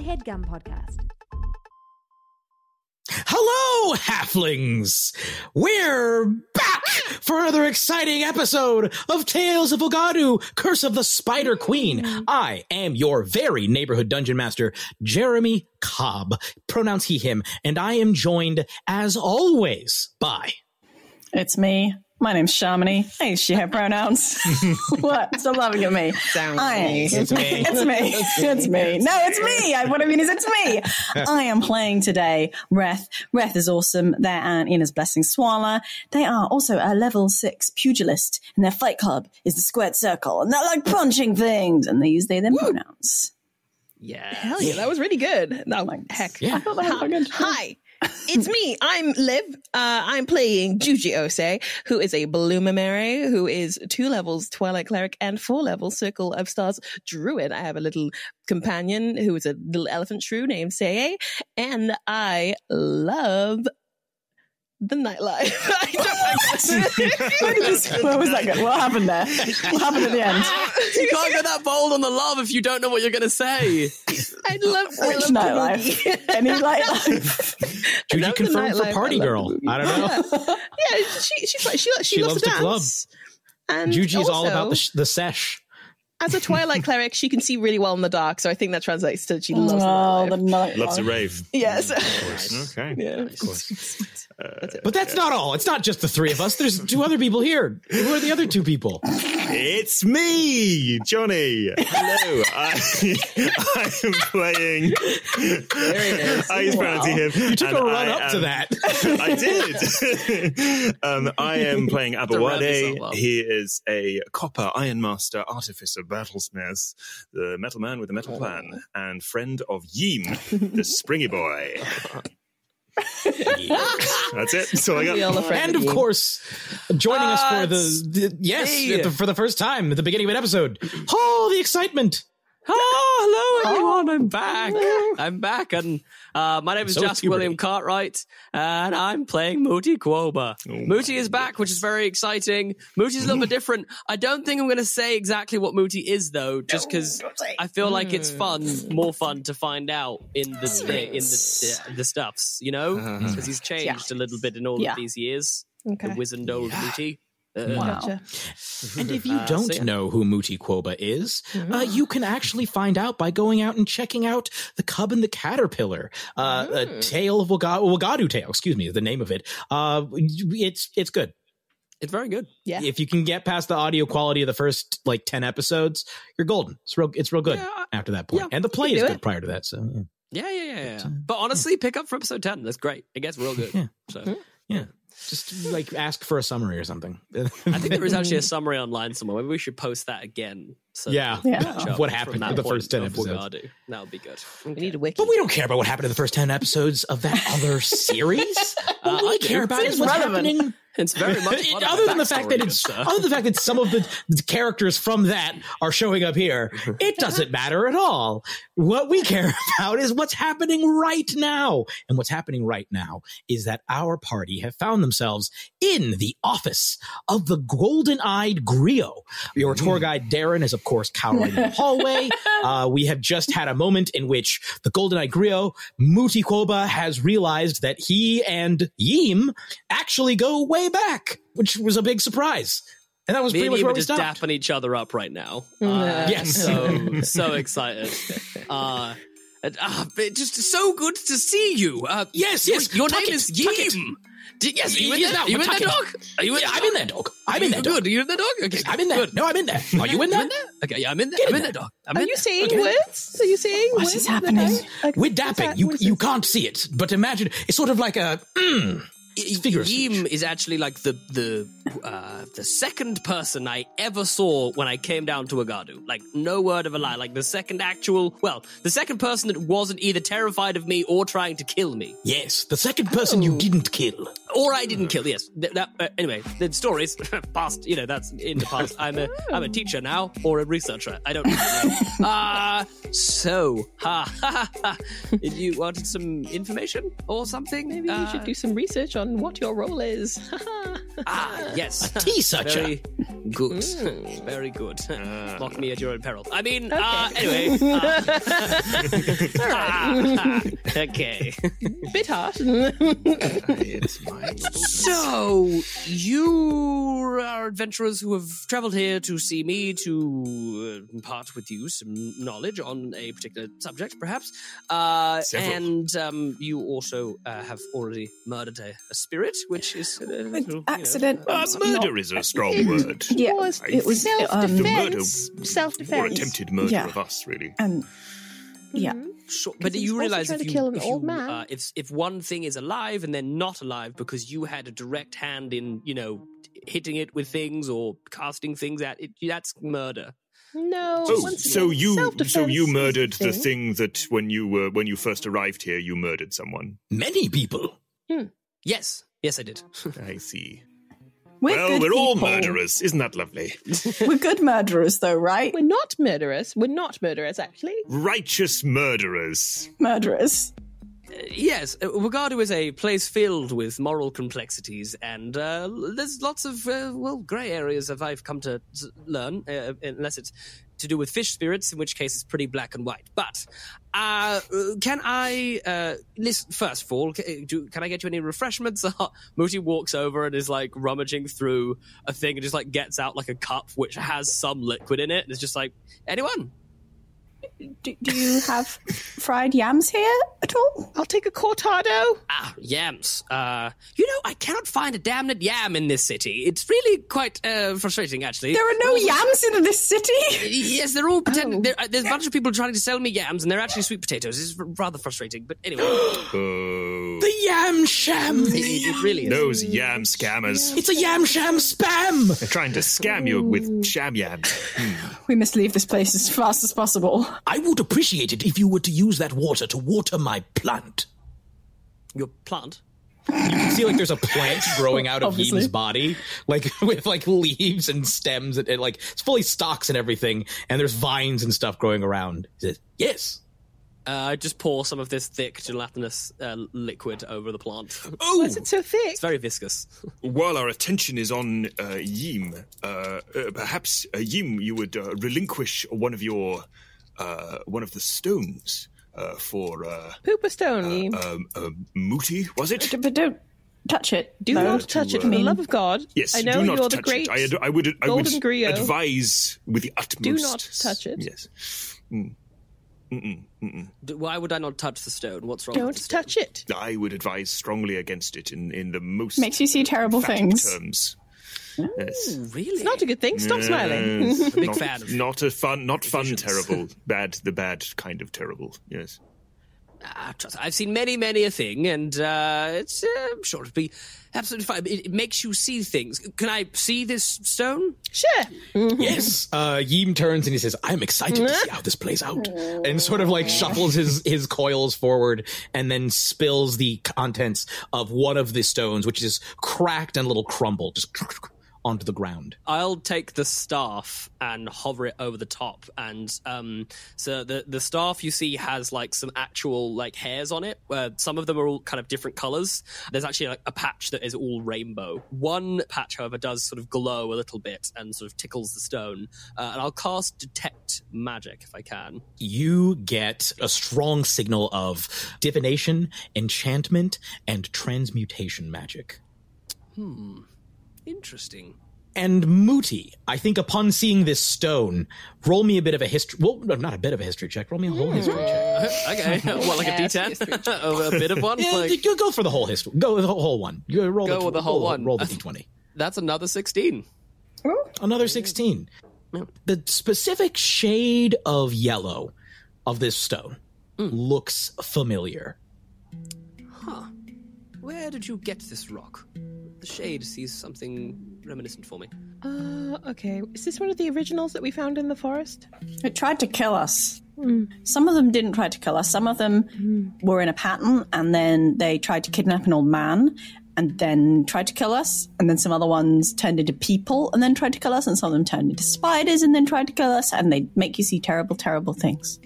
A headgum podcast. Hello, halflings! We're back for another exciting episode of Tales of Wagadu, Curse of the Spider Queen. Mm-hmm. I am your very neighborhood dungeon master, Jeremy Cobb, pronouns he, him, and I am joined, as always, by. It's me. My name's Shamini. Hey, she her pronouns. what? Stop laughing at me. I, It's me. It's me. It's me. No, it's me. I, what I mean is it's me. I am playing today Reth. Reth is awesome. They're an Eland's Blessing Swala. They are also a level six pugilist, and their fight club is the squared circle, and they're like punching things, and they use they them pronouns. Yeah. Hell yeah, that was really good. No, heck. Yeah. I thought that was fucking Hi. It's me. I'm Liv. Uh, I'm playing Juji Osei, who is a Bloom Emere, who is two levels Twilight Cleric and four levels Circle of Stars Druid. I have a little companion who is a little elephant shrew named Seye, and I love the nightlife. I don't what was that? Good? What happened there? What happened at the end? You can't go that bold on the love if you don't know what you're going to say. I love, I Which love nightlife? the boogie. Any nightlife? Judy confirmed for. Party I Girl. I don't know. yeah, she, she's like, she, she, She loves, loves to to club. dance. And Juji's all about the, sh- the sesh. as a Twilight cleric, she can see really well in the dark, so I think that translates to she loves Oh, the the nightlife. night. Loves a rave. Yes. Okay. Yeah. Of course. But that's not all. It's not just the three of us. There's two other people here. Who are the other two people? It's me, Johnny. Hello. I, I am playing. There he is. I use pronouns he, him. You took a run I up to that. I did. um, I am playing To wrap Aboade. He is a copper ironmaster, artificer, battlesmith, the metal man with the metal plan, and friend of Yeem, the springy boy. That's it. That's all I got. a friend and of course, joining us Ah, for the, the yes me. at the- for the first time at the beginning of an episode. Oh, the excitement! Oh, hello everyone. I'm back. I'm back. And uh, my name is So is Jasper. William Cartwright, and I'm playing Mooti Qobaa. Mooti is back, which is very exciting. Mooti's a little bit different. I don't think I'm going to say exactly what Mooti is, though, just because I feel like it's fun, more fun to find out in the sti- in the the stuffs, you know, because he's changed a little bit in all Yeah. of these years. Okay. The wizened old Mooti. Uh, Gotcha. And if you Uh, don't so yeah. know who Mooti Qobaa is, uh, you can actually find out by going out and checking out The Cub and the Caterpillar, uh, a tale of Wagadu, Wagadu Tale, excuse me, the name of it. Uh, it's, it's good. It's very good. Yeah. If you can get past the audio quality of the first like 10 episodes, you're golden. It's real, it's real good Yeah, after that point. yeah, and the play is good it. prior to that. So, yeah. Yeah, yeah, yeah, yeah. But honestly, pick up for episode 10. That's great. It gets real good. Yeah. So yeah. Just like ask for a summary or something. I think there is actually a summary online somewhere. Maybe we should post that again. So Yeah. that we can Yeah. What happened in the point first 10 episodes. That would be good. We need a wiki. But we don't care about what happened in the first 10 episodes of that other series. Uh, What we I care about is what's relevant. happening. It's very much part of other than the fact that it's sir. other than the fact that some of the, the characters from that are showing up here, it doesn't matter at all. What we care about is what's happening right now. And what's happening right now is that our party have found themselves in the office of the golden-eyed Griot. Your tour guide Darren is of course cowering in the hallway. Uh, we have just had a moment in which the golden-eyed Griot, Mooti Qobaa, has realized that he and Yeem actually go way back, which was a big surprise. And that was Me pretty and much where we just stopped. dapping each other up right now. Yeah. Uh, Yes. So, so excited. Uh, and, uh, just so good to see you. Uh, Yes, yes, Your tuck name it, is tuck. Yim. D- Yes, you in? Are you in there, dog? Are you in Yeah. I'm in there, dog. I'm in there, dog. Good. Are you in there, dog? Okay. I'm in there. Good. No, I'm in there. Are you in there? Okay, yeah, I'm in there. I'm in there. dog. I'm Are you saying words? Are you saying What words? is happening? We're dapping. You you can't see it, but imagine it's sort of like a mm. Figure of speech. Yim is actually like the the uh, the second person I ever saw when I came down to Wagadu. Like no word of a lie. Like the second actual, well, the second person that wasn't either terrified of me or trying to kill me, Yes, the second person you didn't kill. or I didn't kill. Yes. Th- that, uh, anyway, the stories past. You know, that's in the past. I'm a I'm a teacher now or a researcher. I don't know. Ah, so ha ha ha. Did you wanted some information or something? Maybe you Uh, should do some research on what your role is. Ah, yes. tea searcher. Very good. Very good. Mock me at your own peril. I mean, uh, anyway. uh, okay. Bit harsh. it's mine. So, you are adventurers who have traveled here to see me to uh, impart with you some knowledge on a particular subject, perhaps. Uh, Several. and um, you also uh, have already murdered a, a spirit, which is. Uh, little, you know, Accident. Uh, murder is a strong word. Yeah, was it was um, The murder self or attempted murder Yeah. of us, really. and yeah. Sure, but he's you realize trying if you, kill an if, old you, man. Uh, if if one thing is alive and then not alive because you had a direct hand in you know hitting it with things or casting things at it, that's murder. No. Oh, so again, you so you is a murdered the thing. thing that when you were when you first arrived here, you murdered someone. Many people. Yes, yes, I did. I see. We're well, good we're all murderers, isn't that lovely? We're good murderers, though, right? We're not murderers. We're not murderers, actually. Righteous murderers. Murderers. yes, uh, Wagadu is a place filled with moral complexities, and uh, there's lots of uh, well grey areas that I've come to learn, uh, unless it's to do with fish spirits, in which case it's pretty black and white. But uh, can I uh, listen? First of all, ca- do, can I get you any refreshments? Mooti walks over and is like rummaging through a thing and just like gets out like a cup which has some liquid in it. And it's just like anyone. Do, do you have fried yams here at all? I'll take a cortado. Ah, yams. Uh, you know, I cannot find a damned yam in this city. It's really quite uh, frustrating, actually. There are no yams in this city. Yes, they're all pretending. Oh. uh, there's a bunch of people trying to sell me yams, and they're actually sweet potatoes. It's rather frustrating, but anyway, it, Oh, The yam sham. it really is. those yam scammers. It's a yam sham spam. They're trying to scam you with sham yams. We must leave this place as fast as possible. I would appreciate it if you were to use that water to water my plant. Your plant. You can see like there's a plant growing out of Obviously. Yim's body, like with like leaves and stems and, and, like it's fully stalks and everything, and there's vines and stuff growing around. He says, "Yes." Uh, just pour some of this thick gelatinous uh, liquid over the plant. Why is it so thick? It's very viscous. While our attention is on uh, Yim, uh, uh, perhaps uh, Yim, you would uh, relinquish one of your uh, one of the stones uh, for uh, Pooper stone. you um, uh, Mooti, was it? But don't touch it. do though. not touch it for the love of God. Yes, I know do not you're the great. I, ad- I would, I would golden griot. advise with the utmost. Do not touch it. Yes. Mm. Mm-mm, mm-mm. Why would I not touch the stone? What's wrong Don't the stone? touch it. I would advise strongly against it in, in the most Makes you see terrible things. terms. Yes. Really? It's not a good thing. Stop smiling. Yes. big not, fan of Not a fun, not fun, terrible, bad, the bad kind of terrible. Yes. Trust. I've seen many, many a thing, and uh, it's uh, I'm sure it'll be absolutely fine. It, it makes you see things. Can I see this stone? Sure. Yes. Uh, Yim turns and he says, "I'm excited to see how this plays out," and sort of like shuffles his his coils forward and then spills the contents of one of the stones, which is cracked and a little crumbled, just onto the ground. I'll take the staff and hover it over the top, and um, so the the staff you see has like some actual like hairs on it. Where some of them are all kind of different colors. There's actually like a patch that is all rainbow. One patch, however, does sort of glow a little bit and sort of tickles the stone. Uh, and I'll cast detect magic if I can. you get a strong signal of divination, enchantment, and transmutation magic. Interesting. And Mooti, I think upon seeing this stone, roll me a bit of a history. Well, not a bit of a history check. Roll me a whole history check. okay, what like a D10? Oh, a bit of one. Yeah, Like, go, go for the whole history. Go with the whole one. You roll Go the, with the whole roll, one. Roll the d20. that's another sixteen. Another 16. The specific shade of yellow of this stone Hmm. looks familiar. Where did you get this rock? The shade sees something reminiscent for me. Uh, okay. Is this one of the originals that we found in the forest? It tried to kill us. Some of them didn't try to kill us. Some of them were in a pattern, and then they tried to kidnap an old man, and then tried to kill us. And then some other ones turned into people, and then tried to kill us. And some of them turned into spiders, and then tried to kill us. And they make you see terrible, terrible things.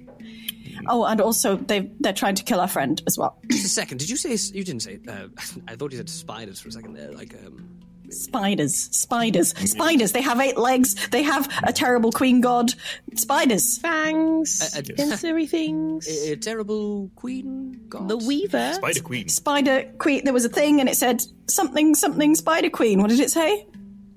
Oh, and also they they're trying to kill our friend as well. Just a second. Did you say you didn't say? Uh, I thought you said spiders for a second there. Like, um, Spiders, spiders, spiders. They have eight legs. They have a terrible queen god. Spiders. Fangs, Uh, uh, sensory things. a terrible queen god. the Weaver. Spider Queen. Spider queen. There was a thing, and it said something, something. Spider queen. What did it say?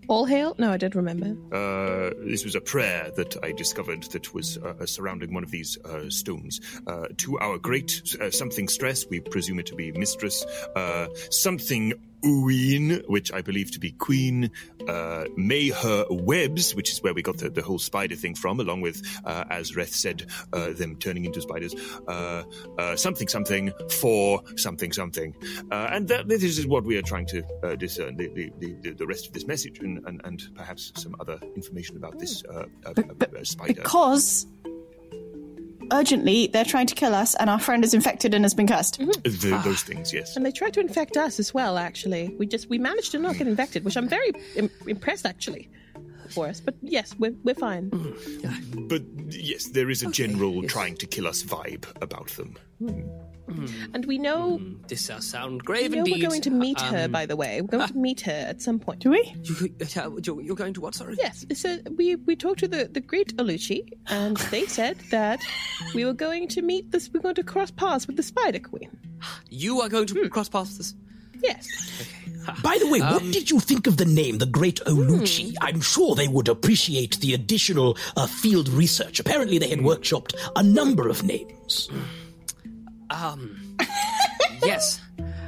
All hail? No, I did remember. Uh, this was a prayer that I discovered that was uh, surrounding one of these uh, stones. Uh, to our great uh, something stress, we presume it to be mistress, uh, something Uin, which I believe to be queen, uh, may her webs, which is where we got the, the whole spider thing from, along with, uh, as Reth said, uh, them turning into spiders, uh, uh, something something for something something. Uh, and that, this is what we are trying to uh, discern, the, the, the, rest of this message, and, and, and perhaps some other information about this uh, uh, spider. Because urgently they're trying to kill us, and our friend is infected and has been cursed. Mm-hmm. The- ah. those things, yes. And they tried to infect us as well. Actually, we just we managed to not get infected, which I'm very Im- impressed actually for us. But yes, we're we're fine. Mm. But yes, there is a general trying to kill us vibe about them. Hmm. And we know, This uh, sound we grave know indeed. we're going to meet her. Um, By the way, we're going to meet her at some point. Do we? You, uh, you- you're going to what? Sorry. Yes, so we we talked to the the great Oluchi, and they said that we were going to meet this. We're going to cross paths with the Spider Queen. You are going to Hmm. cross paths with this. Yes. By the way, what Um, did you think of the name, the Great Oluchi? I'm sure they would appreciate the additional uh, field research. Apparently, they had workshopped a number of names. Um. yes.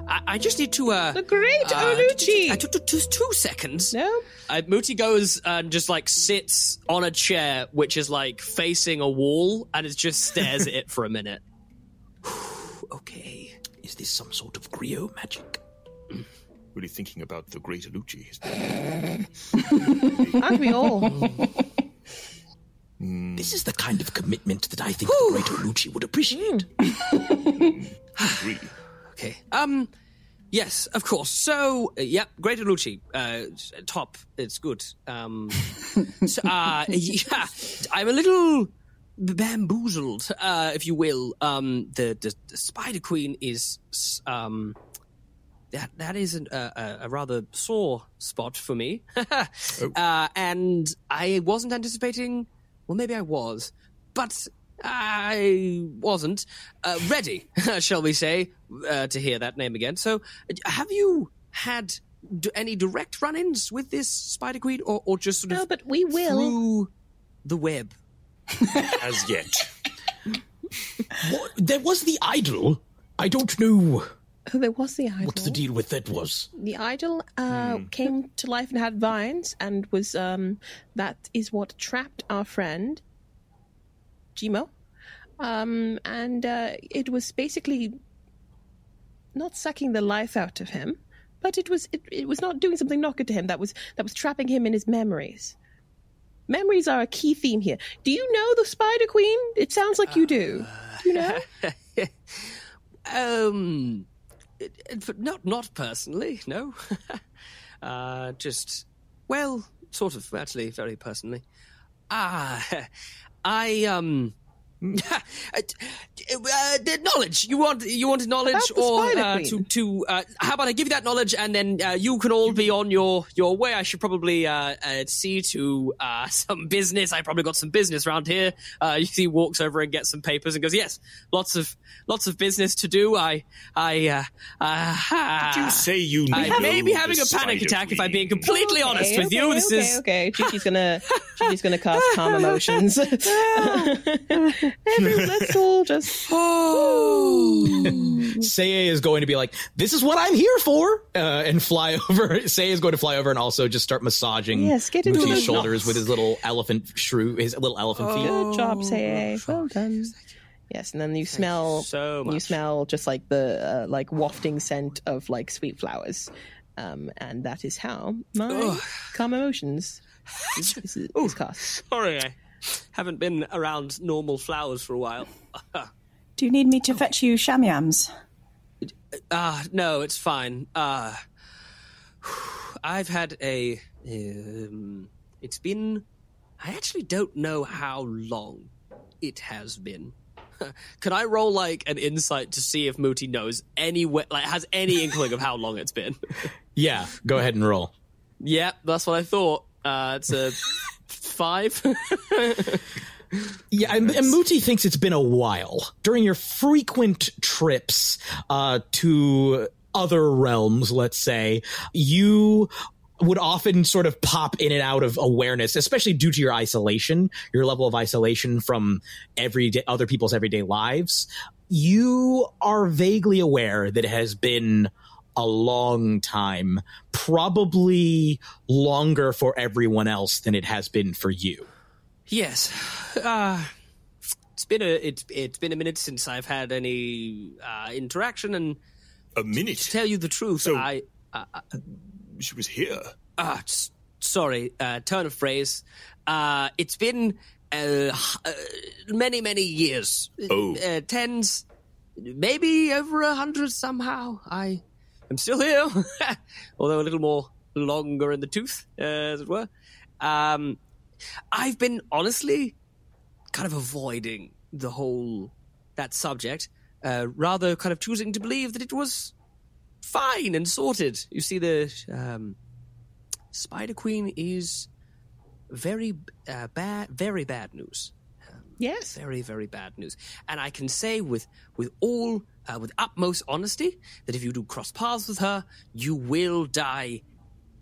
I, I just need to. Uh, The great uh, Oluchi. I took two, two, two seconds. No. Uh, Mooti goes and just like sits on a chair, which is like facing a wall, and it just stares at it for a minute. okay. Is this some sort of griot magic? Really thinking about the great Oluchi. Aren't we all? This is the kind of commitment that I think the Great Oluchi would appreciate. Okay. Um. Yes, of course. So, uh, yep, Greater Lucci, uh, top. It's good. Um. so, uh, yeah, I'm a little bamboozled, uh, if you will. Um. The the, the Spider Queen is um. That that is an, uh, a, a rather sore spot for me, uh, and I wasn't anticipating. Well, maybe I was, but I wasn't uh, ready, shall we say, uh, to hear that name again. So, uh, have you had d- any direct run-ins with this Spider Queen, or, or just sort of No, but we will. through the web? As yet. What, there was the idol. I don't know There was the idol. what the deal with that was. The idol uh, came to life and had vines, and was um, that is what trapped our friend Jimo. Um, and uh, it was basically not sucking the life out of him, but it was it, it was not doing something not good to him. That was that was trapping him in his memories. Memories are a key theme here. Do you know the Spider Queen? It sounds like you do. Do you know? Um, not not personally, no. uh, just well, sort of actually, very personally. Ah, I um. uh, the knowledge. You want you wanted knowledge or uh, to to uh, how about I give you that knowledge and then uh, you can all be on your your way. I should probably uh, uh, see to uh, some business. I probably got some business around here. Uh, you see he walks over and gets some papers and goes yes lots of lots of business to do. I I uh, uh, Did you say you I know may be having a panic Spider attack if I'm being completely Okay, honest with okay, you. This okay, is okay. Juji's gonna Juji's gonna cast calm emotions. Everyone, let's all just. Seiya is going to be like, "This is what I'm here for," uh, and fly over. Seiya is going to fly over and also just start massaging Yes, get into Mooti's shoulders knots. with his little elephant shrew, his little elephant feet. Good job, Say. Well done. Yes, and then you smell so much. you smell just like the uh, like wafting scent of like sweet flowers, um, and that is how my Ugh. calm emotions is, is, is cast. Sorry, I haven't been around normal flowers for a while. Do you need me to fetch you shamyams? Ah, no, it's fine. Uh I've had a um, it's been I actually don't know how long it has been. Can I roll like an insight to see if Mooti knows any way, like has any inkling of how long it's been? Yeah, go ahead and roll. yep, that's what I thought. Uh, it's a five. Yeah, and, and Mooti thinks it's been a while. During your frequent trips uh, to other realms, let's say, you would often sort of pop in and out of awareness, especially due to your isolation, your level of isolation from everyday other people's everyday lives. You are vaguely aware that it has been a long time, probably longer for everyone else than it has been for you. Yes. Uh, it's been a it's it's been a minute since I've had any uh, interaction, and A minute. to minute. tell you the truth, So- I uh, She was here. ah s- sorry uh, turn of phrase. Uh, it's been uh, uh, many many years, Oh. uh, tens, maybe over a hundred somehow. I am still here, although a little more longer in the tooth, uh, as it were. Um, I've been honestly kind of avoiding the whole that subject, uh, rather kind of choosing to believe that it was fine and sorted. You see, the um, Spider Queen is very uh, bad, very bad news. Yes. Very, very bad news. And I can say with with all uh, with utmost honesty that if you do cross paths with her, you will die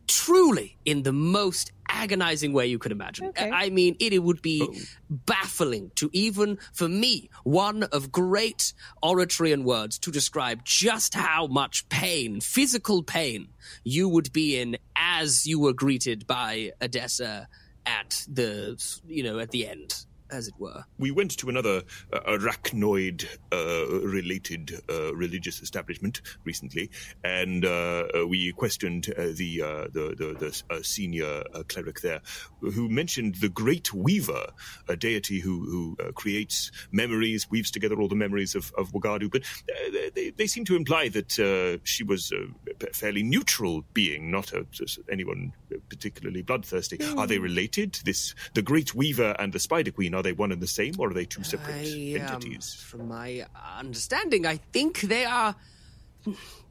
truly in the most agonizing way you could imagine. Okay. I mean, it, it would be baffling to even for me, one of great oratory and words, to describe just how much pain, physical pain, you would be in as you were greeted by Odessa at the, you know, at the end, as it were. We went to another uh, arachnoid uh, related uh, religious establishment recently, and uh, uh, we questioned uh, the, uh, the the the uh, senior uh, cleric there, who mentioned the Great Weaver, a deity who who uh, creates memories, weaves together all the memories of, of Wagadu. But uh, they, they seem to imply that uh, she was a fairly neutral being, not a, anyone particularly bloodthirsty. Are they related? This the Great Weaver and the Spider Queen are they one and the same, or are they two separate I, um, entities? from my understanding, I think they are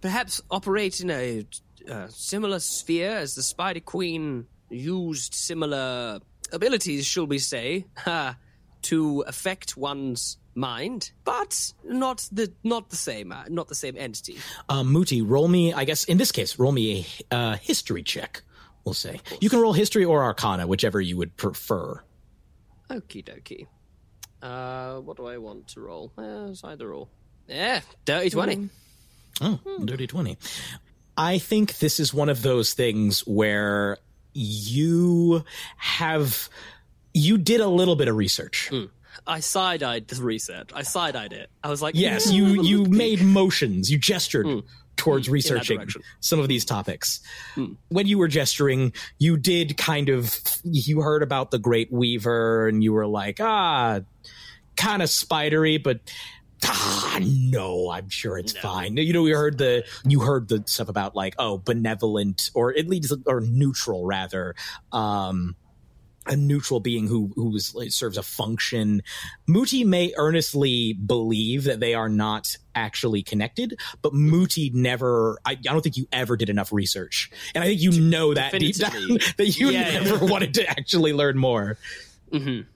perhaps operate in a uh, similar sphere as the Spider Queen used similar abilities, shall we say, ha, to affect one's mind, but not the not the same, uh, not the same entity. Uh, Muti, roll me, I guess in this case, roll me a uh, history check, we'll say. You can roll history or arcana, whichever you would prefer. Okie dokie. Uh, what do I want to roll? Uh, it's either or. Yeah, dirty twenty. Oh, dirty 20. I think this is one of those things where you have, you did a little bit of research. I side eyed the research. I side eyed it. I was like, Yes, "Mm, you, you made motions, you gestured towards researching some of these topics. When you were gesturing, you did kind of, you heard about the Great Weaver and you were like, ah, kind of spidery, but ah, no, I'm sure it's fine. You know, we heard the, you heard the stuff about like, oh, benevolent or at least, or neutral rather, um, a neutral being who who is, like, serves a function. Mooti may earnestly believe that they are not actually connected, but Mooti never. I, I don't think you ever did enough research, and I think you know that deep down that you Yeah, yeah. never wanted to actually learn more.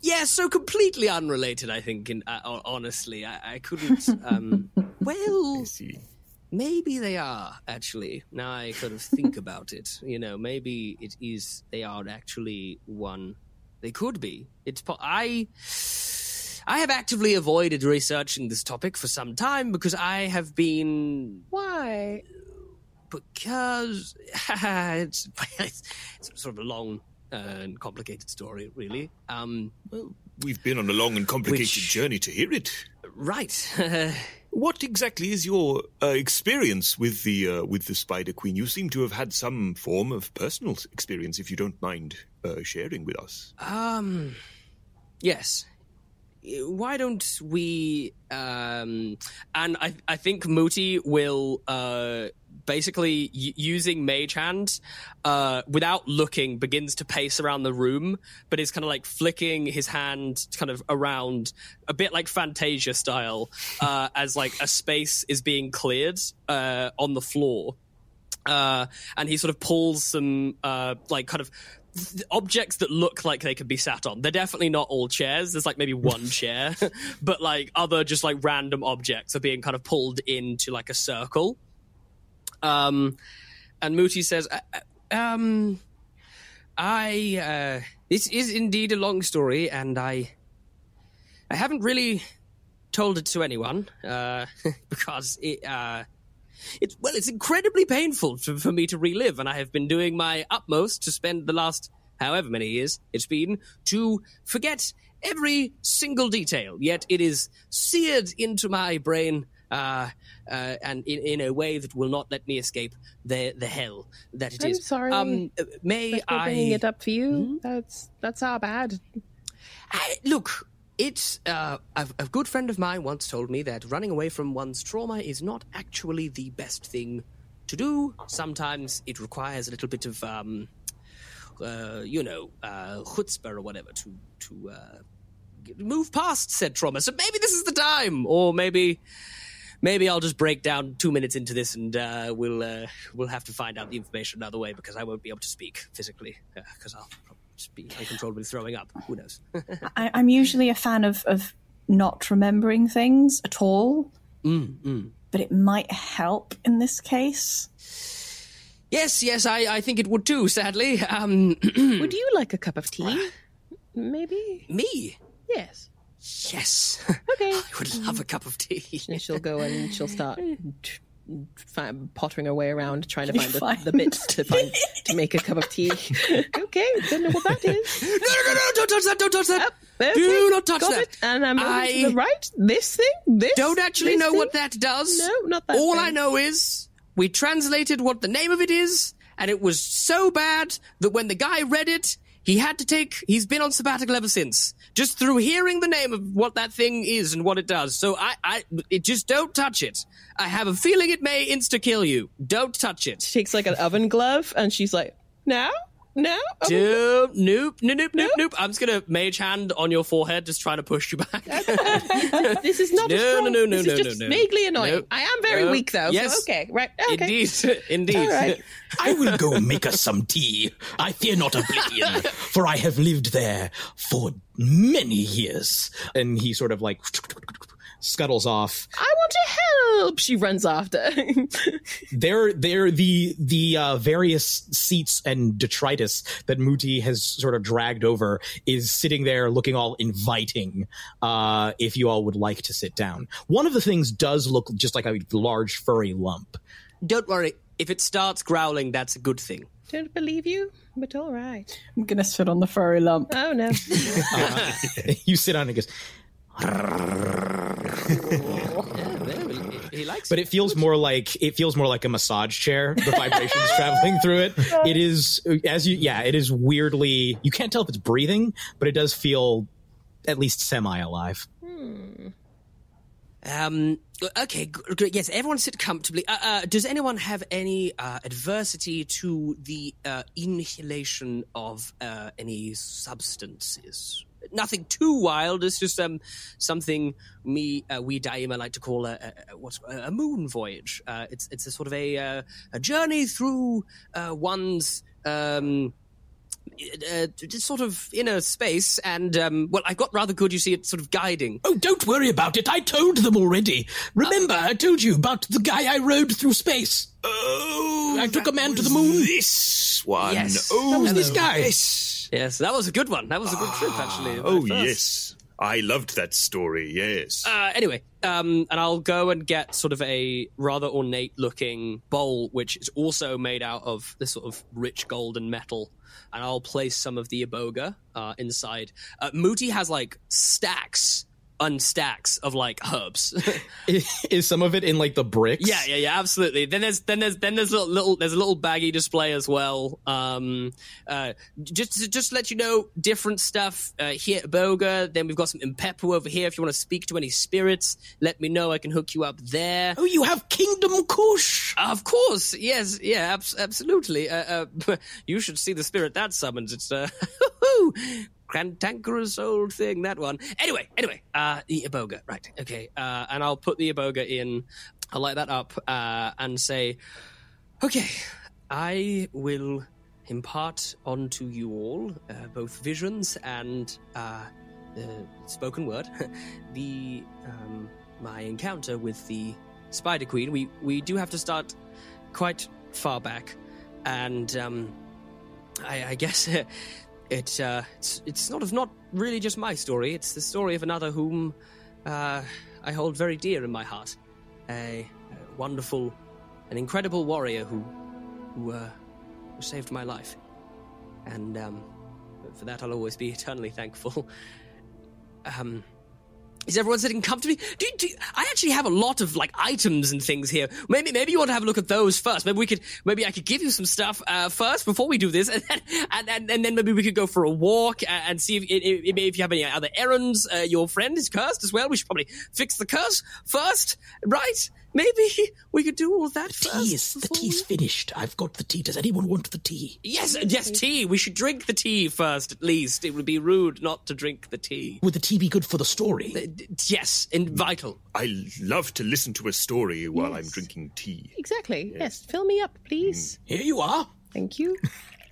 Yeah, so completely unrelated. I think. In uh, honestly, I, I couldn't. Um, well, see. Maybe they are actually. Now I kind of think about it. You know, maybe it is. They are actually one. They could be. It's. po- I. I have actively avoided researching this topic for some time because I have been Why? because it's, it's sort of a long uh, and complicated story, really. Um, well, We've been on a long and complicated Which- journey to hear it. Right. What exactly is your uh, experience with the uh, with the Spider Queen? You seem to have had some form of personal experience, if you don't mind uh, sharing with us. Um, yes. Why don't we? Um, and I, I think Mooti will uh, basically y- using Mage Hand, uh, without looking, begins to pace around the room, but is kind of like flicking his hand kind of around, a bit like Fantasia style, uh, as like a space is being cleared uh, on the floor uh, and he sort of pulls some uh, like kind of objects that look like they could be sat on. They're definitely not all chairs. There's like maybe one chair, but like other just like random objects are being kind of pulled into like a circle. Um, and Mooti says, uh, uh, um, I uh, this is indeed a long story, and I I haven't really told it to anyone uh, because it. Uh, it's well, it's incredibly painful to, for me to relive, and I have been doing my utmost to spend the last however many years it's been to forget every single detail. Yet it is seared into my brain, uh, uh, and in, in a way that will not let me escape the the hell that it I'm is. sorry Um, may I? bringing it up for you. That's that's our bad. I, look, it's uh, a, a good friend of mine once told me that running away from one's trauma is not actually the best thing to do. Sometimes it requires a little bit of, um, uh, you know, uh, chutzpah or whatever to to uh, move past said trauma. So maybe this is the time, or maybe. Maybe I'll just break down two minutes into this, and uh, we'll uh, we'll have to find out the information another way because I won't be able to speak physically because I'll just be uncontrollably throwing up. Who knows? I, I'm usually a fan of, of not remembering things at all, Mm, but it might help in this case. Yes, yes, I, I think it would too, sadly. Um, Would you like a cup of tea? Maybe. me? Yes. Yes. Okay. I would love a cup of tea. And she'll go and she'll start t- fi- pottering her way around trying to find the, the bits to find to make a cup of tea. okay, don't know what that is. No, no, no, no, don't touch that, don't touch that. Oh, okay, Do not touch that. It. And I'm I to the right. This thing. This. don't actually this know thing? what that does. No, not that. All thing. I know is we translated what the name of it is, and it was so bad that when the guy read it, he had to take. He's been on sabbatical ever since, just through hearing the name of what that thing is and what it does. So I, I, it just don't touch it. I have a feeling it may insta kill you. Don't touch it. She takes like an oven glove and she's like, now, now. Oven Nope, nope, nope, nope, nope, nope. I'm just gonna mage hand on your forehead, just trying to push you back. This is not No, a strong. no, no, no, this no, is just no, no. vaguely annoying. Nope. I am very Nope. weak though. Yes. So okay, right. Okay. Indeed, indeed. All right. I will go make us some tea. I fear not oblivion, for I have lived there for many years. And he sort of like scuttles off. I want to help. She runs after. They're they're the the uh, various seats and detritus that Mooti has sort of dragged over is sitting there looking all inviting. Uh, if you all would like to sit down, one of the things does look just like a large furry lump. Don't worry. If it starts growling, that's a good thing. Don't believe you, but all right. I'm gonna sit on the furry lump. Oh no. you sit on it, and it He likes but it feels more like it feels more like a massage chair. The vibrations traveling through it. It is as you yeah. It is weirdly. You can't tell if it's breathing, but it does feel at least semi alive. Um. Okay. g- Great. Yes. Everyone sit comfortably. Uh, uh, does anyone have any uh, adversity to the uh, inhalation of uh, any substances? Nothing too wild. It's just um something me uh, we Daa'ima like to call a, a, a what's a moon voyage. Uh, it's it's a sort of a uh, a journey through uh, one's um uh, just sort of inner space, and um, well, I got rather good. You see, it's sort of guiding. Oh, don't worry about it. I told them already. Remember, I told you about the guy I rode through space. Oh, I took a man to the moon. This one. Yes. Oh, That was this guy. Yes. Yes, that was a good one. That was a good trip, actually. Oh yes. I loved that story. Yes. Uh, anyway, um, and I'll go and get sort of a rather ornate looking bowl, which is also made out of this sort of rich golden metal. And I'll place some of the iboga uh, inside. Uh, Mooti has like stacks and stacks of like herbs. Is some of it in like the bricks? Yeah, yeah, yeah, absolutely. Then there's then there's then there's a little, little there's a little baggy display as well. Um, uh, just just to let you know, different stuff uh, here at Boga. Then we've got some Impepho over here. If you want to speak to any spirits, let me know. I can hook you up there. Oh, you have Kingdom Kush. Of course, yes, yeah, abs- absolutely. Uh, uh, you should see the spirit that summons. It's uh, cantankerous old thing, that one. Anyway, anyway, uh, the iboga, right? Okay, uh, and I'll put the iboga in. I'll light that up uh, and say, okay, I will impart onto you all uh, both visions and uh, the spoken word, the um, my encounter with the Spider Queen. We we do have to start quite far back, and um, I, I guess it uh, it's it's not not really just my story. It's the story of another whom uh, I hold very dear in my heart. A, a wonderful, an incredible warrior who who, uh, who saved my life, and um, for that I'll always be eternally thankful. Um, is everyone sitting comfortably? Do, do, I actually have a lot of like items and things here. Maybe maybe you want to have a look at those first. Maybe we could maybe I could give you some stuff uh, first before we do this, and then, and, and, and then maybe we could go for a walk and, and see if, if, if you have any other errands. Uh, your friend is cursed as well. We should probably fix the curse first, right? Maybe we could do all that The first. tea is the before tea's we- finished. I've got the tea. Does anyone want the tea? Yes, uh, yes, tea. We should drink the tea first, at least. It would be rude not to drink the tea. Would the tea be good for the story? Yes, and vital. I love to listen to a story while I'm drinking tea. Exactly. Yes. Fill me up, please. Mm. Here you are. Thank you.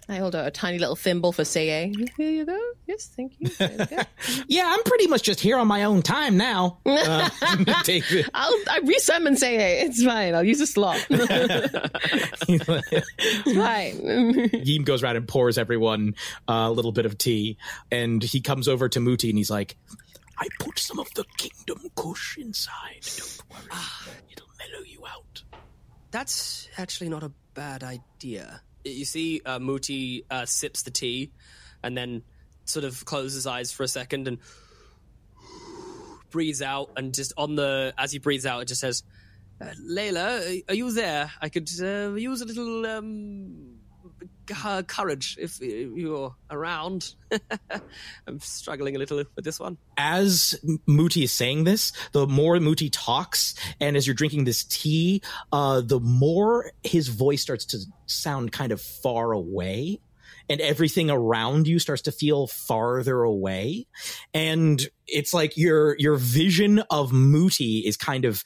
I hold out a tiny little thimble for Seye. Here you go. Yes, thank you. There. Yeah, I'm pretty much just here on my own time now. Uh, take it. I'll I resummon Seye. It's fine. I'll use a slot. It's fine. Yeem goes around and pours everyone a little bit of tea, and he comes over to Mooti and he's like, I put some of the Kingdom Kush inside. Don't worry. It'll mellow you out. That's actually not a bad idea. You see, uh, Mooti uh, sips the tea and then sort of closes his eyes for a second and breathes out. And just on the, as he breathes out, it just says, uh, Layla, are you there? I could uh, use a little um, courage if you're around. I'm struggling a little with this one. as Mooti is saying this, the more Mooti talks, and as you're drinking this tea, uh, the more his voice starts to sound kind of far away, and everything around you starts to feel farther away, and it's like your your vision of Mooti is kind of.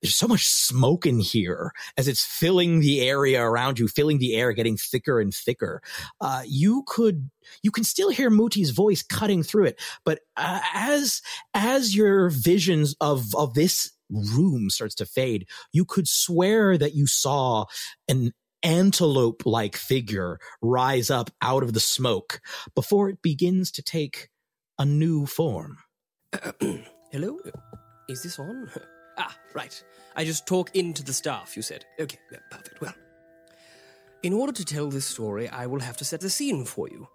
There's so much smoke in here as it's filling the area around you, filling the air, getting thicker and thicker. Uh, you could you can still hear Mooti's voice cutting through it, but uh, as as your visions of of this room starts to fade, you could swear that you saw an antelope like figure rise up out of the smoke before it begins to take a new form. Hello? Is this on? Ah, right. I just talk into the staff, you said. Okay, yeah, perfect. Well, in order to tell this story, I will have to set the scene for you.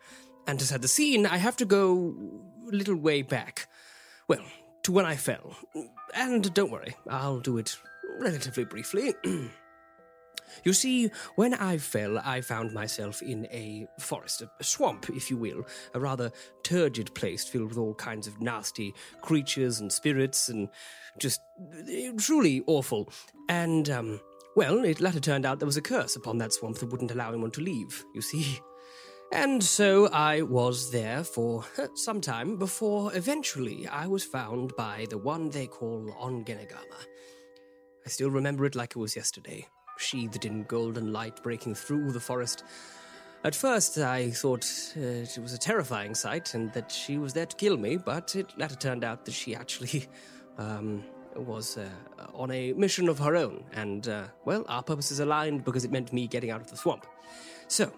And to set the scene, I have to go a little way back. Well, to when I fell. And don't worry, I'll do it relatively briefly. You see, when I fell, I found myself in a forest, a, swamp, if you will, a rather turgid place filled with all kinds of nasty creatures and spirits, and just eh, truly awful. And, um, well, it later turned out there was a curse upon that swamp that wouldn't allow anyone to leave, you see. And so I was there for some time before eventually I was found by the one they call Ongenagama. I still remember it like it was yesterday, sheathed in golden light breaking through the forest. At first, I thought uh, it was a terrifying sight and that she was there to kill me, but it later turned out that she actually um, was uh, on a mission of her own, and, uh, well, our purposes aligned because it meant me getting out of the swamp. So,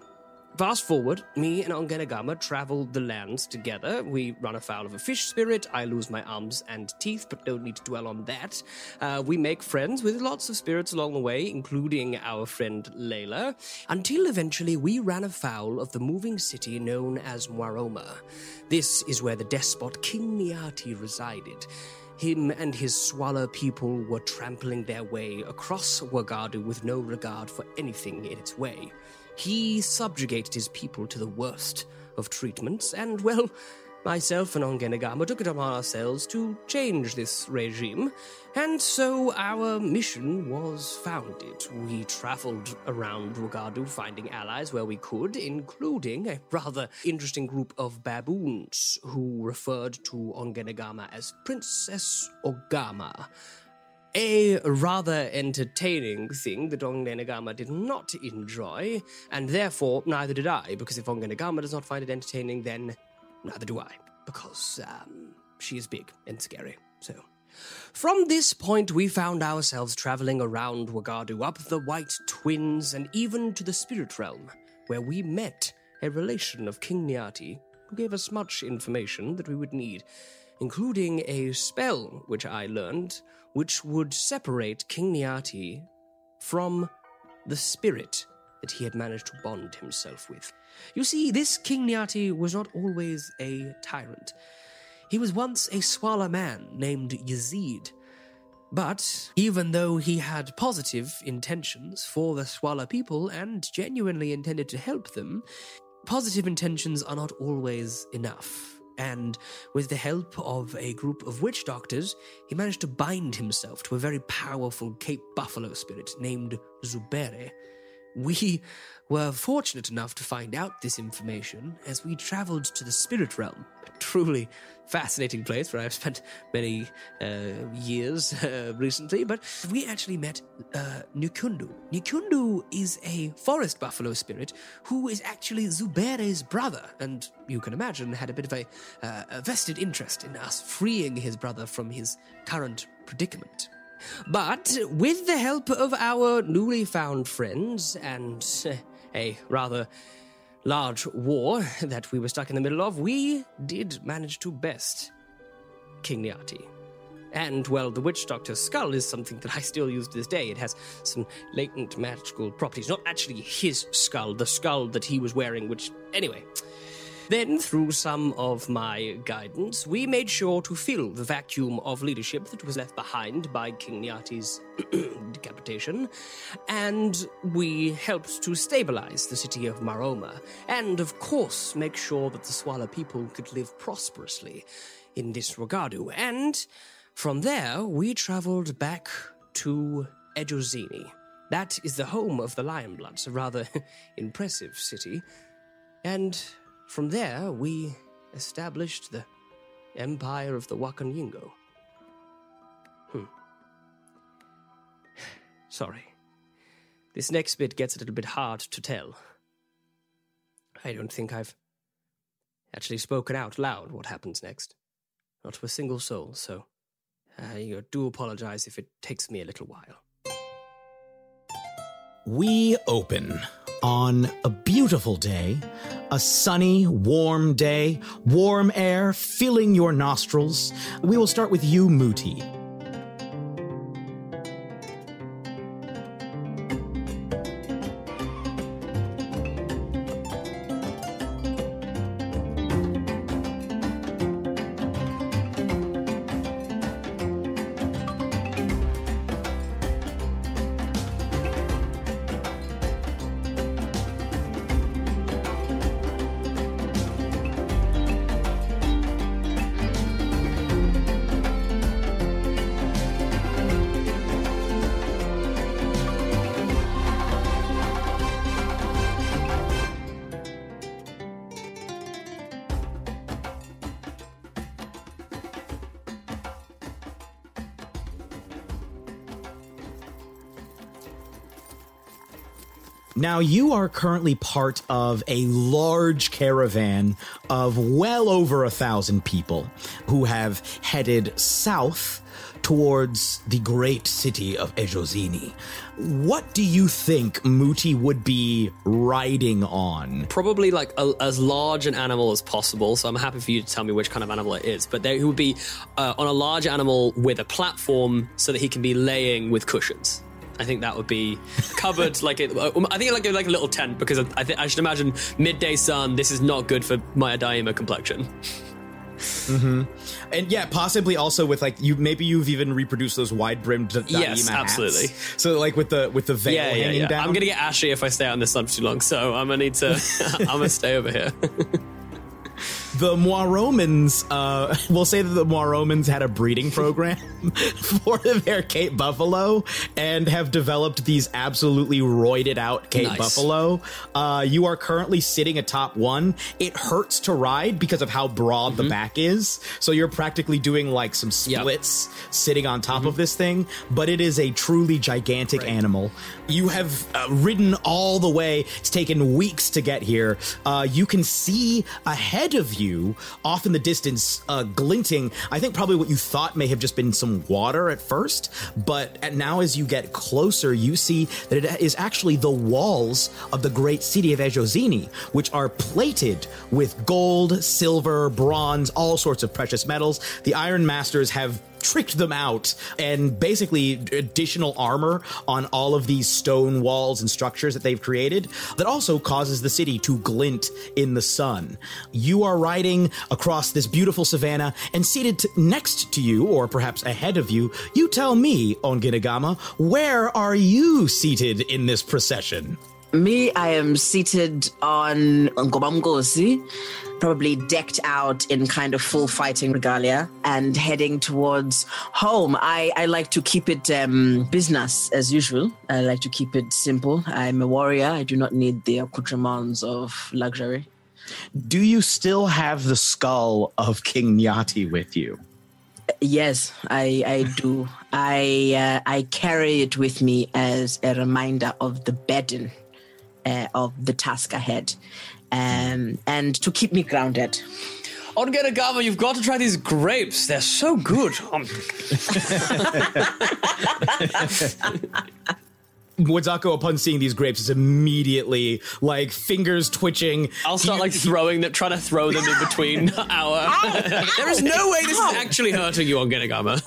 fast forward, me and Ongenagama travel the lands together. We run afoul of a fish spirit. I lose my arms and teeth, but don't need to dwell on that. Uh, we make friends with lots of spirits along the way, including our friend Layla, until eventually we ran afoul of the moving city known as Moaroma. This is where the despot King Niati resided. Him and his Swala people were trampling their way across Wagadu with no regard for anything in its way. He subjugated his people to the worst of treatments, and, well, myself and Ongenagama took it upon ourselves to change this regime, and so our mission was founded. We traveled around Wagadu finding allies where we could, including a rather interesting group of baboons who referred to Ongenagama as Princess Ogama. A rather entertaining thing that Ongenagama did not enjoy, and therefore neither did I, because if Ongenagama does not find it entertaining, then neither do I, because um, she is big and scary. So, from this point, we found ourselves traveling around Wagadu, up the White Twins, and even to the Spirit Realm, where we met a relation of King Nyati, who gave us much information that we would need, including a spell which I learned, which would separate King Nyati from the spirit that he had managed to bond himself with. You see, this King Nyati was not always a tyrant. He was once a Swala man named Yazid. But even though he had positive intentions for the Swala people and genuinely intended to help them, positive intentions are not always enough. And with the help of a group of witch doctors, he managed to bind himself to a very powerful Cape Buffalo spirit named Zubere. We were fortunate enough to find out this information as we traveled to the spirit realm. A truly fascinating place where I've spent many uh, years uh, recently, but we actually met uh, Nukundu. Nukundu is a forest buffalo spirit who is actually Zubere's brother, and you can imagine had a bit of a, uh, a vested interest in us freeing his brother from his current predicament. But with the help of our newly found friends and uh, a rather large war that we were stuck in the middle of, we did manage to best King Nyati. And, well, the Witch Doctor's skull is something that I still use to this day. It has some latent magical properties. Not actually his skull, the skull that he was wearing, which, anyway. Then, through some of my guidance, we made sure to fill the vacuum of leadership that was left behind by King Nyati's decapitation, and we helped to stabilize the city of Maroma, and of course make sure that the Swala people could live prosperously in this Regadu. And from there, we traveled back to Ejozini. That is the home of the Lionbloods, a rather impressive city. And from there, we established the Empire of the Wakanyingo. Hmm. Sorry. This next bit gets a little bit hard to tell. I don't think I've actually spoken out loud what happens next. Not to a single soul, so I do apologize if it takes me a little while. We open on a beautiful day, a sunny, warm day, warm air filling your nostrils. We will start with you, Mooti. Now, you are currently part of a large caravan of well over a thousand people. who have headed south towards the great city of Ejozini. What do you think Mooti would be riding on? Probably like a, as large an animal as possible. So I'm happy for you to tell me which kind of animal it is. But he would be uh, on a large animal with a platform so that he can be laying with cushions. I think that would be covered like it. uh, I think like like a little tent because I, think I should imagine midday sun. This is not good for my Daa'ima complexion. And yeah, possibly also with like you maybe you've even reproduced those wide brimmed Yes, hats. absolutely. So like with the with the veil Yeah, yeah, hanging yeah. down. I'm gonna get ashy if I stay out in the sun for too long. So I'm gonna need to. I'm gonna stay over here. the Moiromans, uh, we'll say that the Moiromans had a breeding program for their Cape Buffalo and have developed these absolutely roided out Cape Nice. Buffalo. Uh, you are currently sitting atop one. It hurts to ride because of how broad Mm-hmm. the back is. So you're practically doing like some splits sitting on top Mm-hmm. of this thing, but it is a truly gigantic animal. You have uh, ridden all the way. It's taken weeks to get here. Uh, you can see ahead of you, off in the distance, uh, glinting. I think probably what you thought may have just been some water at first, but now as you get closer, you see that it is actually the walls of the great city of Ejozini, which are plated with gold, silver, bronze, all sorts of precious metals. The Iron Masters have tricked them out and basically additional armor on all of these stone walls and structures that they've created that also causes the city to glint in the sun. You are riding across this beautiful savannah and seated t- next to you, or perhaps ahead of you, you tell me, Ongenagama, where are you seated in this procession? Me, I am seated on Ngobamgosi, probably decked out in kind of full fighting regalia and heading towards home. I, I like to keep it um, business as usual. I like to keep it simple. I'm a warrior. I do not need the accoutrements of luxury. Do you still have the skull of King Nyati with you? Yes, I, I do. I uh, I carry it with me as a reminder of the burden uh, of the task ahead, um, and to keep me grounded. Ongenagama, you've got to try these grapes. They're so good. Mwenzako, upon seeing these grapes, is immediately like fingers twitching. I'll start like throwing them, trying to throw them in between our. there is no way this is actually hurting you Ongenagama.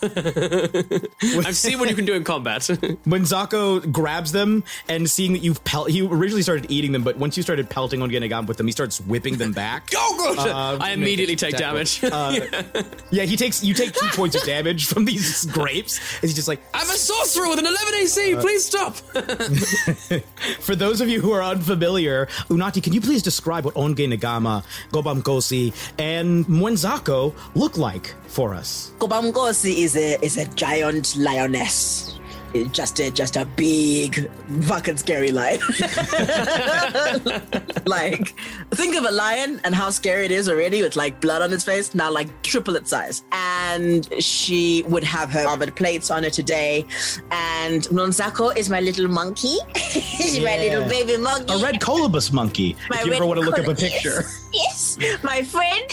I've seen what you can do in combat. when Zako grabs them and seeing that you've pel- he originally started eating them, but once you started pelting on Genagam with them, he starts whipping them back. Oh, good! Uh, I immediately take damage. Uh, yeah, he takes you take two points of damage from these grapes. and he's just like, I'm a sorcerer with an 11 AC. Please stop. For those of you who are unfamiliar, Unati, can you please describe what Ongenagama, Gobam Gosi, and Mwenzako look like for us? Ngobamgosi is a is a giant lioness. It's Just a just a big fucking scary lion. like think of a lion and how scary it is already with like blood on its face. Now like triple its size. And she would have her armored plates on her today. And Mwenzako is my little monkey. She's my little baby monkey. A red colobus monkey. My if you ever want to look up a picture. Yes, my friend.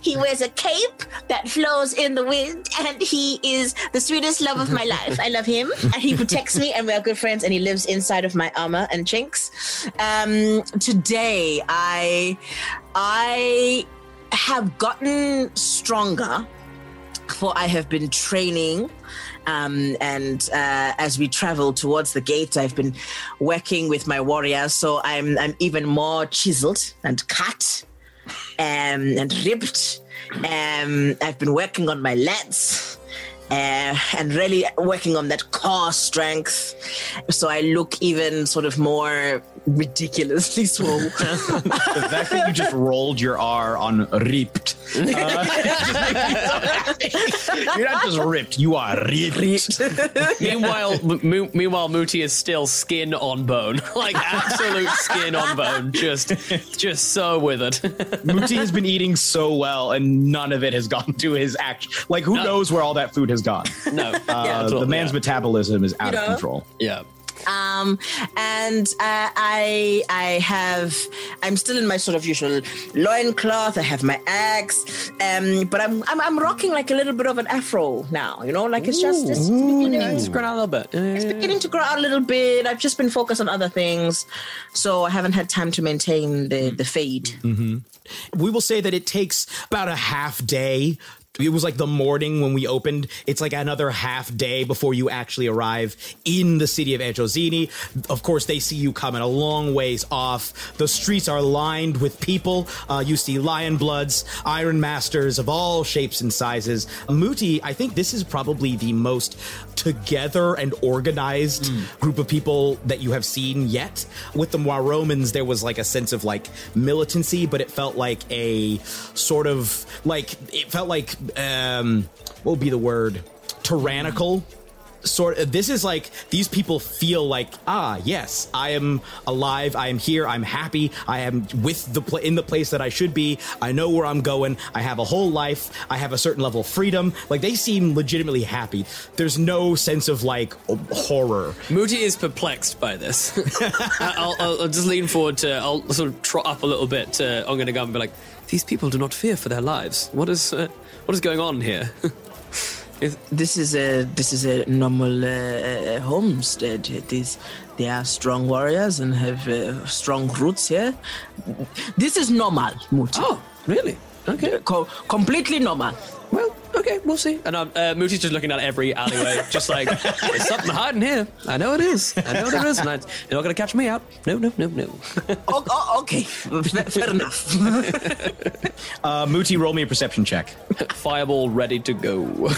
he wears a cape that flows in the wind, and he is the sweetest love of my life. I love him, and he protects me, and we are good friends. And he lives inside of my armor and chinks. Um, today, I, I have gotten stronger, for I have been training. Um, and uh, as we travel towards the gate, I've been working with my warriors, so I'm I'm even more chiseled and cut um, and ripped. Um, I've been working on my lats. Uh, and really working on that core strength, so I look even sort of more ridiculously swole. the fact that you just rolled your R on ripped. uh, You're not just ripped, you are ripped. meanwhile, m- meanwhile, Mooti is still skin on bone, like absolute skin on bone, just, just so withered. Mooti has been eating so well, and none of it has gone to his action. Like, who No. knows where all that food has gone? No, Uh, yeah, the man's yeah. metabolism is out You of control. Yeah. Um, and uh, I I have I'm still in my sort of usual loincloth. I have my axe, um, but I'm, I'm I'm rocking like a little bit of an afro now. You know, like it's just it's beginning, It's grown out a little bit. it's beginning to grow out a little bit. I've just been focused on other things, so I haven't had time to maintain the the fade. hmm We will say that it takes about a half day. It was like the morning when we opened. It's like another half day before you actually arrive in the city of Ejozini. Of course, they see you coming a long ways off. The streets are lined with people. Uh, you see lion bloods, iron masters of all shapes and sizes. Mooti, I think this is probably the most together and organized group of people that you have seen yet. With the Moir Romans, there was like a sense of like militancy, but it felt like a sort of like it felt like um what would be the word tyrannical sort of this is like these people feel like ah yes i am alive i am here i'm happy i am with the pla- in the place that i should be i know where i'm going i have a whole life i have a certain level of freedom like they seem legitimately happy there's no sense of like horror Mooti is perplexed by this. I'll, I'll, I'll just lean forward to, I'll sort of trot up a little bit to Onganagam and be like, these people do not fear for their lives. What is, uh, what is going on here? This is a this is a normal uh, homestead. It is they are strong warriors and have uh, strong roots here. This is normal, Mooti. Oh, really? Okay, Co- completely normal. Well, okay, we'll see. And um, uh, Mooti's just looking at every alleyway, just like, there's something hiding here. I know it is. I know there is. And I, you're not going to catch me out. No, no, no, no. oh, oh, okay, fair, fair enough. uh Mooti roll me a perception check Fireball ready to go.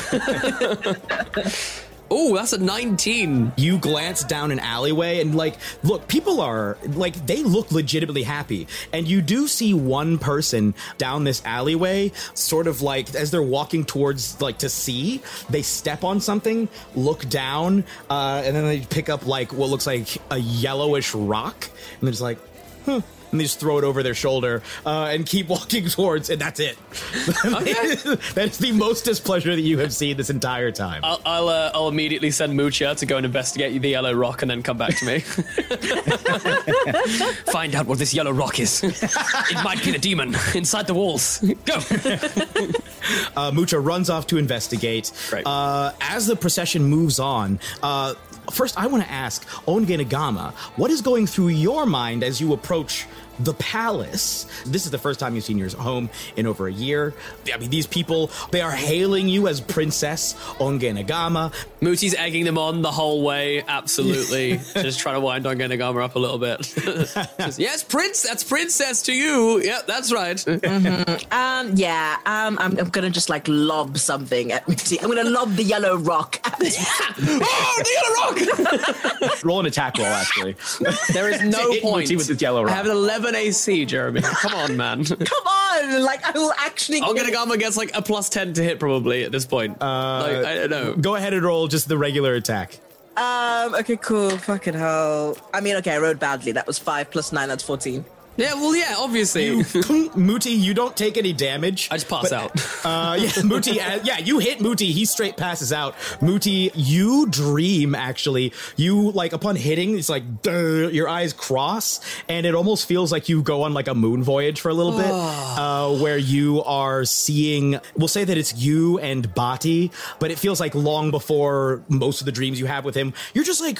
Oh, that's a 19. You glance down an alleyway and like look, people are like they look legitimately happy. And you do see one person down this alleyway, sort of like as they're walking towards like to see, they step on something, look down, uh, and then they pick up like what looks like a yellowish rock, and they're just like, huh. And they just throw it over their shoulder uh, and keep walking towards, and that's it. that's the most displeasure that you have seen this entire time. I'll I'll, uh, I'll immediately send Mucha to go and investigate the yellow rock and then come back to me. Find out what this yellow rock is. it might be the demon inside the walls. Go. uh, Mucha runs off to investigate. Uh, as the procession moves on, uh, first I want to ask Ongenagama, what is going through your mind as you approach the palace? This is the first time you've seen your home in over a year. I mean, these people, they are hailing you as Princess Ongenagama. Mooti's egging them on the whole way. Absolutely. Just trying to wind Ongenagama up a little bit. Just, yes, Prince. That's Princess to you. Yeah, that's right. Mhm. Um, yeah, um, I'm, I'm gonna just like lob something at Mooti. I'm gonna lob the yellow rock. At oh, the yellow rock! roll an attack roll, actually. There is no point. Mooti with this yellow I have an 11 AC, Jeremy. Come on, man. Come on, like I will actually. Ongenagama gets like a plus 10 to hit probably at this point. Uh, like, I don't know. Go ahead and roll just the regular attack. Um. Okay. Cool. Fucking hell. I mean, okay. I rolled badly. That was five plus nine. That's fourteen. Yeah. Well, yeah. Obviously. You, Mooti, you don't take any damage. I just pass but, out. Uh, yeah, Mooti. Uh, yeah, you hit Mooti. He straight passes out. Mooti, you dream. Actually, you like upon hitting, it's like duh, your eyes cross, and it almost feels like you go on like a moon voyage for a little bit, uh, where you are seeing. We'll say that it's you and Bati, but it feels like long before most of the dreams you have with him. You're just like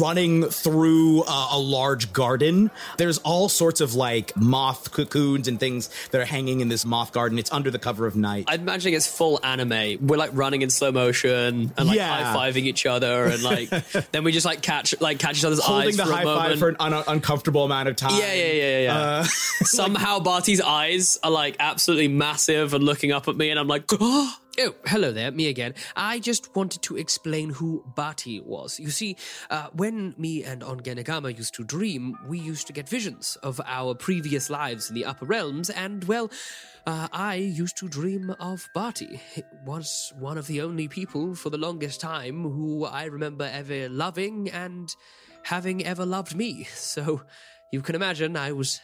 running through uh, a large garden. There's all sorts of like moth cocoons and things that are hanging in this moth garden. It's under the cover of night. I'm imagining it's full anime. We're like running in slow motion and like Yeah. high fiving each other, and like then we just like catch like catch each other's Holding eyes the for high a moment. five for an un- uncomfortable amount of time. Yeah, yeah, yeah, yeah. Uh, Somehow Bati's eyes are like absolutely massive and looking up at me, and I'm like, oh, hello there, me again. I just wanted to explain who Bati was. You see, uh, when me and Ongenagama used to dream, we used to get visions of our previous lives in the upper realms, and well, uh, I used to dream of Bati. He was one of the only people for the longest time who I remember ever loving and having ever loved me. So you can imagine I was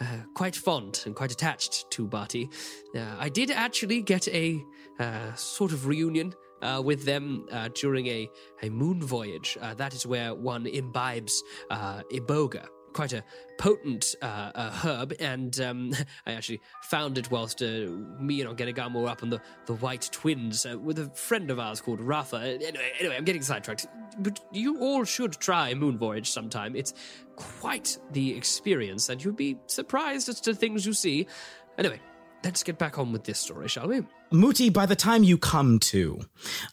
uh, quite fond and quite attached to Bati. Uh, I did actually get a uh, sort of reunion uh, with them uh, during a, a moon voyage. Uh, that is where one imbibes uh, iboga, quite a potent herb, and um, I actually found it whilst me and Ongenagama were up on the, the White Twins with a friend of ours called Rafa. Anyway, anyway, I'm getting sidetracked. But you all should try Moon Voyage sometime. It's quite the experience, and you'd be surprised as to things you see. Anyway, let's get back on with this story, shall we? Mooti, by the time you come to,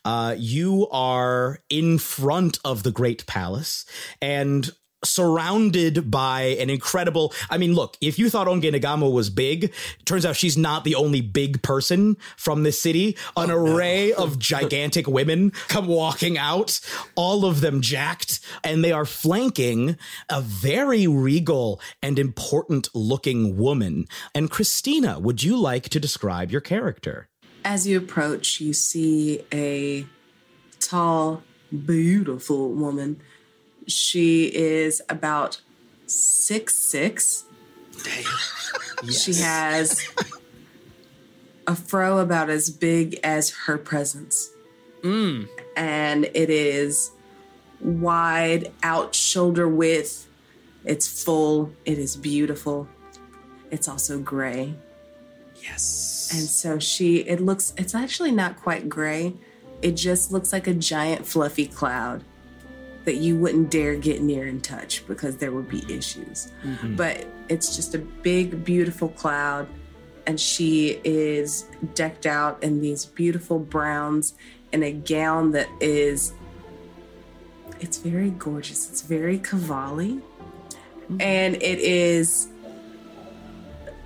uh, you are in front of the Great Palace and surrounded by an incredible. I mean, look, if you thought Ongenagama was big, turns out she's not the only big person from this city. Oh, an array of gigantic women come walking out, all of them jacked, and they are flanking a very regal and important looking woman. And Krystina, would you like to describe your character? As you approach, you see a tall, beautiful woman. She is about six six. She has a fro about as big as her presence. Mm. And it is wide, out shoulder width. It's full. It is beautiful. It's also gray. Yes. And so she, it looks, it's actually not quite gray. It just looks like a giant fluffy cloud that you wouldn't dare get near and touch because there would be issues. Mm-hmm. But it's just a big, beautiful cloud. And she is decked out in these beautiful browns in a gown that is, it's very gorgeous. It's very Cavalli. Mm-hmm. And it is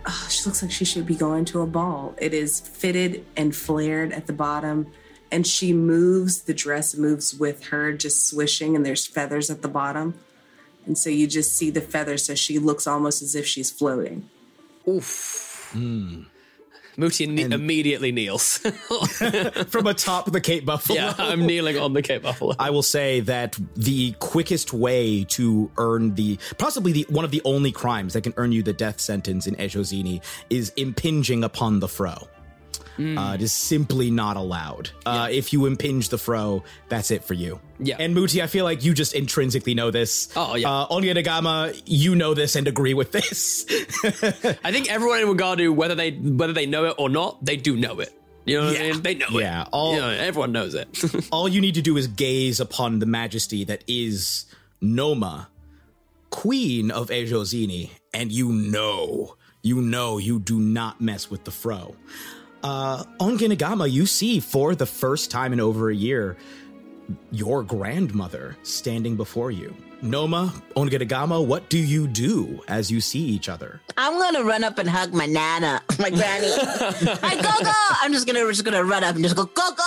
oh, she looks like she should be going to a ball. It is fitted and flared at the bottom, and she moves. The dress moves with her, just swishing, and there's feathers at the bottom. And so you just see the feathers, so she looks almost as if she's floating. Oof. Hmm. Mooti ne- immediately kneels. From atop the Cape Buffalo. yeah, I'm kneeling on the Cape Buffalo. I will say that the quickest way to earn the possibly the one of the only crimes that can earn you the death sentence in Ejozini is impinging upon the fro. Uh, it is simply not allowed. Uh, If you impinge the fro, that's it for you. Yeah. And Mooti, I feel like you just intrinsically know this. Oh, yeah. Uh, Ongenagama, you know this and agree with this. I think everyone in Wagadu, whether they whether they know it or not, they do know it. You know what I Yeah. mean? They know it. Yeah, all- You know, everyone knows it. All you need to do is gaze upon the majesty that is Noma, queen of Ejozini, and you know, you know you do not mess with the fro. Uh, Ongenagama, you see for the first time in over a year your grandmother standing before you. Noma, Ongenagama, what do you do as you see each other? I'm gonna run up and hug my nana, my granny. Hi, Gogo! I'm just gonna just gonna run up and just go Gogo,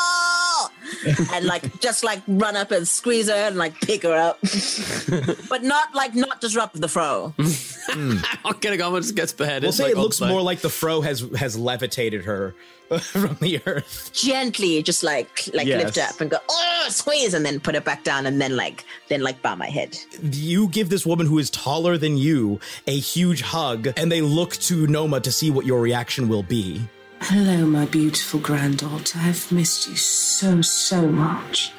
and like just like run up and squeeze her and like pick her up, but not like not disrupt the fro. Mm. Ongenagama just gets beheaded. We'll say like, it looks more like the fro has has levitated her from the earth. Gently, just like like lift up and go oh squeeze, and then put it back down, and then like then like bow my head. you give this woman who is taller than you a huge hug, and they look to Noma to see what your reaction will be. Hello, my beautiful granddaughter. I've missed you so, so much.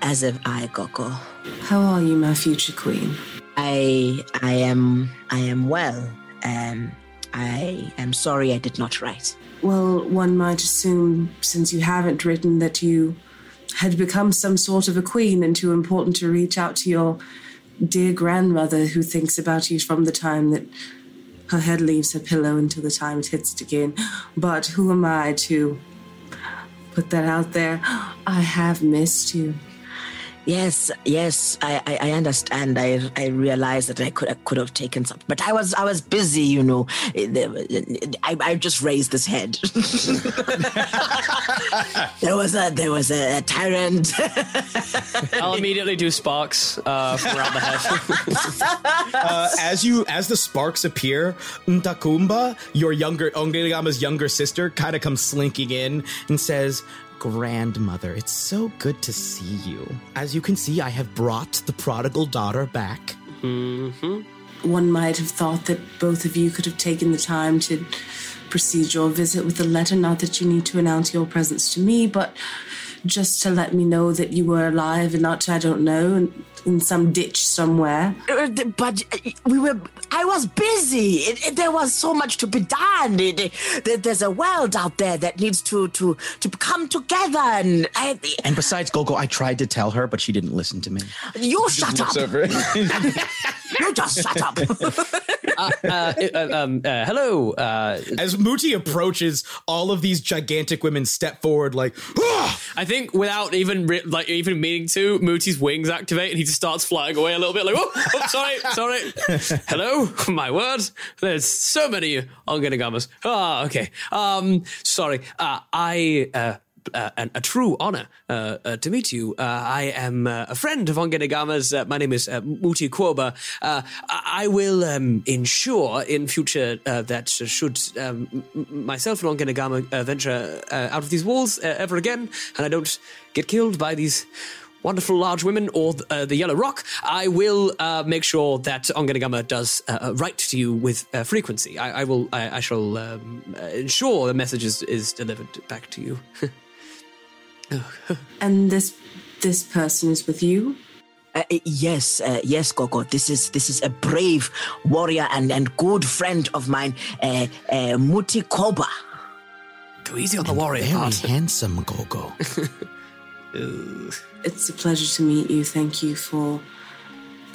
As if I, Gogo. How are you, my future queen? I I am I am well. Um, I am sorry I did not write. Well, one might assume, since you haven't written, that you had become some sort of a queen and too important to reach out to your dear grandmother who thinks about you from the time that her head leaves her pillow until the time it hits it again. But who am I to put that out there? I have missed you. Yes, yes, I, I, I understand. I I realized that I could I could have taken something, but I was I was busy, you know. I, I just raised this head. there was a there was a, a tyrant. I'll immediately do sparks uh, around the head. uh, as you as the sparks appear, Ntakumba, your younger Ongenagama's younger sister, kind of comes slinking in and says, "Grandmother, it's so good to see you. As you can see, I have brought the prodigal daughter back." mm-hmm. One might have thought that both of you could have taken the time to proceed your visit with a letter. Not that you need to announce your presence to me, but just to let me know that you were alive and not, I don't know, in, in some ditch somewhere. Uh, But uh, we were. I was busy. It, it- there was so much to be done. It- it- there's a world out there that needs to to to come together. And I, And besides, Gogo, I tried to tell her, but she didn't listen to me. you shut up. Looks over. You just shut up. uh, uh, um, uh, hello. Uh, As Mooti approaches, all of these gigantic women step forward like, "Ah!" I think without even re- like even meaning to, Mooti's wings activate and he just starts flying away a little bit. Like, oh, oh sorry, sorry. Hello, my word. There's so many Ongenagamas. Ah, okay. Um, sorry. Uh, I. Uh, an, a true honor uh, uh, to meet you. Uh, I am uh, a friend of Ongenagama's. Uh, my name is Mooti Qobaa. I I will um, ensure in future that should um, myself and Ongenagama uh, venture out of these walls ever again, and I don't get killed by these wonderful large women or uh, the Yellow Rock, I will uh, make sure that Ongenagama does uh, write to you with frequency. I, I will. I, I shall um, ensure the message is, is delivered back to you. And this this person is with you? Uh, uh, yes, uh, yes, Gogo. This is this is a brave warrior and, and good friend of mine, uh, uh, Mooti Qobaa. Go easy on the warrior Very part. handsome, Gogo. It's a pleasure to meet you. Thank you for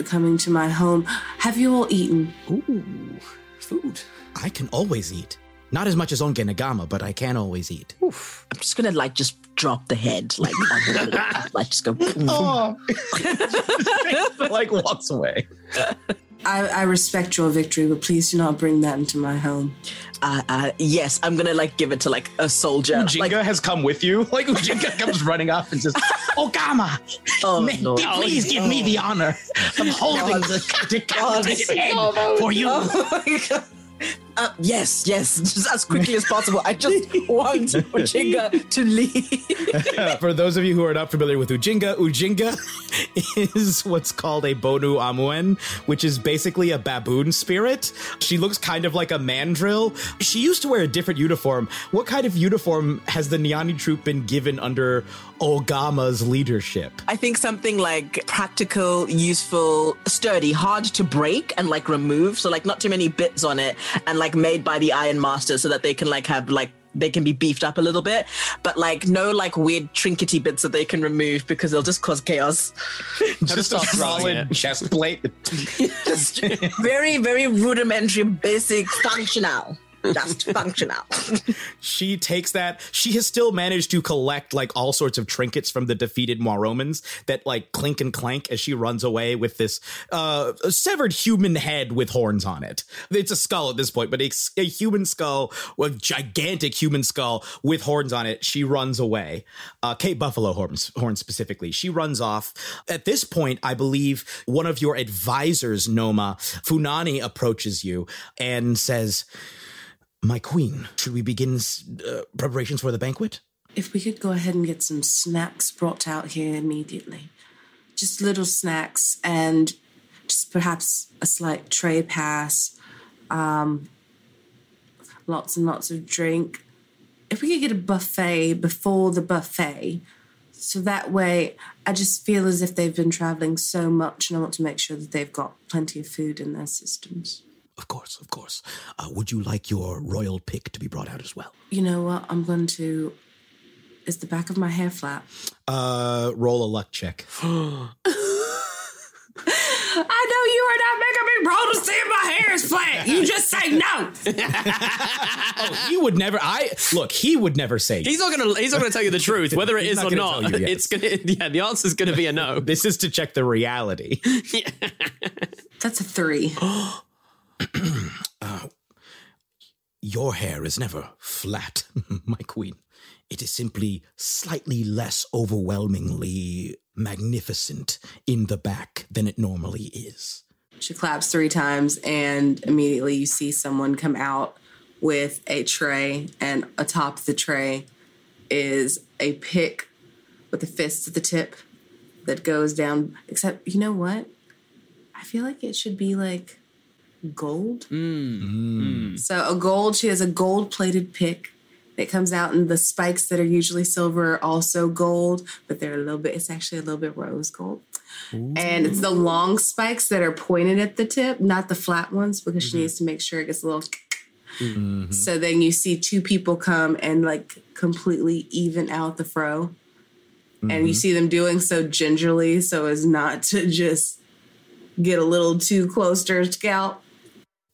coming to my home. Have you all eaten? Ooh, food. I can always eat. Not as much as Ongenagama, but I can always eat. I'm just gonna like just drop the head, like on the like just go. Oh. like walks away. I, I respect your victory, but please do not bring that into my home. Uh, uh, yes, I'm gonna like give it to like a soldier. Ujinga Like, has come with you. Like Ujinga comes running up and says, Okama, oh, may- no. please give me the honor of holding the decapitated head for you." Oh my God. Uh, yes, yes, just as quickly as possible. I just want Ujinga to leave. For those of you who are not familiar with Ujinga, Ujinga is what's called a Bonu Amuen, which is basically a baboon spirit. She looks kind of like a mandrill. She used to wear a different uniform. What kind of uniform has the Nyani troop been given under Ogama's leadership? I think something like practical, useful, sturdy, hard to break and like remove. So like not too many bits on it and like made by the Iron Master so that they can like have like they can be beefed up a little bit, but like no like weird trinkety bits that they can remove because they'll just cause chaos. Just a solid chest plate. just very, very rudimentary, basic, functional. Just functional. She takes that. She has still managed to collect like all sorts of trinkets from the defeated Moromans that like clink and clank as she runs away with this uh, severed human head with horns on it. It's a skull at this point, but it's a human skull, a gigantic human skull with horns on it. She runs away. Uh, Cape Buffalo horns, horns specifically. She runs off. At this point, I believe one of your advisors, Noma Funani, approaches you and says. My queen, should we begin uh, preparations for the banquet? If we could go ahead and get some snacks brought out here immediately. Just little snacks and just perhaps a slight tray pass. Um, lots and lots of drink. If we could get a buffet before the buffet, so that way I just feel as if they've been traveling so much and I want to make sure that they've got plenty of food in their systems. Of course, of course. Uh, would you like your royal pick to be brought out as well? You know what? I'm going to. Is the back of my hair flat? Uh, roll a luck check. I know you are not making me roll to see if my hair is flat. You just say no. oh, he would never. I look. He would never say. He's not gonna. He's not gonna tell you the truth, whether it is not or not. tell you, yes. It's gonna. Yeah, the answer's gonna be a no. This is to check the reality. That's a three. uh, your hair is never flat, my queen. It is simply slightly less overwhelmingly magnificent in the back than it normally is. She claps three times, and immediately you see someone come out with a tray, and atop the tray is a pick with a fist at the tip that goes down. Except, you know what? I feel like it should be like gold. Mm. mm. So a gold, she has a gold plated pick that comes out, and the spikes that are usually silver are also gold, but they're a little bit. It's actually a little bit rose gold. And it's the long spikes that are pointed at the tip, not the flat ones, because she mm-hmm. needs to make sure it gets a little. Mm-hmm. So then you see two people come and like completely even out the fro. And you mm-hmm. see them doing so gingerly so as not to just get a little too close to her scalp.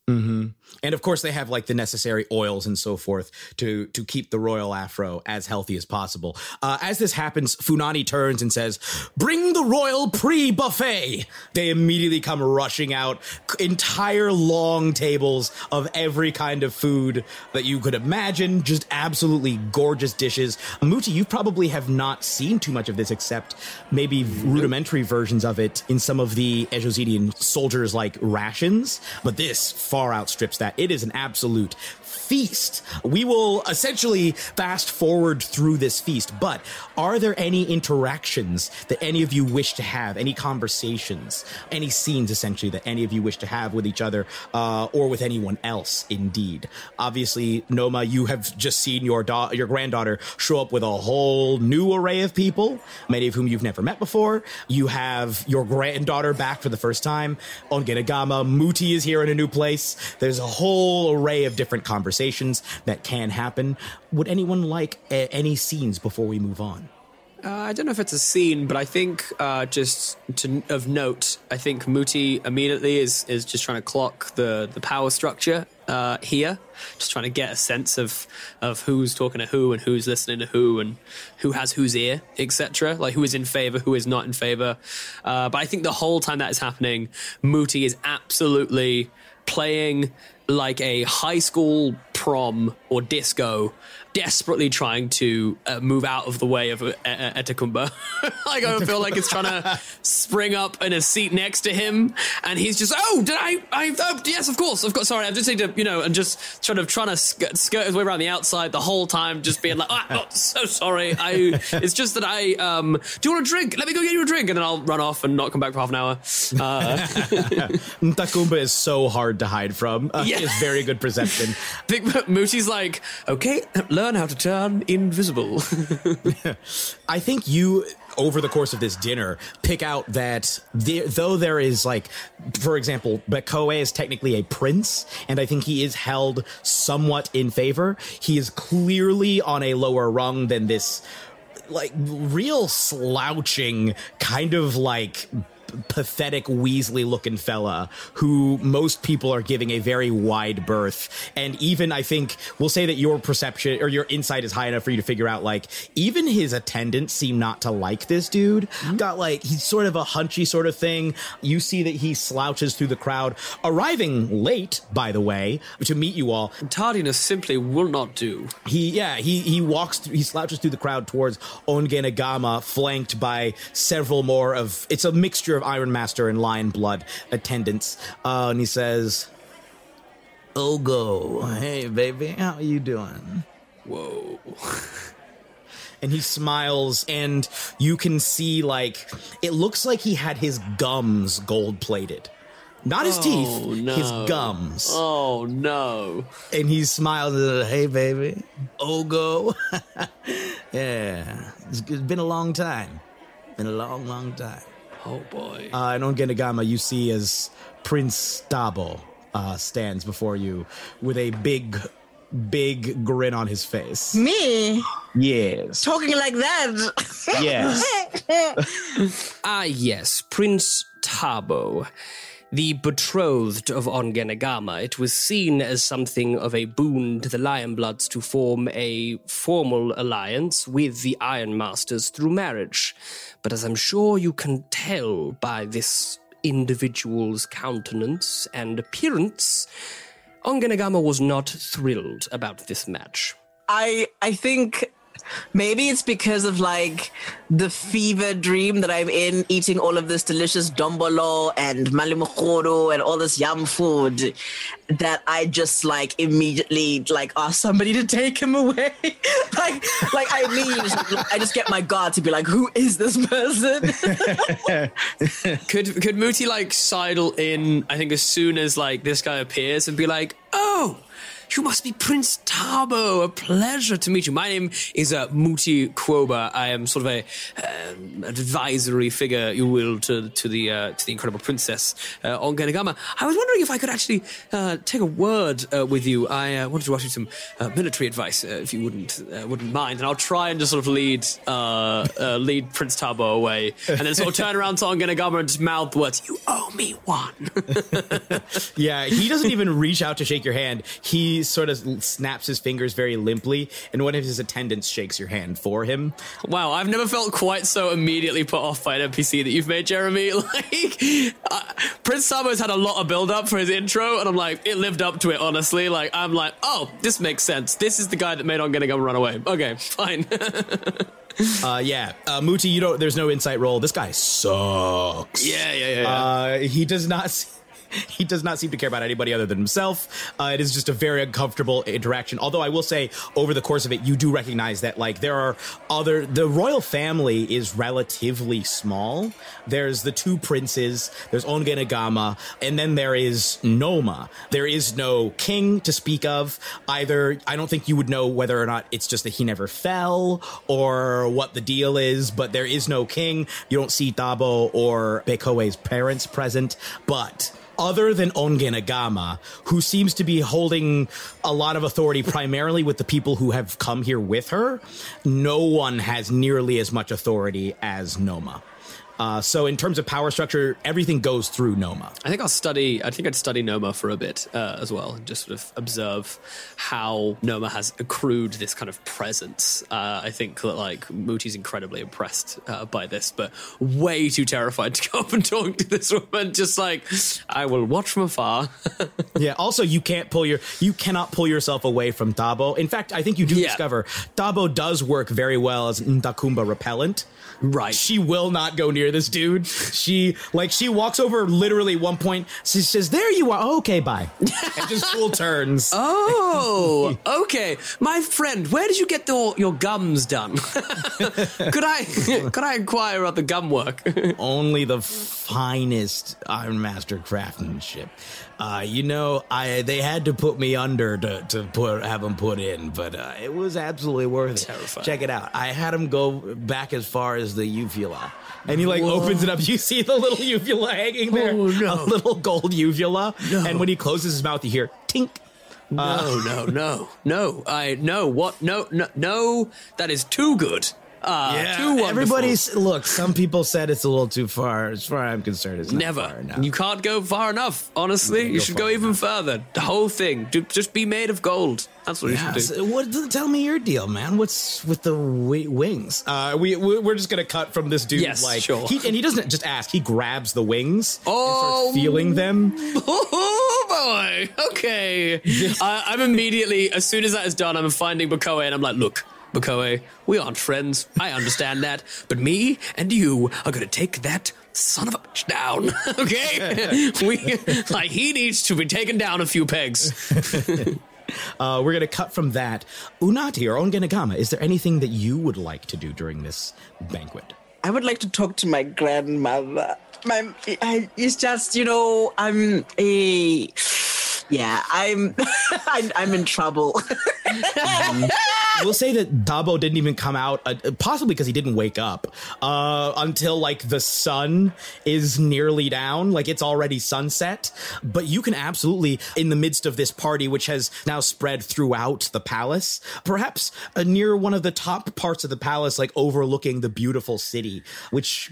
Hmm And of course, they have like the necessary oils and so forth to to keep the royal afro as healthy as possible. Uh, as this happens, Funani turns and says, "Bring the royal pre buffet." They immediately come rushing out, entire long tables of every kind of food that you could imagine, just absolutely gorgeous dishes. Mooti, you probably have not seen too much of this, except maybe rudimentary versions of it in some of the Ejosidian soldiers' like rations. But this far outstrips that. It is an absolute feast. We will essentially fast forward through this feast, but are there any interactions that any of you wish to have? Any conversations? Any scenes, essentially, that any of you wish to have with each other uh, or with anyone else, indeed? Obviously, Noma, you have just seen your, da- your granddaughter show up with a whole new array of people, many of whom you've never met before. You have your granddaughter back for the first time. on Ongenagama, Mooti is here in a new place. There's a whole array of different conversations that can happen. Would anyone like a- any scenes before we move on? Uh, I don't know if it's a scene, but I think uh, just to, of note, I think Mooti immediately is is just trying to clock the the power structure uh, here, just trying to get a sense of of who's talking to who and who's listening to who and who has whose ear, etc. Like who is in favor, who is not in favor. Uh, but I think the whole time that is happening, Mooti is absolutely playing like a high school prom or disco, desperately trying to uh, move out of the way of uh, uh, Ntakumba. like I feel like it's trying to spring up in a seat next to him, and he's just, oh, did I? I oh, yes, of course, of course. Sorry, I just need to, you know, and just sort of trying to sk- skirt his way around the outside the whole time, just being like, oh, oh, so sorry. I. It's just that I. Um, do you want a drink? Let me go get you a drink, and then I'll run off and not come back for half an hour. Uh, Takumba is so hard to hide from. Uh, Yeah. He has very good perception. I think Mooti's like, okay, learn how to turn invisible. I think you, over the course of this dinner, pick out that there, though there is like, for example, Bekoe is technically a prince, and I think he is held somewhat in favor. He is clearly on a lower rung than this, like, real slouching, kind of like pathetic Weasley looking fella who most people are giving a very wide berth. And even I think we'll say that your perception or your insight is high enough for you to figure out like even his attendants seem not to like this dude. Mm-hmm. Got like he's sort of a hunchy sort of thing. You see that he slouches through the crowd, arriving late, by the way, to meet you all. Tardiness simply will not do. He yeah, he he walks through, he slouches through the crowd towards Ongenagama, flanked by several more of it's a mixture of Iron Master and Lion Blood attendants. Uh, and he says, Ogo, hey baby, how you doing? Whoa. and he smiles and you can see like it looks like he had his gums gold plated. Not his Oh, teeth, his gums. Oh no. And he smiles and says, Hey, baby. Ogo. yeah. It's, it's been a long time. Been a long, long time. Oh boy. Uh, and Ongenagama, you see as Prince Tabo uh, stands before you with a big, big grin on his face. Me Yes. talking like that. Yes. Ah, yes, Prince Tabo. The betrothed of Ongenagama, it was seen as something of a boon to the Lionbloods to form a formal alliance with the Iron Masters through marriage. But as I'm sure you can tell by this individual's countenance and appearance, Ongenagama was not thrilled about this match. I I think maybe it's because of like the fever dream that I'm in, eating all of this delicious dombolo and malimokoro and all this yum food, that I just like immediately like ask somebody to take him away. like like I immediately I just get my guard to be like, who is this person? Could could Mooti like sidle in? I think as soon as like this guy appears and be like, "Oh, you must be Prince Tabo. A pleasure to meet you. My name is uh, Mooti Qobaa. I am sort of a um, advisory figure, you will, to to the uh, to the incredible princess uh, Ongenagama. I was wondering if I could actually uh, take a word uh, with you. I uh, wanted to ask you some uh, military advice, if you wouldn't wouldn't mind, and I'll try and just sort of lead lead Prince Tabo away, and then sort of turn around to Ongenagama and just mouth words. You owe me one. Yeah, he doesn't even reach out to shake your hand. He sort of snaps his fingers very limply, and one of his attendants shakes your hand for him. Wow, I've never felt quite so immediately put off by an NPC that you've made, Jeremy. Like, uh, Prince Sabo's had a lot of build up for his intro, and I'm like, it lived up to it, honestly. Like, I'm like, oh, this makes sense. This is the guy that made On Gonna Go run away. Okay, fine. Uh, yeah, uh, Mooti, you don't. There's no insight roll. This guy sucks. Yeah, yeah, yeah, yeah. Uh, he does not. He does not seem to care about anybody other than himself. Uh, it is just a very uncomfortable interaction. Although I will say, over the course of it, you do recognize that like there are other. The royal family is relatively small. There's the two princes. There's Ongenagama, and then there is Noma. There is no king to speak of. Either I don't think you would know whether or not it's just that he never fell or what the deal is. But there is no king. You don't see Dabo or Bekoe's parents present, but other than Ongenagama, who seems to be holding a lot of authority primarily with the people who have come here with her, no one has nearly as much authority as Noma. Uh, so in terms of power structure, everything goes through Noma. I think I'll study. I think I'd study Noma for a bit uh, as well, and just sort of observe how Noma has accrued this kind of presence. Uh, I think that like Mooti's incredibly impressed uh, by this, but way too terrified to go up and talk to this woman. Just like I will watch from afar. yeah. Also, you can't pull your you cannot pull yourself away from Dabo. In fact, I think you do discover Dabo does work very well as Ntakumba repellent. Right. She will not go near this dude. She like she walks over literally one point. She says, "There you are. Oh, okay, bye." and just full turns. Oh, okay, my friend. Where did you get the, your gums done? could I could I inquire about the gum work? Only the finest Iron Master craftsmanship. Uh, you know, I they had to put me under to, to put have them put in, but uh, it was absolutely worth it. Terrifying. Check it out. I had him go back as far as the uvula, and he like Whoa. opens it up. You see the little uvula hanging there, Oh, no. a little gold uvula, and when he closes his mouth, you hear tink. No, uh, no, no, no. I no. What? No, no, no. That is too good. Uh, too wonderful. everybody's look. Some people said it's a little too far. As far as I'm concerned, it's not Never. far. You can't go far enough. Honestly, You you, go should far go even further. The whole thing, just be made of gold. That's what Yeah, you should do. so what? Tell me your deal, man. What's with the wi- wings? Uh, we we- we're just gonna cut from this dude. Yes, like, sure. He, and he doesn't just ask. He grabs the wings. Oh, and starts feeling them. Oh boy. Okay. I, I'm immediately, as soon as that is done, I'm finding Bakoe and I'm like, look, Bakoe, we aren't friends. I understand that. But me and you are going to take that son of a bitch down. okay? we, like, he needs to be taken down a few pegs. Uh, we're gonna cut from that. Unati or Ongenagama, is there anything that you would like to do during this banquet? I would like to talk to my grandmother. My, I, it's just, you know, I'm a, yeah, I'm, I'm, I'm in trouble. we'll say that Dabo didn't even come out, uh, possibly because he didn't wake up uh, until like the sun is nearly down, like it's already sunset. But you can absolutely, in the midst of this party, which has now spread throughout the palace, perhaps uh, near one of the top parts of the palace, like overlooking the beautiful city, which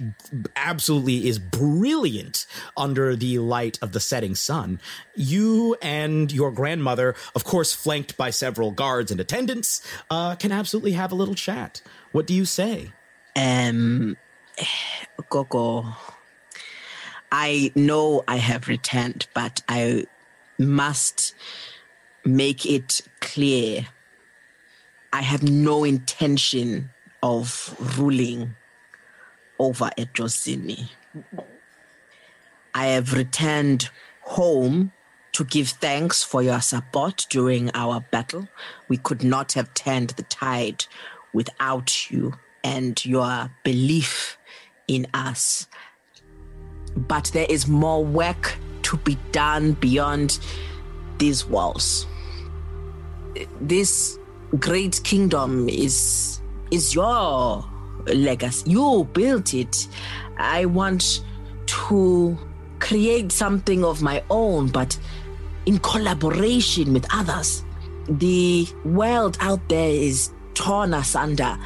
absolutely is brilliant under the light of the setting sun. You and your grandmother, of course, flanked by several guards and attendants, uh, can absolutely have a little chat. What do you say? Um, Gogo, I know I have returned, but I must make it clear I have no intention of ruling over Ejozini. I have returned home to give thanks for your support during our battle. We could not have turned the tide without you and your belief in us. But there is more work to be done beyond these walls. this great kingdom is is your legacy. You built it. I want to create something of my own, but in collaboration with others. The world out there is torn asunder.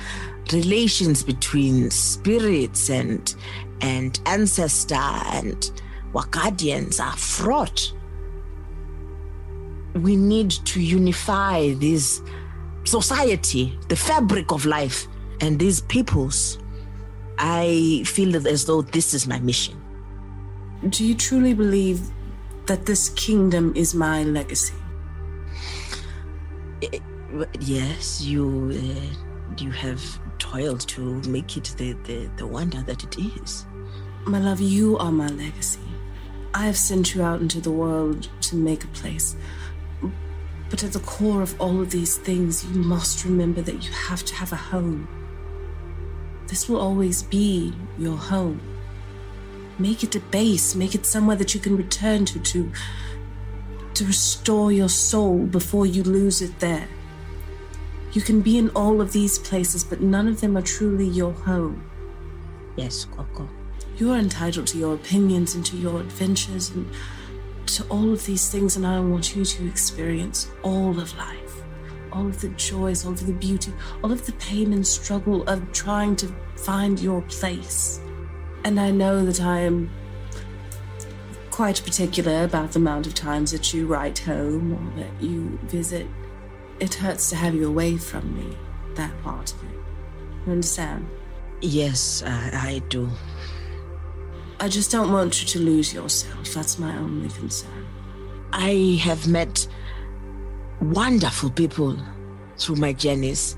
Relations between spirits and and ancestor and Wakadians are fraught. We need to unify this society, the fabric of life, and these peoples. I feel as though this is my mission. Do you truly believe that this kingdom is my legacy? Eh, Yes, you uh, you have toiled to make it the, the, the wonder that it is. My love, you are my legacy. I have sent you out into the world to make a place. But at the core of all of these things, you must remember that you have to have a home. This will always be your home. Make it a base, make it somewhere that you can return to to to restore your soul before you lose it there. You can be in all of these places, but none of them are truly your home. Yes, Gogo. You are entitled to your opinions and to your adventures and to all of these things, and I want you to experience all of life. All of the joys, all of the beauty, all of the pain and struggle of trying to find your place. And I know that I am quite particular about the amount of times that you write home or that you visit. It hurts to have you away from me, that part of it. You understand? Yes, I, I do. I just don't want you to lose yourself. That's my only concern. I have met wonderful people through my journeys.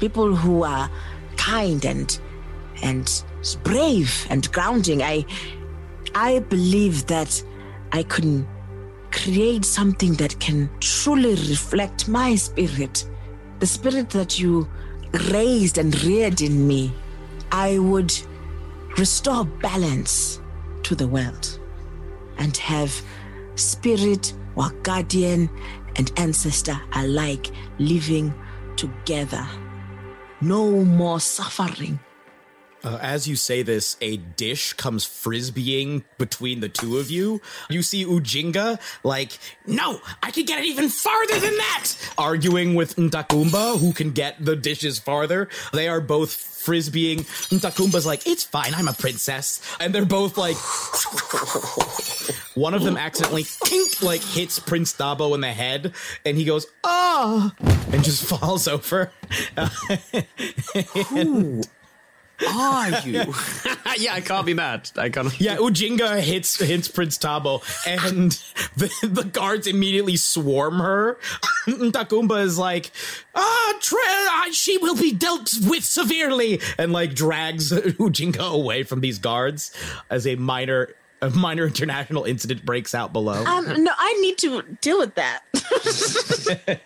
People who are kind and and brave and grounding. I I believe that I can create something that can truly reflect my spirit, the spirit that you raised and reared in me. I would restore balance to the world and have spirit or guardian and ancestor alike living together. No more suffering. Uh, as you say this, a dish comes frisbeeing between the two of you. You see Ujinga, like, no, I can get it even farther than that! Arguing with Ntakumba, who can get the dishes farther. They are both frisbeeing. Ntakumba's like, it's fine, I'm a princess. And they're both like, one of them accidentally kink, like hits Prince Dabo in the head, and he goes, ah, and just falls over. And- Are you? yeah, I can't be mad. I can't. Yeah, Ujinga hits hits Prince Dabo, and the, the guards immediately swarm her. Ntakumba is like, "Ah, Tre- ah, she will be dealt with severely," and like drags Ujinga away from these guards as a minor a minor international incident breaks out below. Um, no, I need to deal with that.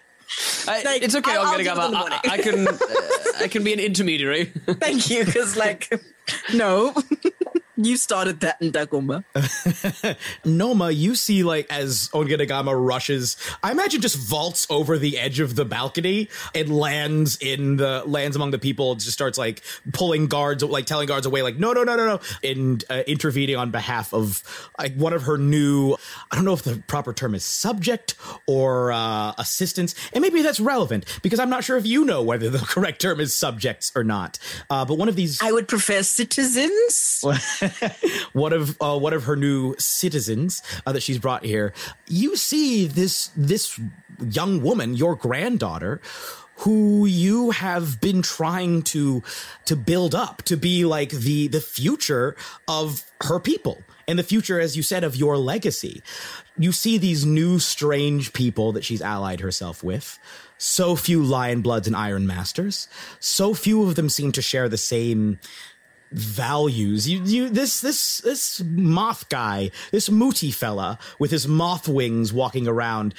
I, Like, it's okay, I'll- I'll Olga do it in the I, morning. I, I can, uh, I can be an intermediary. Thank you, because like, no, you started that in Dagomba. Noma, you see like as Ongenagama rushes, I imagine just vaults over the edge of the balcony and lands in the lands among the people. Just starts like pulling guards, like telling guards away, like no, no, no, no, no, and uh, intervening on behalf of like one of her new. I don't know if the proper term is subject or uh, assistants, and maybe that's relevant because I'm not sure if you know whether the correct term is subjects or not. Uh, but one of these, I would prefer citizens. one of uh, one of her new citizens uh, that she's brought here. You see this this young woman, your granddaughter, who you have been trying to to build up to be like the the future of her people and the future, as you said, of your legacy. You see these new strange people that she's allied herself with. So few Lion Bloods and Iron Masters. So few of them seem to share the same values. You, you, this, this, this moth guy, this Mooti fella with his moth wings walking around.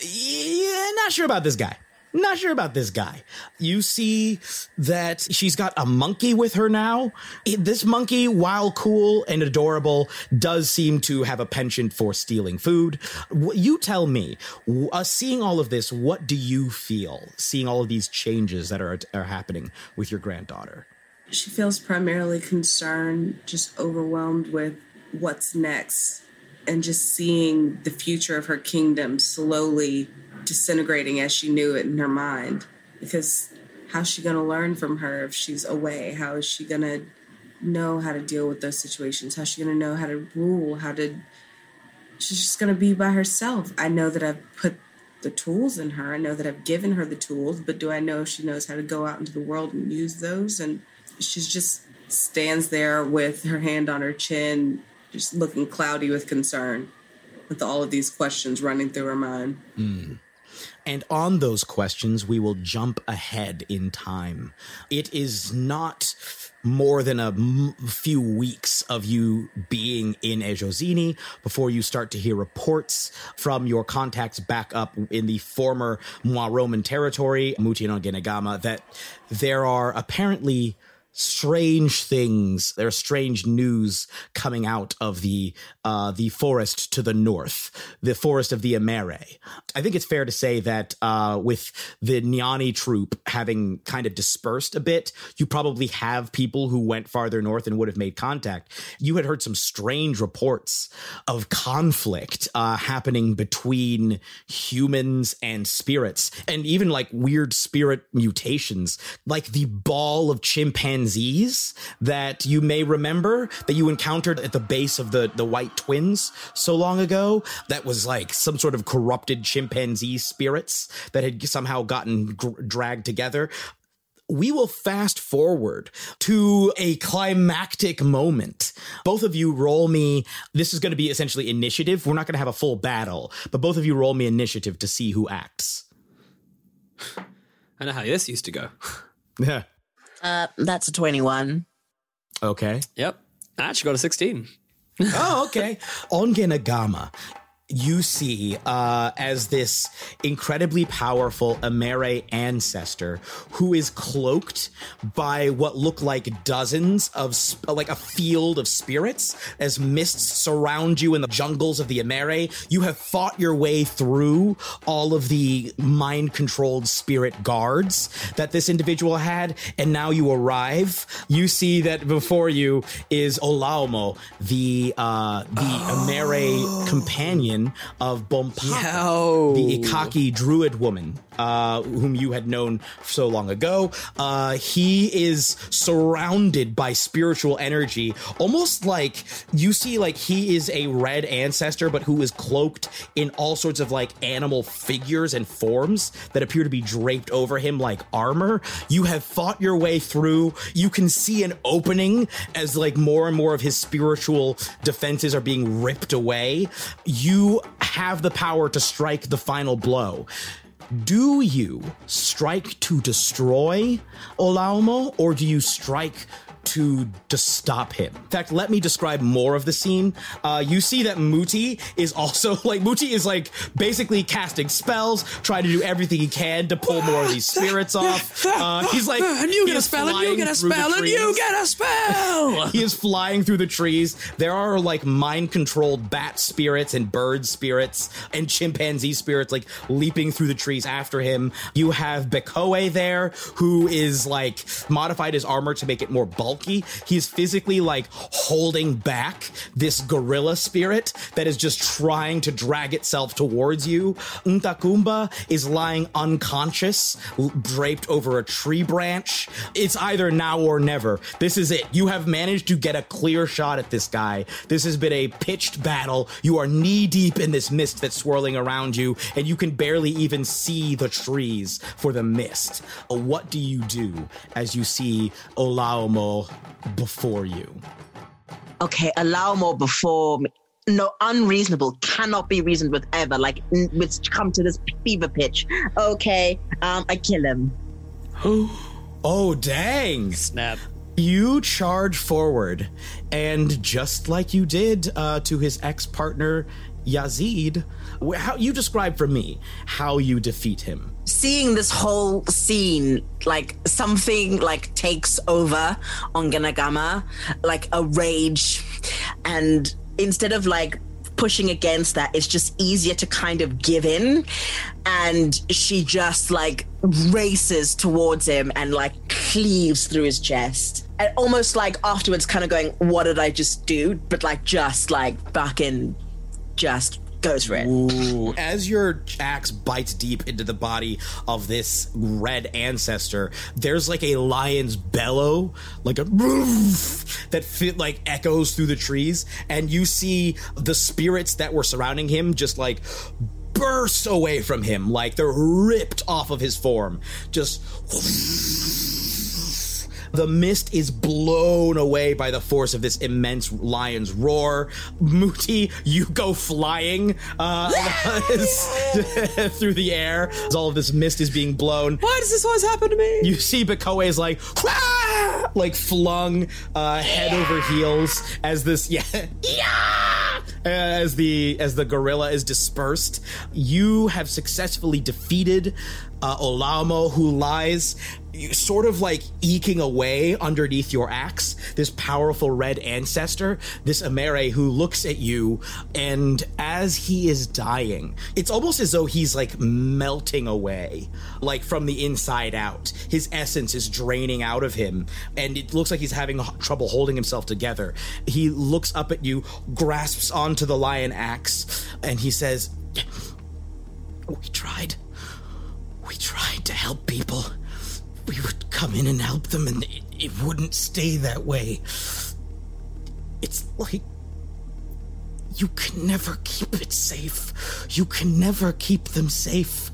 Yeah, not sure about this guy. not sure about this guy. You see that she's got a monkey with her now. This monkey, while cool and adorable, does seem to have a penchant for stealing food. You tell me, uh, seeing all of this, what do you feel? Seeing all of these changes that are, are happening with your granddaughter? She feels primarily concerned, just overwhelmed with what's next, and just seeing the future of her kingdom slowly disintegrating as she knew it in her mind. Because how's she going to learn from her if she's away? How is she going to know how to deal with those situations? How's she going to know how to rule? How to. She's just going to be by herself. I know that I've put the tools in her. I know that I've given her the tools, but do I know if she knows how to go out into the world and use those? And she's just stands there with her hand on her chin, just looking cloudy with concern, with all of these questions running through her mind. Mm. And on those questions, we will jump ahead in time. It is not more than a m- few weeks of you being in Ejozini before you start to hear reports from your contacts back up in the former Mwa Roman territory, Mooti no Genegama, that there are apparently strange things. There are strange news coming out of the uh the forest to the north the forest of the Emere. I think it's fair to say that uh with the Nyani troop having kind of dispersed a bit you probably have people who went farther north and would have made contact. You had heard some strange reports of conflict uh happening between humans and spirits and even like weird spirit mutations like the ball of chimpanzees that you may remember that you encountered at the base of the the white twins so long ago that was like some sort of corrupted chimpanzee spirits that had somehow gotten gr- dragged together we will fast forward to a climactic moment. Both of you roll me. This is going to be essentially initiative. We're not going to have a full battle, but both of you roll me initiative to see who acts. I know how this used to go. Yeah. Uh, that's a 21. Okay. Yep. I actually got a 16. oh, okay. Ongenagama, you see uh, as this incredibly powerful Emere ancestor who is cloaked by what look like dozens of, sp- like a field of spirits as mists surround you in the jungles of the Emere. You have fought your way through all of the mind controlled spirit guards that this individual had, and now you arrive. You see that before you is Olaumo, the uh, the Emere companion of Bompapa, the Ikaki druid woman, uh, whom you had known so long ago. Uh, he is surrounded by spiritual energy, almost like you see, like he is a red ancestor, but who is cloaked in all sorts of like animal figures and forms that appear to be draped over him like armor. You have fought your way through. You can see an opening as like more and more of his spiritual defenses are being ripped away. You have the power to strike the final blow. Do you strike to destroy Olaumo or do you strike to to stop him. In fact, let me describe more of the scene. Uh, you see that Mooti is also like Mooti is like basically casting spells, trying to do everything he can to pull more of these spirits off. Uh, he's like, and you get a spell, and you get a spell, and you get a spell. he is flying through the trees. There are like mind controlled bat spirits and bird spirits and chimpanzee spirits like leaping through the trees after him. You have Bekoe there who is like modified his armor to make it more bulky. He's physically like holding back this gorilla spirit that is just trying to drag itself towards you. Ntakumba is lying unconscious, draped over a tree branch. It's either now or never. This is it. You have managed to get a clear shot at this guy. This has been a pitched battle. You are knee deep in this mist that's swirling around you, and you can barely even see the trees for the mist. Uh, What do you do as you see Olaumo before you? Okay, Olaumo before me. No, unreasonable cannot be reasoned with ever. Like n- it's come to this fever pitch. Okay, um, I kill him. oh, dang. Snap. You charge forward, and just like you did uh, to his ex partner Yazid, wh- how you describe for me how you defeat him. seeing this whole scene, like something like takes over Ongenagama, like a rage. And instead of like pushing against that, it's just easier to kind of give in. And she just like races towards him and like cleaves through his chest. And almost like afterwards, kind of going, What did I just do? But like just like fucking just goes it. Ooh. As your axe bites deep into the body of this red ancestor, there's like a lion's bellow, like a that fit like echoes through the trees, and you see the spirits that were surrounding him just like burst away from him, like they're ripped off of his form. Just the mist is blown away by the force of this immense lion's roar. Mooti, you go flying uh, through the air as all of this mist is being blown. Why does this always happen to me? You see Bakoe is like, "Wah!" like flung uh, head over heels as this, yeah, yeah, as the as the gorilla is dispersed. You have successfully defeated uh, Olaumo, who lies sort of like eking away underneath your axe. This powerful red ancestor, this Emere, who looks at you, and as he is dying, it's almost as though he's like melting away, like from the inside out. His essence is draining out of him, and it looks like he's having trouble holding himself together. He looks up at you, grasps onto the lion axe, and he says, We tried. We tried to help people. We would come in and help them, and it, it wouldn't stay that way. It's like you can never keep it safe. You can never keep them safe.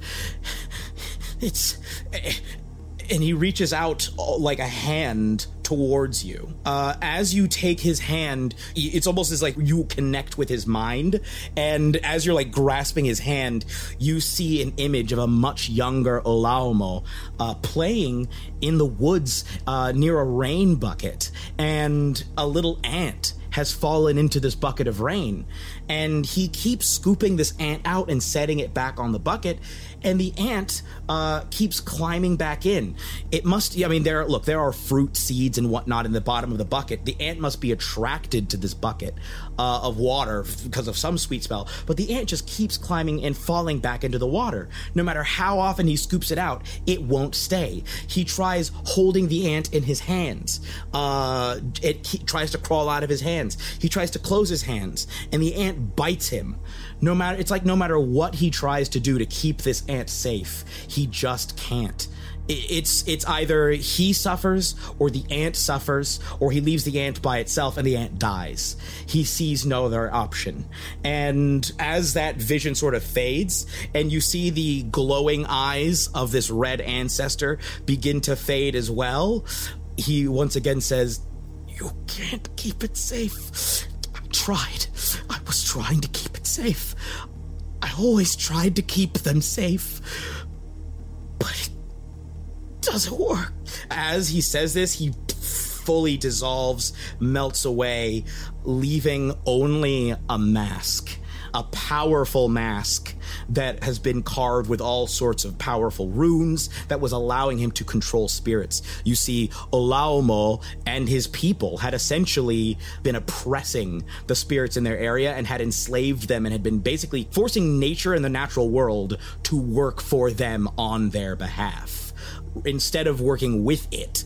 It's. And he reaches out uh, like a hand towards you. Uh, as you take his hand, it's almost as like you connect with his mind. And as you're like grasping his hand, you see an image of a much younger Olaumo uh, playing in the woods uh, near a rain bucket. And a little ant has fallen into this bucket of rain. And he keeps scooping this ant out and setting it back on the bucket. And the ant uh, keeps climbing back in. It must, I mean, there, look, there are fruit seeds and whatnot in the bottom of the bucket. The ant must be attracted to this bucket uh, of water because of some sweet smell. But the ant just keeps climbing and falling back into the water. No matter how often he scoops it out, it won't stay. He tries holding the ant in his hands. Uh, it he tries to crawl out of his hands. He tries to close his hands, and the ant bites him. No matter, it's like no matter what he tries to do to keep this ant safe, he just can't. It's it's either he suffers or the ant suffers, or he leaves the ant by itself and the ant dies. He sees no other option. And as that vision sort of fades, and you see the glowing eyes of this red ancestor begin to fade as well, he once again says, You can't keep it safe. Tried. I was trying to keep it safe. I always tried to keep them safe. But it doesn't work. As he says this, he fully dissolves, melts away, leaving only a mask. A powerful mask that has been carved with all sorts of powerful runes that was allowing him to control spirits. You see, Olaumo and his people had essentially been oppressing the spirits in their area and had enslaved them and had been basically forcing nature and the natural world to work for them on their behalf instead of working with it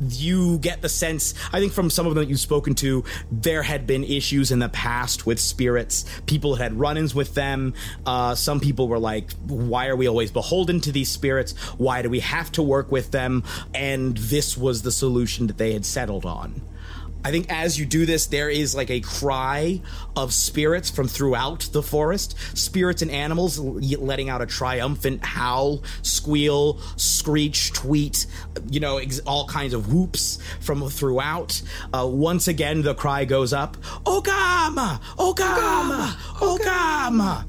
you get the sense i think from some of them that you've spoken to there had been issues in the past with spirits. People had run-ins with them. Uh, some people were like why are we always beholden to these spirits? Why do we have to work with them? And this was the solution that they had settled on I think as you do this, there is like a cry of spirits from throughout the forest. Spirits and animals letting out a triumphant howl, squeal, screech, tweet, you know, ex- all kinds of whoops from throughout. Uh, once again, the cry goes up Ogama! Ogama! Ogama!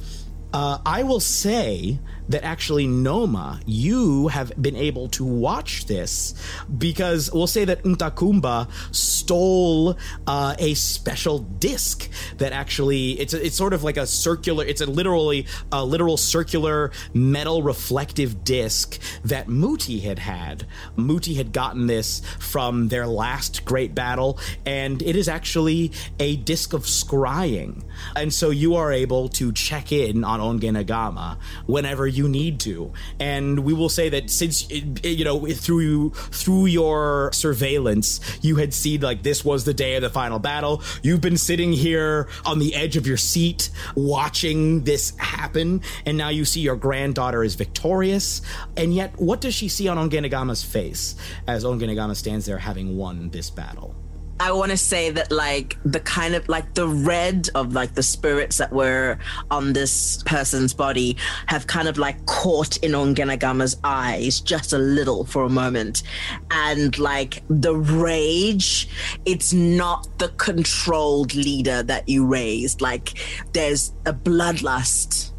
Uh, I will say that actually Noma, you have been able to watch this because we'll say that Ntakumba stole uh, a special disc that actually it's a, it's sort of like a circular. It's a literally a literal circular metal reflective disc that Mooti had had. Mooti had gotten this from their last great battle, and it is actually a disc of scrying. And so you are able to check in on Ongenagama whenever you need to. And we will say that since you know through through your surveillance, you had seen like this was the day of the final battle. You've been sitting here on the edge of your seat watching this happen, and now you see your granddaughter is victorious. And yet, what does she see on Ongenagama's face as Ongenagama stands there having won this battle? I want to say that like the kind of like the red of like the spirits that were on this person's body have kind of like caught in Ongenagama's eyes just a little for a moment. And like the rage, it's not the controlled leader that you raised. Like there's a bloodlust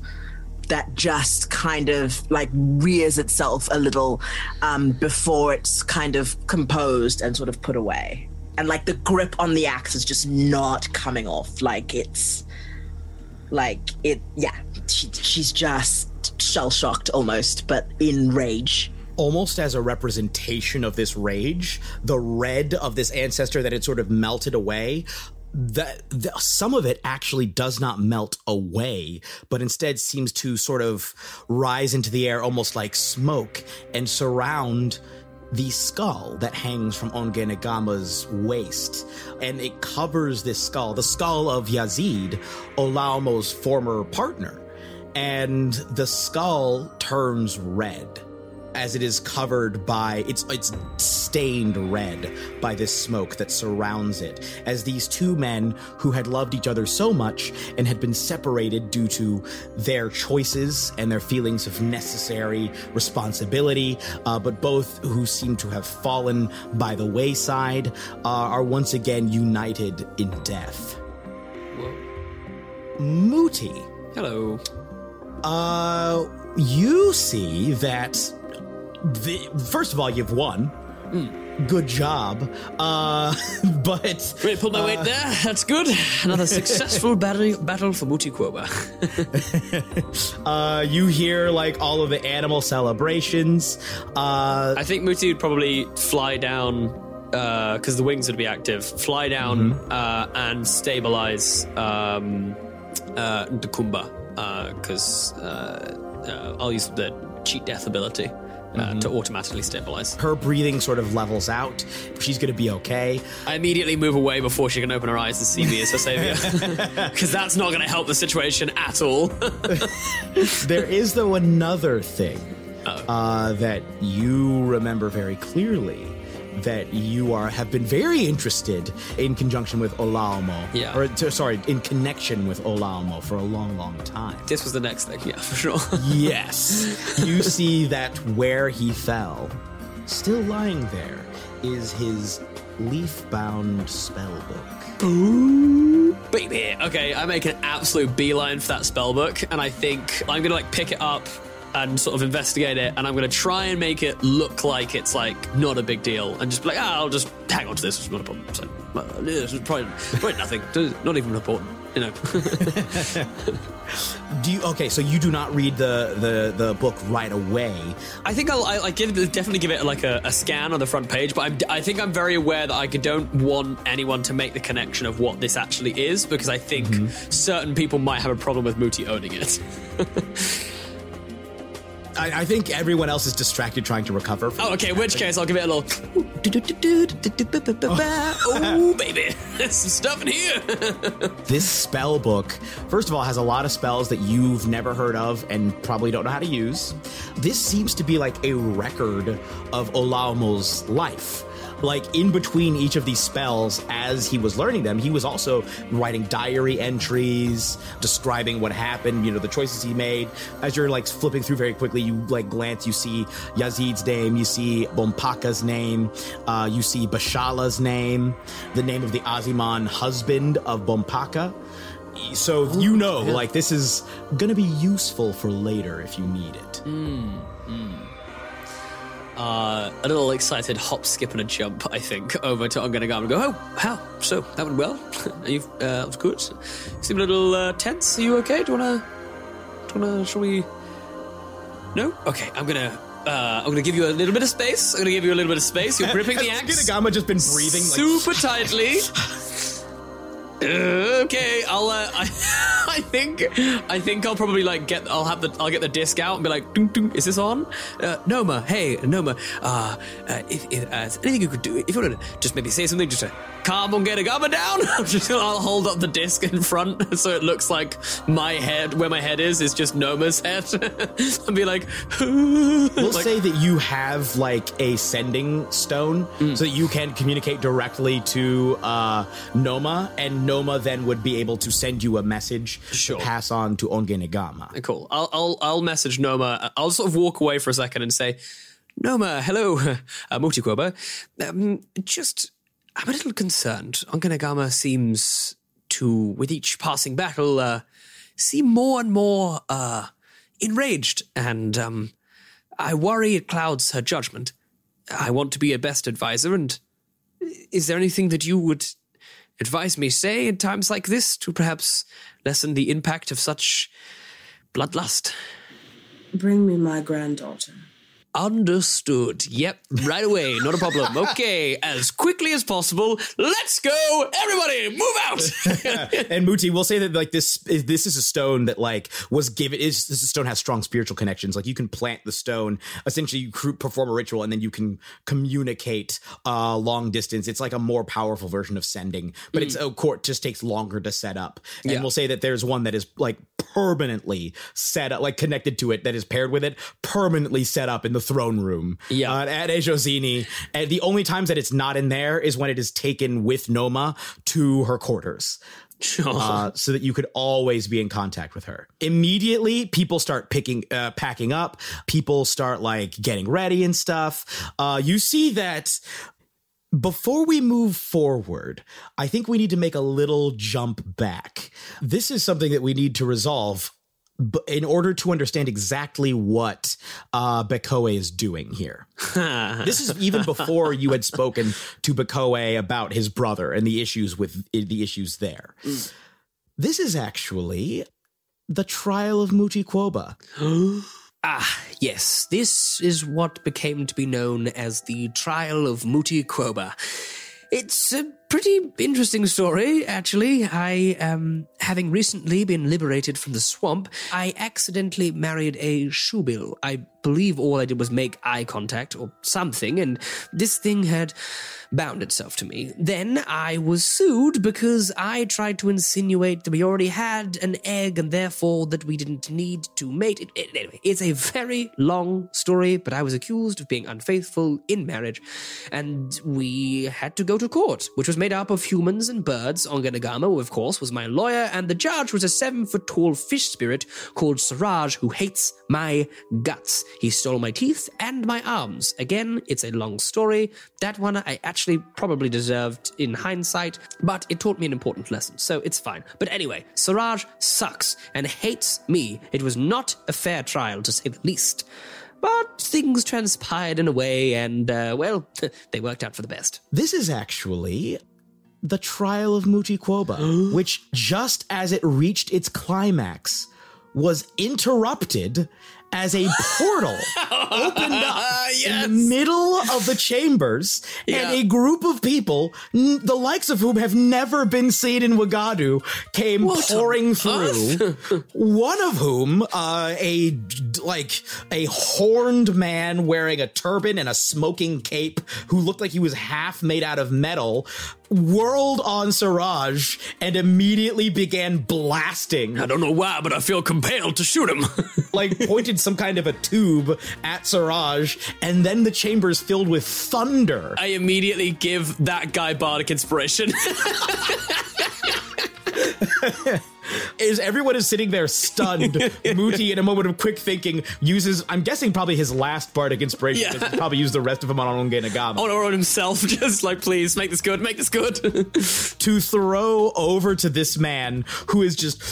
that just kind of like rears itself a little um, before it's kind of composed and sort of put away and like the grip on the axe is just not coming off. Like it's like it, yeah. She, she's just shell shocked almost, but in rage. Almost as a representation of this rage, the red of this ancestor that had sort of melted away that, some of it actually does not melt away, but instead seems to sort of rise into the air almost like smoke and surround the skull that hangs from Ongenagama's waist. And it covers this skull, the skull of Yazid, Olaumo's former partner. And the skull turns red as it is covered by it's it's stained red by this smoke that surrounds it as these two men who had loved each other so much and had been separated due to their choices and their feelings of necessary responsibility uh, but both who seem to have fallen by the wayside uh, are once again united in death Whoa. Mooti hello uh you see that the, first of all, you've won. Mm. Good job. Uh, but. Great, pull my uh, weight there. That's good. Another successful battle, battle for Mooti uh, you hear like all of the animal celebrations. Uh, I think Mooti would probably fly down because uh, the wings would be active. Fly down mm-hmm. uh, and stabilize um, uh, Kumba because uh, uh, uh, I'll use the cheat death ability uh, mm-hmm. to automatically stabilize. Her breathing sort of levels out. She's going to be okay. I immediately move away before she can open her eyes to see me as her savior. Because that's not going to help the situation at all. there is, though, another thing uh, that you remember very clearly that you are have been very interested in conjunction with Olaumo. Yeah. Or sorry, in connection with Olaumo for a long, long time. This was the next thing, yeah, for sure. yes. You see that where he fell, still lying there, is his leaf-bound spell book. Ooh, baby. Okay, I make an absolute beeline for that spell book, and I think I'm gonna like pick it up and sort of investigate it, and I'm going to try and make it look like it's like not a big deal, and just be like, ah, I'll just hang on to this. It's not a problem. So, uh, this is probably, probably nothing. Not even important, you know. do you okay? So you do not read the the the book right away. I think I'll I, I give definitely give it like a, a, scan on the front page, but I'm, I think I'm very aware that I don't want anyone to make the connection of what this actually is because I think mm-hmm. certain people might have a problem with Mooti owning it. I, I, think everyone else is distracted trying to recover. oh, okay. In which case, I'll give it a little. oh, baby, there's some stuff in here. this spell book, first of all, has a lot of spells that you've never heard of and probably don't know how to use. This seems to be like a record of Olaumo's life like in between each of these spells as he was learning them he was also writing diary entries describing what happened you know the choices he made as you're like flipping through very quickly you like glance you see yazid's name you see bompaka's name uh, you see bashala's name the name of the aziman husband of bompaka so you know, like this is gonna be useful for later if you need it. Mm, mm. Uh, a little excited hop, skip, and a jump, I think, over to Ongenagama and go, Oh, how? So, that went well? Are you, uh, that was good. Seem a little uh, tense. Are you okay? Do you wanna. Do you wanna. Shall we. No? Okay, I'm gonna. Uh, I'm gonna give you a little bit of space. I'm gonna give you a little bit of space. You're gripping the axe. Ongenagama just been breathing like super tightly. Uh, okay, I'll. Uh, I, I think. I think I'll probably like get. I'll have the. I'll get the disc out and be like, "Is this on?" Uh, Noma, hey, Noma. Uh, uh, if, if uh, is anything you could do, if you want to just maybe say something, just to calm Ongenagama down. I'm just. I'll hold up the disc in front so it looks like my head, where my head is, is just Noma's head, and be like, We'll like- say that you have like a sending stone so that you can communicate directly to uh, Noma, and Noma then would be able to send you a message to pass on to Ongenagama. Cool. I'll I'll I'll message Noma. I'll sort of walk away for a second and say, Noma, hello, uh, Mooti Qobaa. Um, just, I'm a little concerned. Ongenagama seems to, with each passing battle, uh, seem more and more uh, enraged, and um, I worry it clouds her judgment. I want to be a best advisor, and is there anything that you would advise me say in times like this to perhaps lessen the impact of such bloodlust? Bring me my granddaughter. Understood. Yep, right away. Not a problem. Okay, as quickly as possible. Let's go, everybody. Move out. and Mooti, we'll say that like this is this is a stone that like was given. Is this stone has strong spiritual connections? Like you can plant the stone. Essentially, you perform a ritual and then you can communicate uh, long distance. It's like a more powerful version of sending, but it's a court just takes longer to set up. And Yeah. we'll say that there's one that is like permanently set up, like connected to it, that is paired with it, permanently set up in the throne room. Yeah. uh, at Ejozini. And the only times that it's not in there is when it is taken with Noma to her quarters. Uh, so that you could always be in contact with her. Immediately, people start picking, uh, packing up. People start like getting ready and stuff. Uh, you see that before we move forward, I think we need to make a little jump back. This is something that we need to resolve in order to understand exactly what uh, Bekoe is doing here. this is even before you had spoken to Bekoe about his brother and the issues with the issues there. This is actually the trial of Mooti Qobaa. Ah, yes, this is what became to be known as the Trial of Mooti Qobaa. It's a pretty interesting story, actually. I, um, having recently been liberated from the swamp, I accidentally married a shoebill. I believe all I did was make eye contact or something, and this thing had bound itself to me. Then I was sued because I tried to insinuate that we already had an egg and therefore that we didn't need to mate. It, it- anyway, it's a very long story, but I was accused of being unfaithful in marriage, and we had to go to court, which was made up of humans and birds. Ongenagama, of course, was my lawyer, and the judge was a seven foot tall fish spirit called Siraj who hates my guts. He stole my teeth and my arms. Again, it's a long story. That one I actually probably deserved in hindsight, but it taught me an important lesson, so it's fine. But anyway, Siraj sucks and hates me. It was not a fair trial, to say the least. But things transpired in a way, and, uh, well, they worked out for the best. This is actually the trial of Mooti Qobaa, which just as it reached its climax was interrupted as a portal opened up in the middle of the chambers and a group of people, n- the likes of whom have never been seen in Wagadu, came pouring through. One of whom, uh, a like a horned man wearing a turban and a smoking cape, who looked like he was half made out of metal, whirled on Siraj and immediately began blasting. I don't know why, but I feel compelled to shoot him. like pointed some kind of a tube at Siraj, and then the chambers filled with thunder. I immediately give that guy bardic inspiration. Is everyone is sitting there stunned. Mooti, in a moment of quick thinking, uses I'm guessing probably his last bardic inspiration. Yeah. because he'll probably use the rest of them on Ongenagama. On on himself, just like, please make this good, make this good. to throw over to this man who is just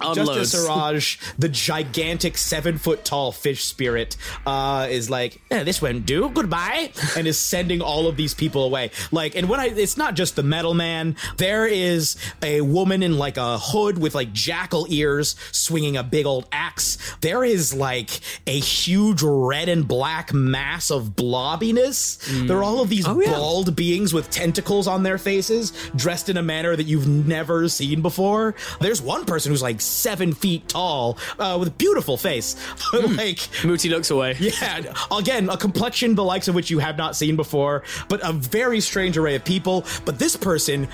Unloads. Justice Siraj, the gigantic seven foot tall fish spirit, uh, is like, "Eh, this won't do. Goodbye, and is sending all of these people away. Like, and when I, it's not just the metal man. There is a woman in like a hood with like jackal ears, swinging a big old axe. There is like a huge red and black mass of blobbiness. There are all of these Oh, yeah. bald beings with tentacles on their faces, dressed in a manner that you've never seen before. There's one person who's like seven feet tall, uh, with a beautiful face, but like Mooti looks away. yeah, again, a complexion the likes of which you have not seen before, but a very strange array of people. But this person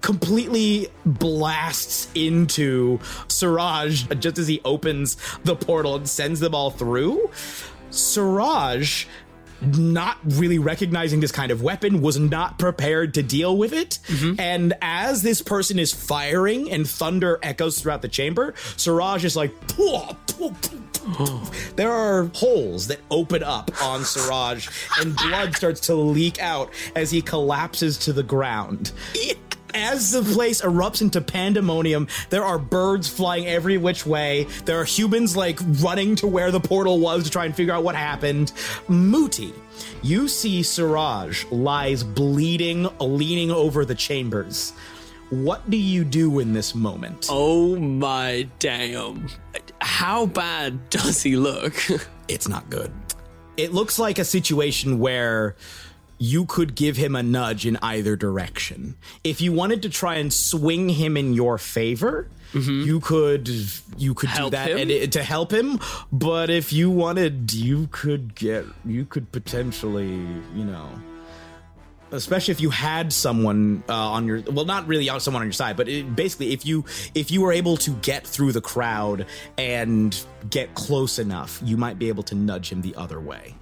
completely blasts into Siraj just as he opens the portal and sends them all through. Siraj not really recognizing this kind of weapon was not prepared to deal with it mm-hmm. and as this person is firing and thunder echoes throughout the chamber siraj is like there are holes that open up on Siraj, and blood starts to leak out as he collapses to the ground. As the place erupts into pandemonium, there are birds flying every which way. There are humans like running to where the portal was to try and figure out what happened. Mooti, you see Siraj lies bleeding, leaning over the chambers. What do you do in this moment? Oh my damn. How bad does he look? it's not good. It looks like a situation where you could give him a nudge in either direction. If you wanted to try and swing him in your favor, you could you could Help do that and it, to help him. But if you wanted, you could get you could potentially you know. Especially if you had someone uh, on your well, not really on someone on your side, but it, basically if you if you were able to get through the crowd and get close enough, you might be able to nudge him the other way.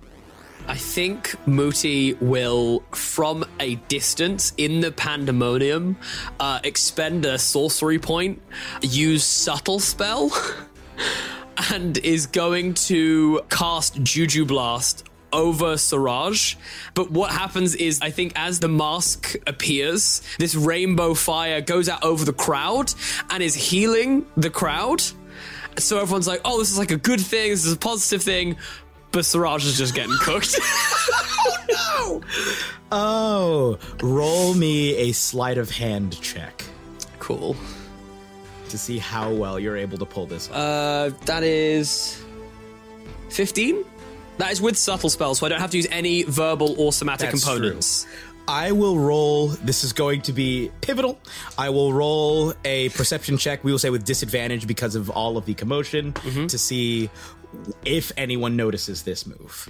I think Mooti will, from a distance in the pandemonium, uh, expend a sorcery point, use subtle spell, and is going to cast Juju Blast over Siraj. But what happens is, I think as the mask appears, this rainbow fire goes out over the crowd and is healing the crowd. So everyone's like, oh, this is like a good thing, this is a positive thing. But Siraj is just getting cooked. Oh, no! Oh, roll me a sleight of hand check cool. to see how well you're able to pull this off. Uh, that is 15? That is with subtle spells, so I don't have to use any verbal or somatic That's components. I will roll. This is going to be pivotal. I will roll a perception check. We will say with disadvantage because of all of the commotion to see if anyone notices this move.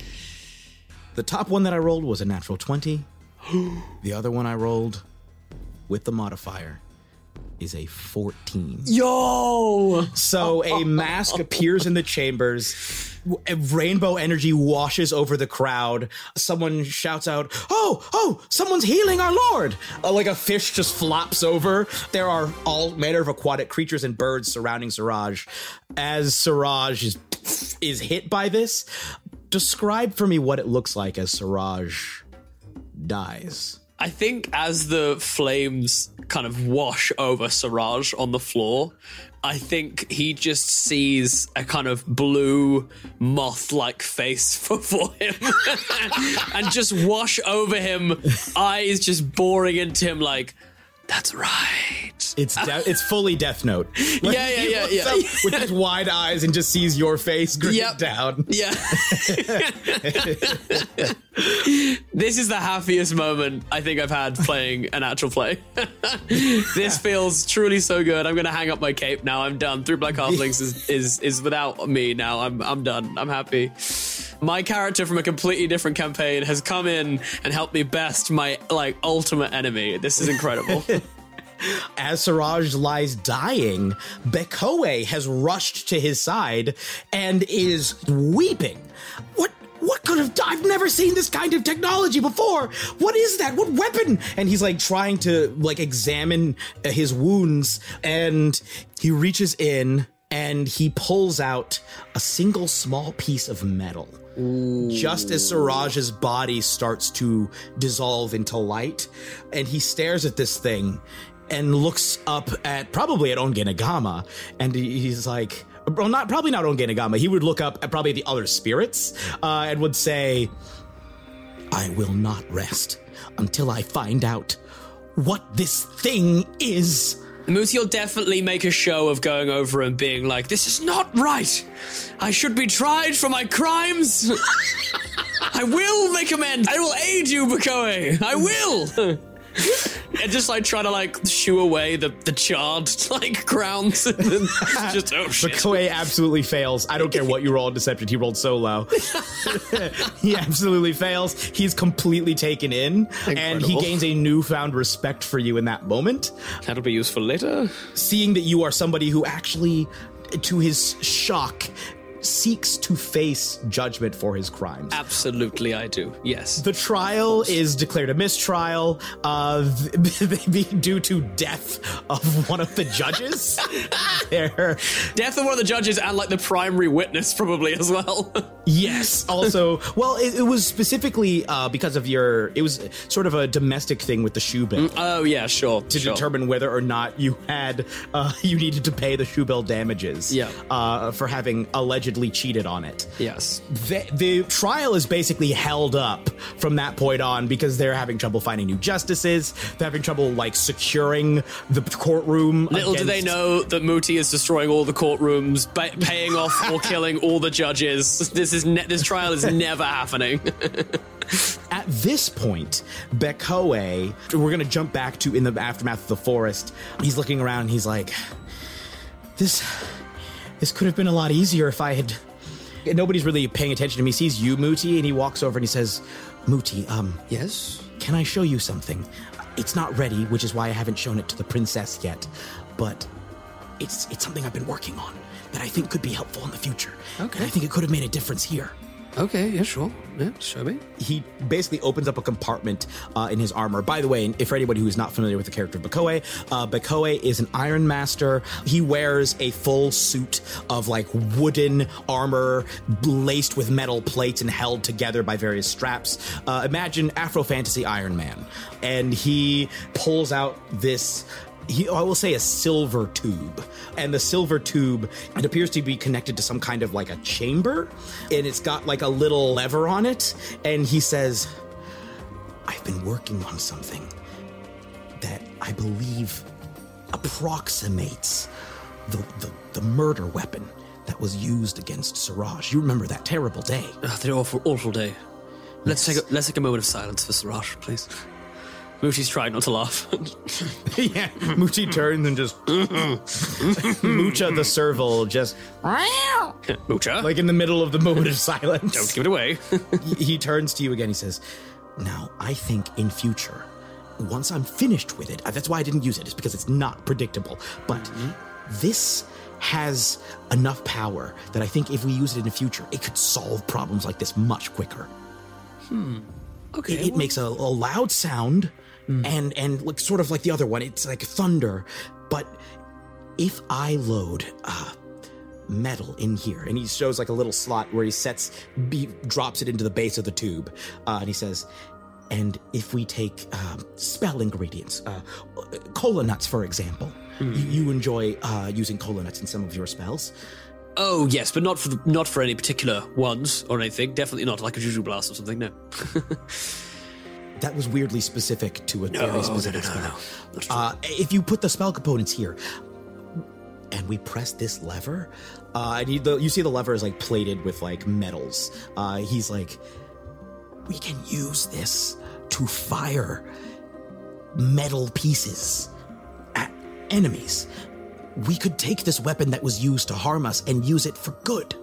The top one that I rolled was a natural 20. the other one I rolled with the modifier is a 14. Yo! So a mask appears in the chambers. Rainbow energy washes over the crowd. Someone shouts out, "Oh, oh! Someone's healing our lord!" Uh, like a fish just flops over. There are all manner of aquatic creatures and birds surrounding Siraj. As Siraj is is hit by this, describe for me what it looks like as Siraj dies. I think as the flames kind of wash over Siraj on the floor, I think he just sees a kind of blue moth like face before him and just wash over him, eyes just boring into him like, that's right. It's de- it's fully Death Note. Like, Yeah, yeah, yeah, yeah, yeah. With his wide eyes and just sees your face grin Yep. down. Yeah. this is the happiest moment I think I've had playing an actual play. this feels truly so good. I'm gonna hang up my cape now. I'm done. Three Black Halflings is, is is without me now. I'm I'm done. I'm happy. My character from a completely different campaign has come in and helped me best my like ultimate enemy. This is incredible. As Siraj lies dying, Bekoe has rushed to his side and is weeping. What what could have? I've never seen this kind of technology before. What is that? What weapon? And he's like trying to like examine uh, his wounds, and he reaches in and he pulls out a single small piece of metal. Just as Siraj's body starts to dissolve into light, and he stares at this thing and looks up at probably at Ongenagama, and he's like, well, not probably not Ongenagama. He would look up at probably the other spirits uh, and would say, "I will not rest until I find out what this thing is." Mooti will definitely make a show of going over and being like, "This is not right. I should be tried for my crimes. I will make amends. I will aid you, Bakoe. I will." and just like trying to like shoo away the the charred like grounds. and then just oh shit. Bakoe absolutely fails. I don't care what you roll on deception. He rolled so low. he absolutely fails. He's completely taken in, and he gains a newfound respect for you in that moment. That'll be useful later. Seeing that you are somebody who actually, to his shock, seeks to face judgment for his crimes. Absolutely, I do. Yes. The trial is declared a mistrial uh, due to death of one of the judges. There. Death of one of the judges and like the primary witness, probably as well. Yes. Also, well, it, it was specifically uh, because of your. It was sort of a domestic thing with the shoe bill. oh yeah, sure. To sure. determine whether or not you had uh, you needed to pay the shoe bill damages. Yeah. Uh, for having allegedly cheated on it. Yes. The, the trial is basically held up from that point on because they're having trouble finding new justices. They're having trouble like securing the courtroom. Little do they know that Mooti is destroying all the courtrooms, ba- paying off or killing all the judges. This is ne- this trial is never happening. At this point, Bekoe, we're gonna jump back to in the aftermath of the forest. He's looking around and he's like, This this could have been a lot easier if I had nobody's really paying attention to me. He sees you, Mooti, and he walks over and he says, Mooti, um Yes? Can I show you something? It's not ready, which is why I haven't shown it to the princess yet, but it's it's something I've been working on that I think could be helpful in the future. Okay. And I think it could have made a difference here. Okay, yeah, sure. Yeah, show me. he basically opens up a compartment uh, in his armor. By the way, if for anybody who's not familiar with the character of Bakoe, uh, Bakoe is an Iron Master. He wears a full suit of like wooden armor laced with metal plates and held together by various straps. Uh, imagine Afro Fantasy Iron Man, and he pulls out this he, I will say a silver tube. And the silver tube, it appears to be connected to some kind of like a chamber. And it's got like a little lever on it. And he says, I've been working on something that I believe approximates the, the, the murder weapon that was used against Siraj. You remember that terrible day. Oh, the awful, awful day. Let's take a, let's take a moment of silence for Siraj, please. Moochie's trying not to laugh. yeah, Muchi turns and just Mucha the serval just Mucha, like in the middle of the moment of silence. don't give it away. he, he turns to you again. He says, "Now I think in future, once I'm finished with it, uh, that's why I didn't use it. it. Is because it's not predictable. But this." Has enough power that I think if we use it in the future, it could solve problems like this much quicker. hmm. Okay. It, it makes a, a loud sound, and and like sort of like the other one. It's like thunder, but if I load uh, metal in here, and he shows like a little slot where he sets, be, drops it into the base of the tube, uh, and he says, and if we take um, spell ingredients, uh, cola nuts, for example, you, you enjoy uh, using cola nuts in some of your spells. Oh yes, but not for not for any particular ones or anything. Definitely not like a juju blast or something. No. That was weirdly specific to a No, very specific no, no, spell. no. Uh, if you put the spell components here, and we press this lever, uh, and you, the, you see the lever is like plated with like metals. Uh, he's like, we can use this to fire metal pieces at enemies. We could take this weapon that was used to harm us and use it for good.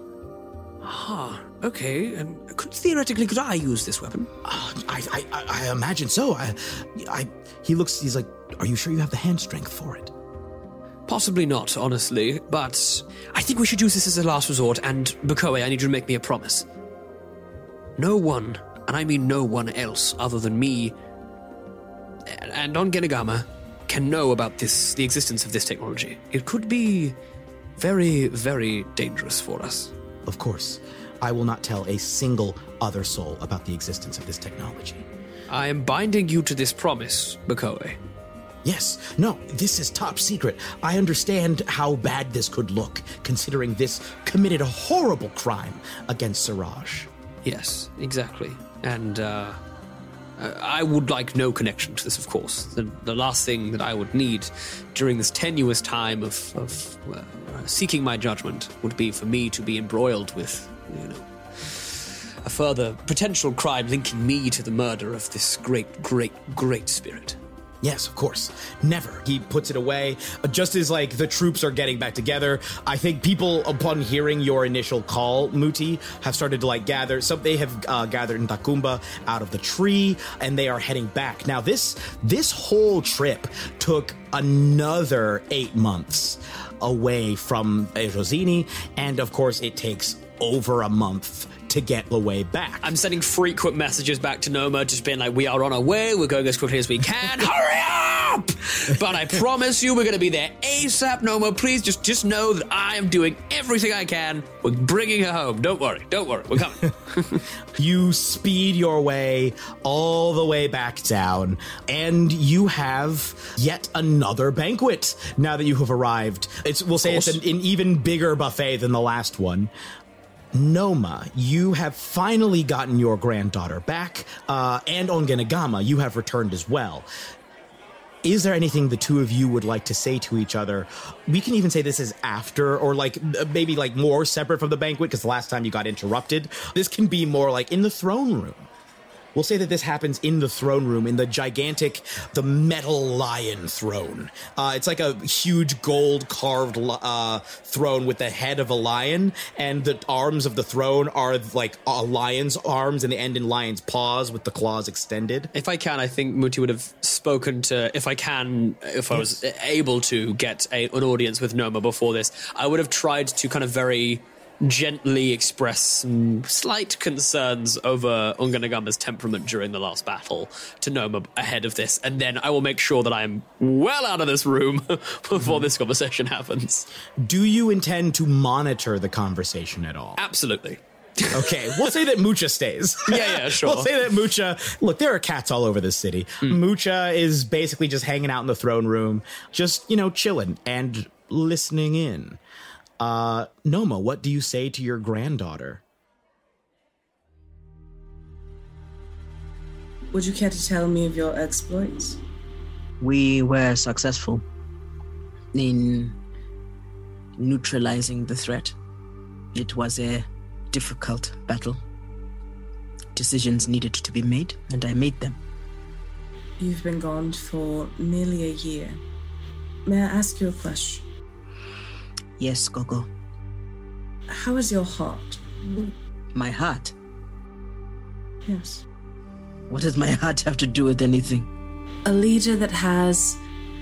Ah, okay. And could theoretically could I use this weapon? Uh, I, I, I, imagine so. I, I, he looks. He's like, "Are you sure you have the hand strength for it?" Possibly not, honestly, but I think we should use this as a last resort. And Bakoe, I need you to make me a promise. no one, and I mean no one else other than me and Ongenagama can know about this the existence of this technology. It could be very, very dangerous for us. Of course, I will not tell a single other soul about the existence of this technology. I am binding you to this promise, Makoe. Yes, no, this is top secret. I understand how bad this could look, considering this committed a horrible crime against Siraj. Yes, exactly. And uh, uh, I would like no connection to this, of course. The, the last thing that I would need during this tenuous time of, of uh, seeking my judgment would be for me to be embroiled with, you know, a further potential crime linking me to the murder of this great, great, great spirit. Yes, of course. Never. He puts it away. Uh, Just as like the troops are getting back together, I think people, upon hearing your initial call, Mooti, have started to like gather. Some they have uh, gathered in Takumba out of the tree, and they are heading back. Now this this whole trip took another eight months away from Rosini, and of course it takes over a month to get the way back. I'm sending frequent messages back to Noma, just being like, we are on our way, we're going as quickly as we can. Hurry up! But I promise you, we're going to be there ASAP. Noma, please just, just know that I am doing everything I can. We're bringing her home. Don't worry, don't worry, we're coming. you speed your way all the way back down, and you have yet another banquet now that you have arrived. It's we'll say it's an, an even bigger buffet than the last one. Noma, you have finally gotten your granddaughter back, uh, and Ongenagama, you have returned as well. Is there anything the two of you would like to say to each other? We can even say this is after, or like maybe like more separate from the banquet, because the last time you got interrupted. This can be more like in the throne room. We'll say that this happens in the throne room, in the gigantic, the metal lion throne. Uh, it's like a huge gold carved uh, throne with the head of a lion, and the arms of the throne are like a lion's arms, and they end in lion's paws with the claws extended. If I can, I think Mooti would have spoken to, if I can, if I was able to get a, an audience with Noma before this, I would have tried to kind of very gently express some slight concerns over Ongenagama's temperament during the last battle to Noma ahead of this, and then I will make sure that I am well out of this room before this conversation happens. Do you intend to monitor the conversation at all? Absolutely. Okay, we'll say that Mucha stays. Yeah, yeah, sure. we'll say that Mucha. Look, there are cats all over this city. Hmm. Mucha is basically just hanging out in the throne room, just you know, chilling and listening in. Uh, Noma, what do you say to your granddaughter? Would you care to tell me of your exploits? We were successful in neutralizing the threat. It was a difficult battle. Decisions needed to be made, and I made them. You've been gone for nearly a year. May I ask you a question? Yes, Gogo. How is your heart? My heart? Yes. What does my heart have to do with anything? A leader that has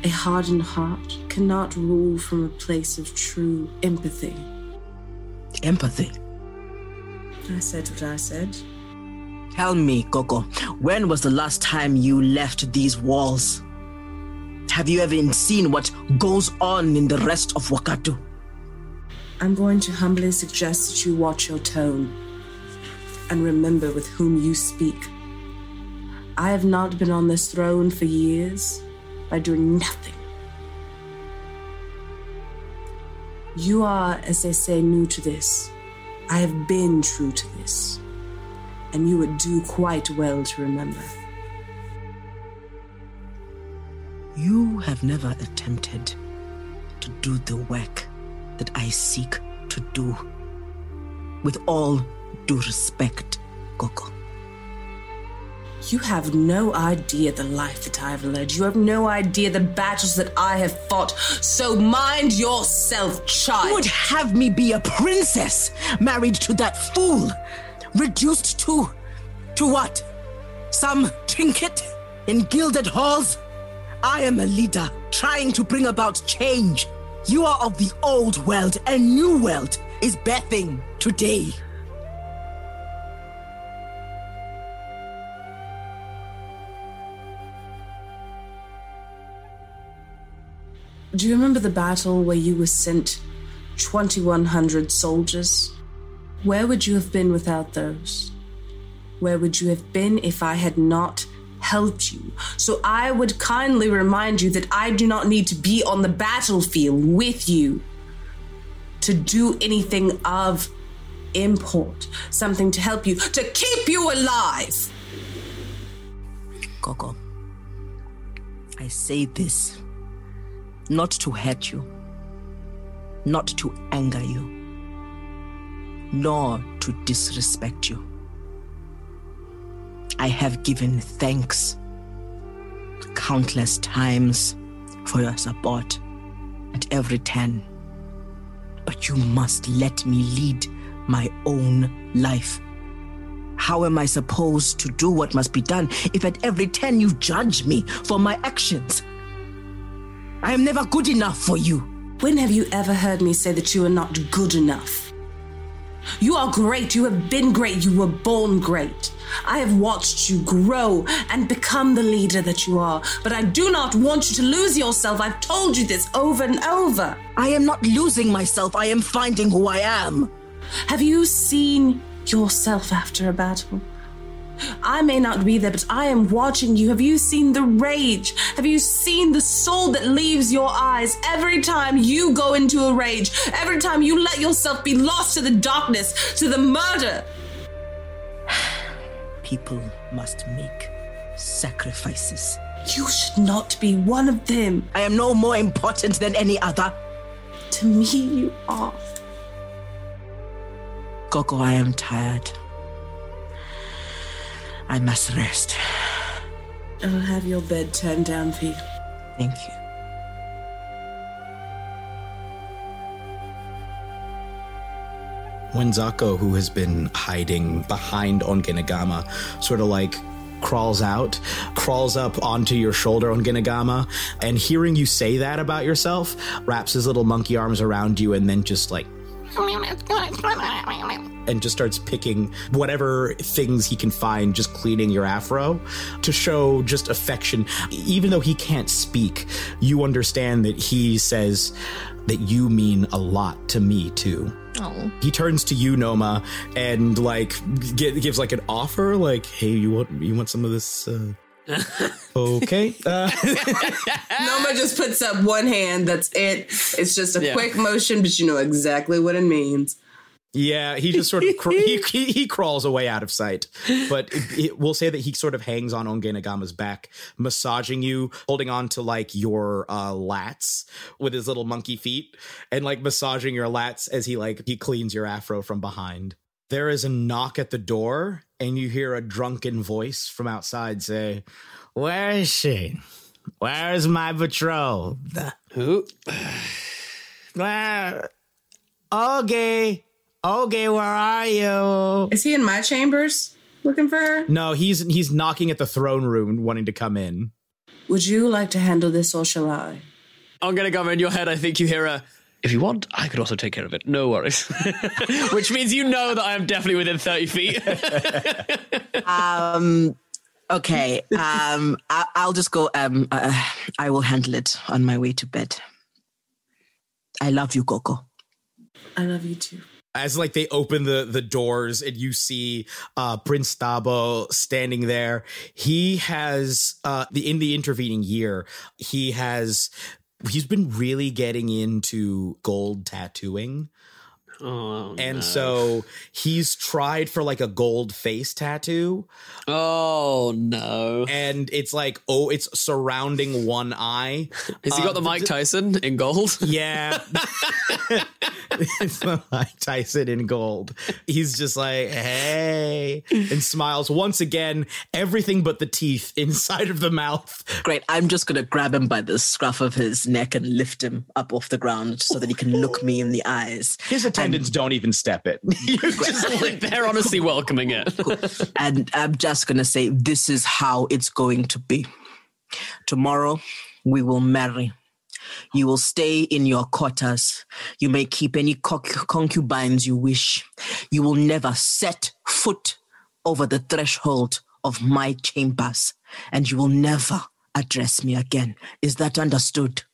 a hardened heart cannot rule from a place of true empathy. Empathy? I said what I said. Tell me, Gogo, when was the last time you left these walls? Have you ever seen what goes on in the rest of Wagadu? I'm going to humbly suggest that you watch your tone and remember with whom you speak. I have not been on this throne for years by doing nothing. You are, as they say, new to this. I have been true to this, and you would do quite well to remember. You have never attempted to do the work that I seek to do. With all due respect, Gogo. You have no idea the life that I have led. You have no idea the battles that I have fought. So mind yourself, child. You would have me be a princess married to that fool. Reduced to. to what? Some trinket in gilded halls? I am a leader trying to bring about change. You are of the old world, and new world is bathing today. Do you remember the battle where you were sent 2,100 soldiers? Where would you have been without those? Where would you have been if I had not helped you? So I would kindly remind you that I do not need to be on the battlefield with you to do anything of import, something to help you, to keep you alive. Gogo, I say this not to hurt you, not to anger you, nor to disrespect you. I have given thanks countless times for your support at every turn. But you must let me lead my own life. How am I supposed to do what must be done if at every turn you judge me for my actions? I am never good enough for you. When have you ever heard me say that you are not good enough? You are great. You have been great. You were born great. I have watched you grow and become the leader that you are. But I do not want you to lose yourself. I've told you this over and over. I am not losing myself. I am finding who I am. Have you seen yourself after a battle? I may not be there, but I am watching you. Have you seen the rage? Have you seen the soul that leaves your eyes every time you go into a rage? Every time you let yourself be lost to the darkness, to the murder? People must make sacrifices. You should not be one of them. I am no more important than any other. To me, you are. Gogo, I am tired. I must rest. I'll have your bed turned down for you. Thank you. Mwenzako, who has been hiding behind Ongenagama, sort of like crawls out, crawls up onto your shoulder Ongenagama, and hearing you say that about yourself, wraps his little monkey arms around you and then just like and just starts picking whatever things he can find, just cleaning your afro to show just affection. Even though he can't speak, you understand that he says that you mean a lot to me too. Oh. He turns to you, Noma, and like gi- gives like an offer, like, "Hey, you want you want some of this?" Uh, okay. Uh, Noma just puts up one hand. That's it. It's just a Yeah. quick motion, but you know exactly what it means. Yeah, he just sort of cr- he, he he crawls away out of sight. But it, it, we'll say that he sort of hangs on Ongenagama's back, massaging you, holding on to like your uh, lats with his little monkey feet, and like massaging your lats as he like he cleans your afro from behind. There is a knock at the door, and you hear a drunken voice from outside say, "Where is she? Where is my betrothed? Who? Where? Okay, okay, where are you?" Is he in my chambers looking for her? No, he's he's knocking at the throne room, wanting to come in. Would you like to handle this or shall I? I'm gonna go in your head. I think you hear a. If you want, I could also take care of it. No worries. Which means you know that I am definitely within 30 feet. Um. Okay. Um. I, I'll just go. Um. Uh, I will handle it on my way to bed. I love you, Gogo. I love you too. As like they open the the doors and you see uh Prince Thabo standing there. He has uh the in the intervening year, he has he's been really getting into gold tattooing. Oh, and no. so he's tried for like a gold face tattoo. Oh no. And it's like, oh, it's surrounding one eye. Has he got um, the Mike Tyson in gold? Yeah. it's the Mike Tyson in gold. He's just like, hey, and smiles once again, everything but the teeth inside of the mouth. Great. I'm just gonna grab him by the scruff of his neck and lift him up off the ground so that he can look me in the eyes. His attendants don't even step it. Just like they're honestly welcoming it. and I'm just gonna say this is how it's going to be. Tomorrow we will marry. You will stay in your quarters. You may keep any concubines you wish. You will never set foot over the threshold of my chambers, and you will never address me again. Is that understood?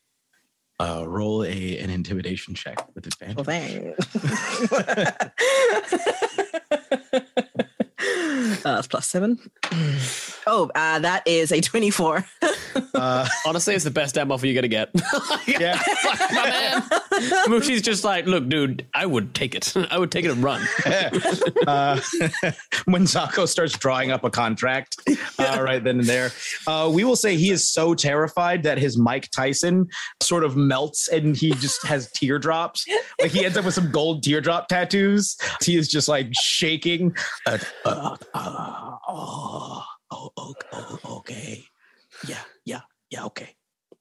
Uh, roll a an intimidation check with advantage. Uh, that's plus seven. Oh, uh, that is a 24. Uh, Honestly, it's the best damn offer you're gonna get. yeah. My man. Mushi's just like, look, dude, I would take it. I would take it and run. uh, Mwenzako starts drawing up a contract, uh, right then and there, uh, we will say he is so terrified that his Mike Tyson sort of melts and he just has teardrops. Like he ends up with some gold teardrop tattoos. He is just like shaking. Uh, uh, uh, oh, oh, oh, oh, okay. Yeah, yeah, yeah, okay.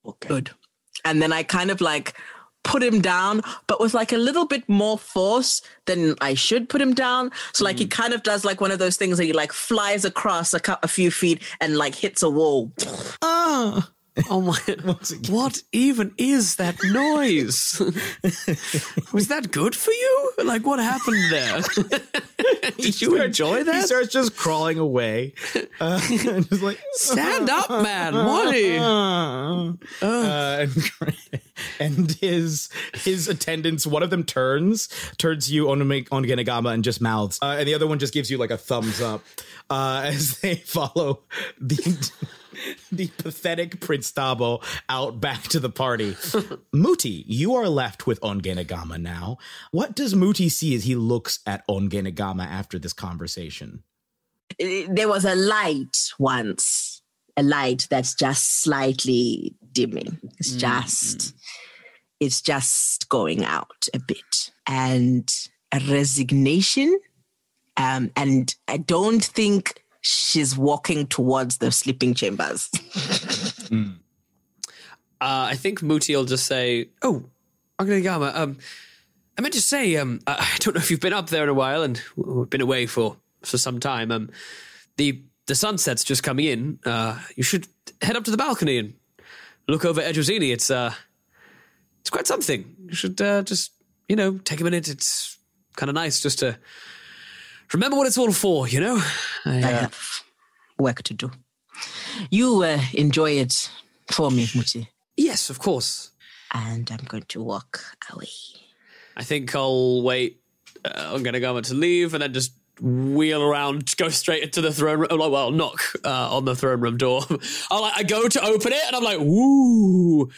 Okay. Good. And then I kind of like put him down, but with like a little bit more force than I should put him down. So like he mm. kind of does like one of those things where he like flies across a, cou- a few feet and like hits a wall. Oh, oh my! What even is that noise? Was that good for you? Like, what happened there? Did you enjoy that? He starts just crawling away. Uh, and just like Stand up, man. Why? Uh, and, and his his attendants, one of them turns turns you on Ongenagama and just mouths, uh, and the other one just gives you like a thumbs up uh, as they follow the the pathetic Prince Thabo out back to the party. Mooti, you are left with Ongenagama now. What does Mooti see as he looks at Ongenagama after this conversation? Eh, There was a light once, a light that's just slightly dimming. It's just, it's just going out a bit. And a resignation. Um, and I don't think she's walking towards the sleeping chambers. Uh, I think Mooti will just say, "Oh, Ongenagama, um, I meant to say, um, I I don't know if you've been up there in a while, and we've been away for for some time. Um, the the sunset's just coming in. Uh, you should head up to the balcony and look over Ejozini. It's uh, it's quite something. You should uh, just, you know, take a minute. It's kind of nice just to remember what it's all for. You know, I, I uh, have work to do. You uh, enjoy it for me, Mooti. yes, of course. And I'm going to walk away. I think I'll wait. Uh, I'm going to go to leave and then just wheel around, go straight into the throne room. Well, well knock uh, on the throne room door. I like, I go to open it and I'm like, woo.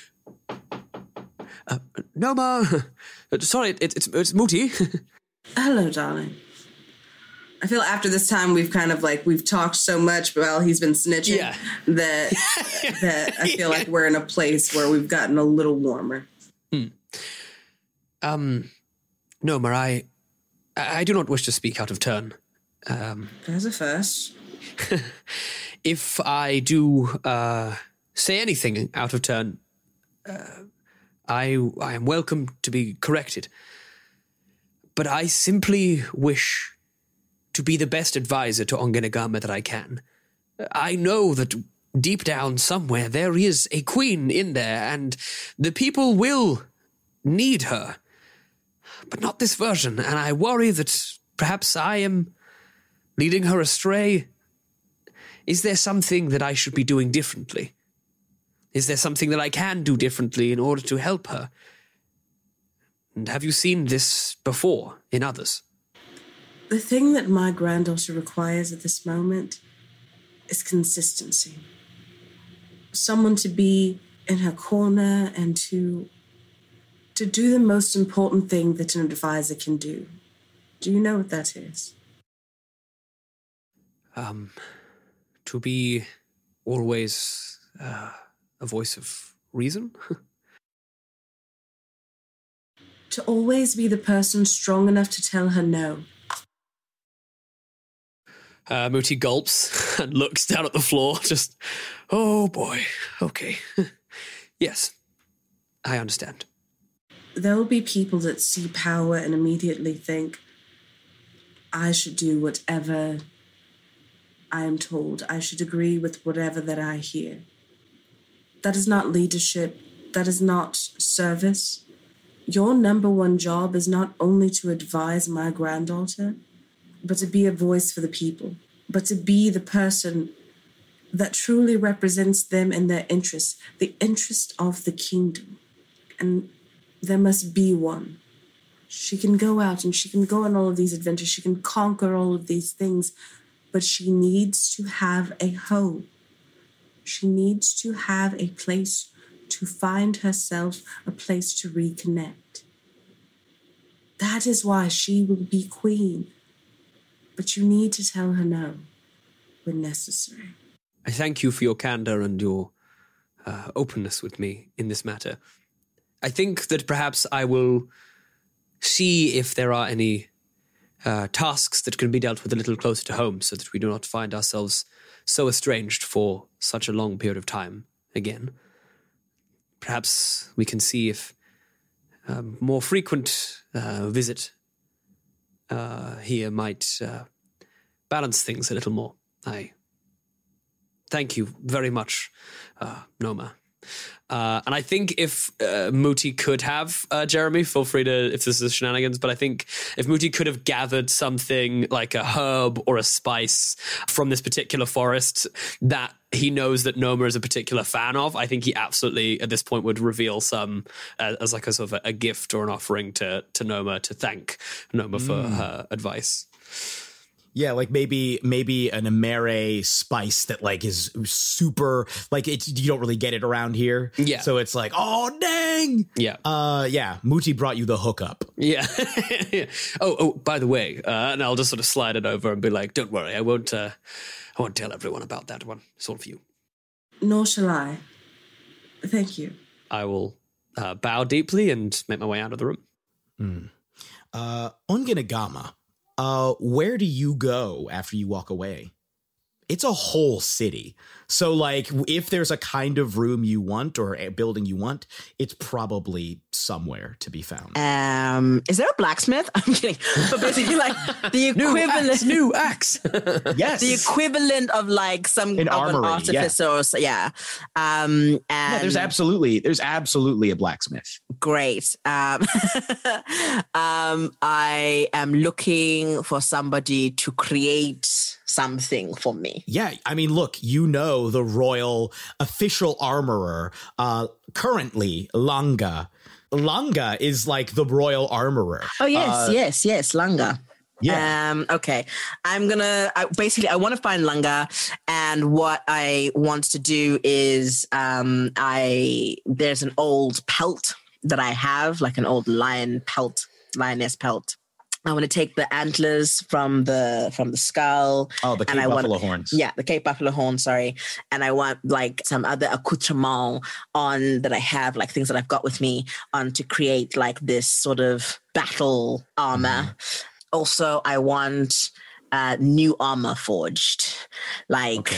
Uh, no, ma. Uh, Sorry, it, it's it's Mooti. Hello, darling. I feel after this time we've kind of like we've talked so much while he's been snitching Yeah. that that I feel like we're in a place where we've gotten a little warmer. Hmm. um, no, ma. I, I do not wish to speak out of turn. Um, There's a first. if I do uh, say anything out of turn, uh, I I am welcome to be corrected. But I simply wish to be the best advisor to Ongenagama that I can. I know that deep down somewhere there is a queen in there, and the people will need her. But not this version, and I worry that perhaps I am leading her astray. Is there something that I should be doing differently? Is there something that I can do differently in order to help her? And have you seen this before in others? The thing that my granddaughter requires at this moment is consistency. Someone to be in her corner and to to do the most important thing that an advisor can do. Do you know what that is? Um, to be always uh, a voice of reason? To always be the person strong enough to tell her no. Uh, Mooti gulps and looks down at the floor, just, oh boy, okay. yes, I understand. There will be people that see power and immediately think, I should do whatever I am told. I should agree with whatever that I hear. That is not leadership. That is not service. Your number one job is not only to advise my granddaughter, but to be a voice for the people, but to be the person that truly represents them and their interests, the interest of the kingdom. And there must be one. She can go out and she can go on all of these adventures. She can conquer all of these things, but she needs to have a home. She needs to have a place to find herself, a place to reconnect. That is why she will be queen. But you need to tell her no when necessary. I thank you for your candor and your uh, openness with me in this matter. I think that perhaps I will see if there are any uh, tasks that can be dealt with a little closer to home so that we do not find ourselves so estranged for such a long period of time again. Perhaps we can see if a more frequent uh, visit uh, here might uh, balance things a little more. I thank you very much, uh, Noma. Uh, and I think if uh, Mooti could have uh, Jeremy, feel free to if this is shenanigans. But I think if Mooti could have gathered something like a herb or a spice from this particular forest that he knows that Noma is a particular fan of, I think he absolutely at this point would reveal some uh, as like a sort of a, a, gift or an offering to to Noma to thank Noma for Mm. her advice. Yeah, like maybe maybe an Emere spice that like is super like it's you don't really get it around here. Yeah. So it's like, oh dang. Yeah. Uh yeah. Mooti brought you the hookup. Yeah. oh, oh, by the way, uh, and I'll just sort of slide it over and be like, "Don't worry, I won't. Uh, won't tell everyone about that one. It's all for you." Nor shall I. Thank you. I will uh, bow deeply and make my way out of the room. Mm. Uh Ongenagama, uh where do you go after you walk away? It's a whole city. So like if there's a kind of room you want or a building you want, it's probably somewhere to be found. Um, is there a blacksmith? I'm kidding. But basically, like the equivalent, new axe. yes, the equivalent of like some An of armory, an yeah. artificer. Or so, yeah. Um, and Yeah, there's absolutely there's absolutely a blacksmith. great. Um, um, I am looking for somebody to create something for me. Yeah, I mean, look, you know the royal official armorer, uh, currently Langa. Langa is like the royal armorer. Oh yes, Uh, yes, yes, Langa. Yeah. Um, okay. I'm gonna I, basically I want to find Langa, and what I want to do is um, I there's an old pelt that I have, like an old lion pelt, lioness pelt. I want to take the antlers from the from the skull. Oh, the and Cape I want- buffalo horns. Yeah, the Cape Buffalo horn, sorry. And I want like some other accoutrement on that I have, like things that I've got with me on to create like this sort of battle armor. Also, I want uh, new armor forged, like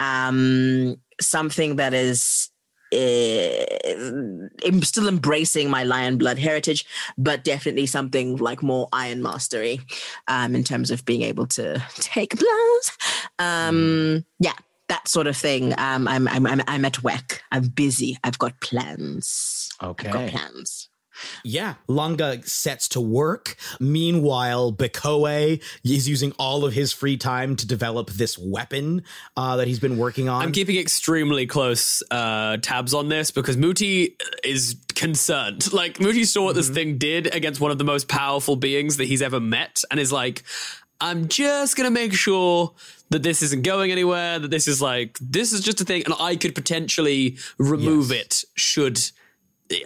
um, something that is. Uh, I'm still embracing my lion blood heritage, but definitely something like more iron mastery um, in terms of being able to take blows. Um, yeah, that sort of thing. Um, I'm, I'm, I'm, I'm at work. I'm busy. I've got plans. I've got Okay. plans. Yeah, Langa sets to work. Meanwhile, Bekoe is using all of his free time to develop this weapon uh, that he's been working on. I'm keeping extremely close uh, tabs on this because Mooti is concerned. Like Mooti saw what this thing did against one of the most powerful beings that he's ever met, and is like, "I'm just gonna make sure that this isn't going anywhere. That this is like this is just a thing, and I could potentially remove it should."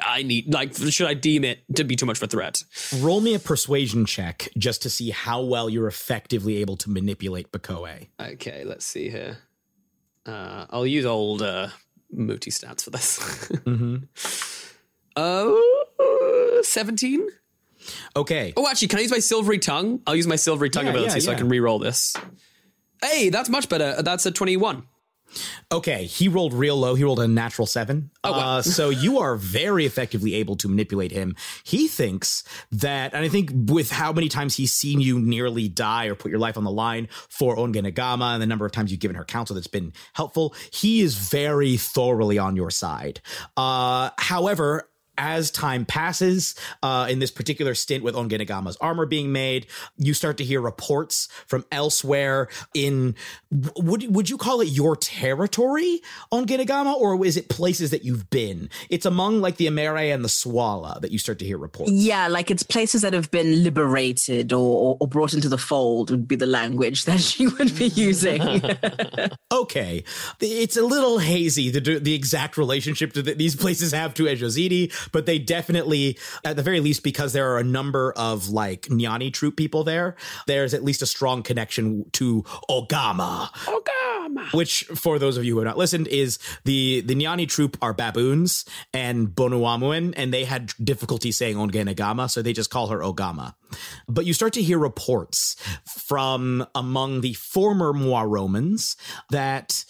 I need like should I deem it to be too much of a threat? Roll me a persuasion check just to see how well you're effectively able to manipulate Bekoe. Okay, let's see here. Uh, I'll use old uh, Mooti stats for this. mm-hmm. Oh, 17? Okay. Oh, actually, can I use my silvery tongue? I'll use my silvery tongue Yeah, ability yeah, so I can re-roll this. Hey, that's much better. That's a 21. Okay, he rolled real low. He rolled a natural seven. Oh, wow. uh, so you are very effectively able to manipulate him. He thinks that, and I think with how many times he's seen you nearly die or put your life on the line for Ongenagama and the number of times you've given her counsel that's been helpful, he is very thoroughly on your side. Uh, however, as time passes, uh, in this particular stint with Ongenagama's armor being made, you start to hear reports from elsewhere in would would you call it your territory Ongenagama, or is it places that you've been? It's among like the Emere and the Swala that you start to hear reports. Yeah, like it's places that have been liberated or, or, or brought into the fold would be the language that she would be using. okay, it's a little hazy the the exact relationship that these places have to Ejozini, but they definitely, at the very least, because there are a number of like Nyani troop people there, there's at least a strong connection to Ogama. Ogama. Which, for those of you who have not listened, is the the Nyani troop are baboons and Bonuamuan, and they had difficulty saying Ongenagama, so they just call her Ogama. But you start to hear reports from among the former Moa Romans that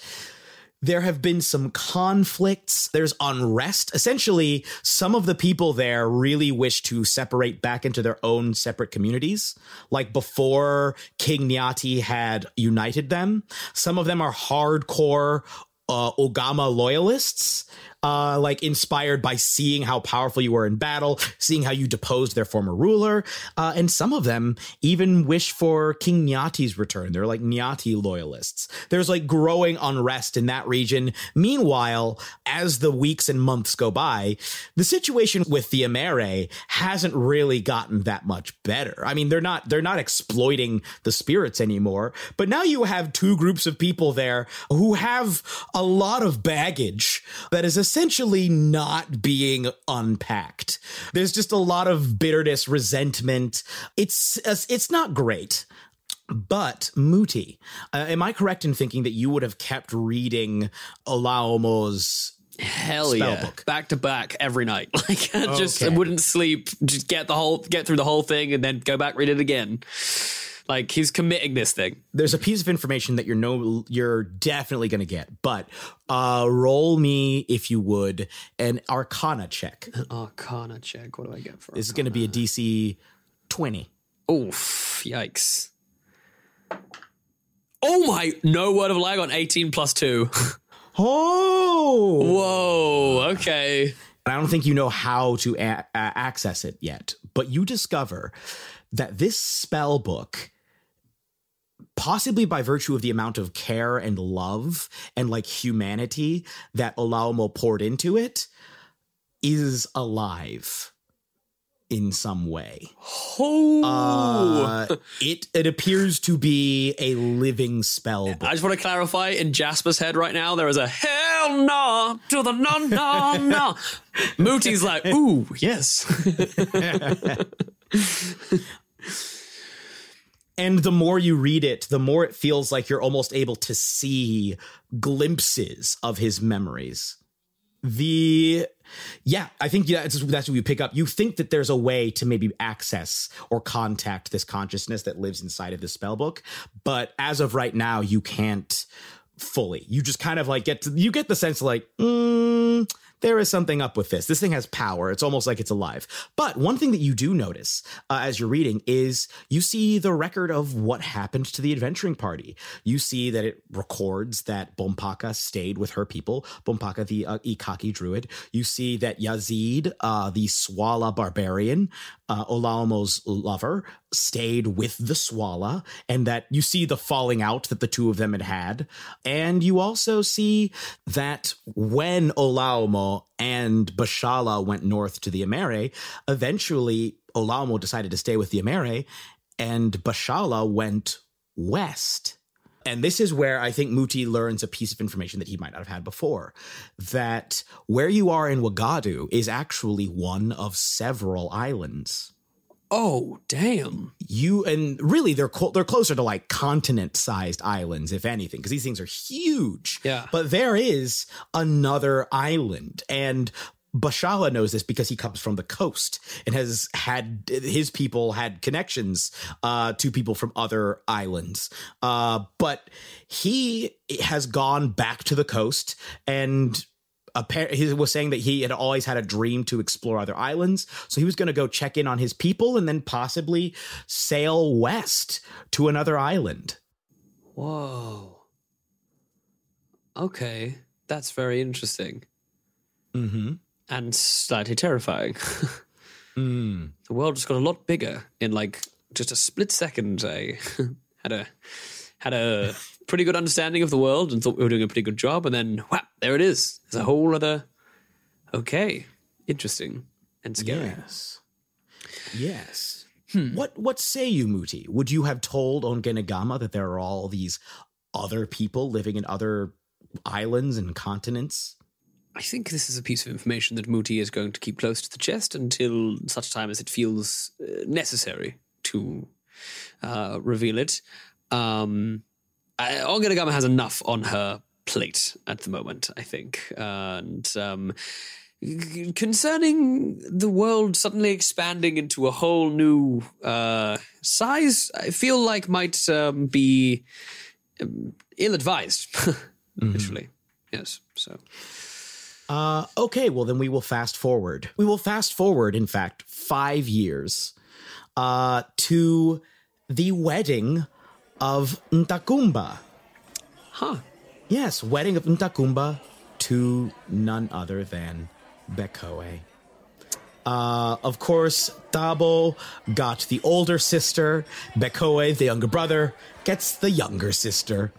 there have been some conflicts. There's unrest. Essentially, some of the people there really wish to separate back into their own separate communities. Like before King Nyati had united them, some of them are hardcore uh, Ogama loyalists uh, like inspired by seeing how powerful you were in battle, seeing how you deposed their former ruler, uh, and some of them even wish for King Nyati's return. They're like Nyati loyalists. There's like growing unrest in that region. Meanwhile, as the weeks and months go by, the situation with the Emere hasn't really gotten that much better. I mean, they're not they're not exploiting the spirits anymore, but now you have two groups of people there who have a lot of baggage that is essentially not being unpacked. There's just a lot of bitterness, resentment. It's it's not great. But Mooti, uh, am I correct in thinking that you would have kept reading Olaumo's Hell spell yeah! book? Back to back every night. Like I just Okay. wouldn't sleep. Just get the whole, get through the whole thing, and then go back read it again. Like he's committing this thing. There's a piece of information that you're no you're definitely going to get, but uh roll me if you would an arcana check. An arcana check. What do I get for? This is going to be a DC 20. Oof! Yikes! Oh my! No word of lag on eighteen plus two. Oh! Whoa! Okay. I don't think you know how to a- a- access it yet, but you discover that this spell book, possibly by virtue of the amount of care and love and like humanity that Olaumo poured into it, is alive in some way. Oh! Uh, it it appears to be a living spell book. I just want to clarify in Jasper's head right now, there is a hell no to the no, no, no. Mooti's like, ooh, yes. And the more you read it, the more it feels like you're almost able to see glimpses of his memories. The yeah, I think that's that's what you pick up. You think that there's a way to maybe access or contact this consciousness that lives inside of the spell book, but as of right now, you can't fully. You just kind of like get to you get the sense like mm, there is something up with this. This thing has power. It's almost like it's alive. But one thing that you do notice uh, as you're reading is you see the record of what happened to the adventuring party. You see that it records that Bompaka stayed with her people, Bompaka the uh, Ikaki druid. You see that Yazid, uh, the Swala barbarian, uh, Olaumo's lover, stayed with the Swala, and that you see the falling out that the two of them had had. And you also see that when Olaumo and Bashala went north to the Emere, eventually Olaumo decided to stay with the Emere, and Bashala went west. And this is where I think Mooti learns a piece of information that he might not have had before that where you are in Wagadu is actually one of several islands. Oh, damn. You and really they're clo- they're closer to like continent-sized islands if anything because these things are huge. Yeah. But there is another island and Bashala knows this because he comes from the coast and has had his people had connections uh, to people from other islands. Uh, but he has gone back to the coast and appar- he was saying that he had always had a dream to explore other islands. So he was going to go check in on his people and then possibly sail west to another island. Whoa. Okay. That's very interesting. Mm-hmm. and slightly terrifying. Mm. The world just got a lot bigger in like just a split second. I had a had a pretty good understanding of the world and thought we were doing a pretty good job, and then whap, there it is. There's a whole other. Okay, interesting and scary. Yes. Yes. What what say you, Mooti? Would you have told Ongenagama that there are all these other people living in other islands and continents? I think this is a piece of information that Mooti is going to keep close to the chest until such time as it feels uh, necessary to uh, reveal it. Um, I- Ongenagama has enough on her plate at the moment, I think. and um, concerning the world suddenly expanding into a whole new uh, size, I feel like might um, be um, ill advised, literally. Yes, so. Uh, okay, well then we will fast forward. We will fast forward, in fact, five years uh, to the wedding of Ntakumba. Huh. Yes, wedding of Ntakumba to none other than Bekoe. Uh, of course, Thabo got the older sister. Bekoe, the younger brother, gets the younger sister.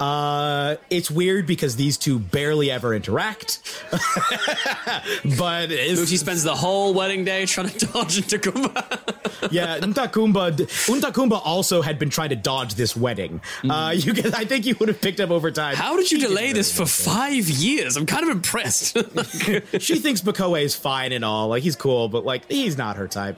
Uh, it's weird because these two barely ever interact. but Mooti spends the whole wedding day trying to dodge Ntakumba. yeah, Ntakumba. Ntakumba also had been trying to dodge this wedding. Uh, you can, I think you would have picked up over time. How did you delay this for five years? I'm kind of impressed. she thinks Bakoe is fine and all, like he's cool, but like he's not her type.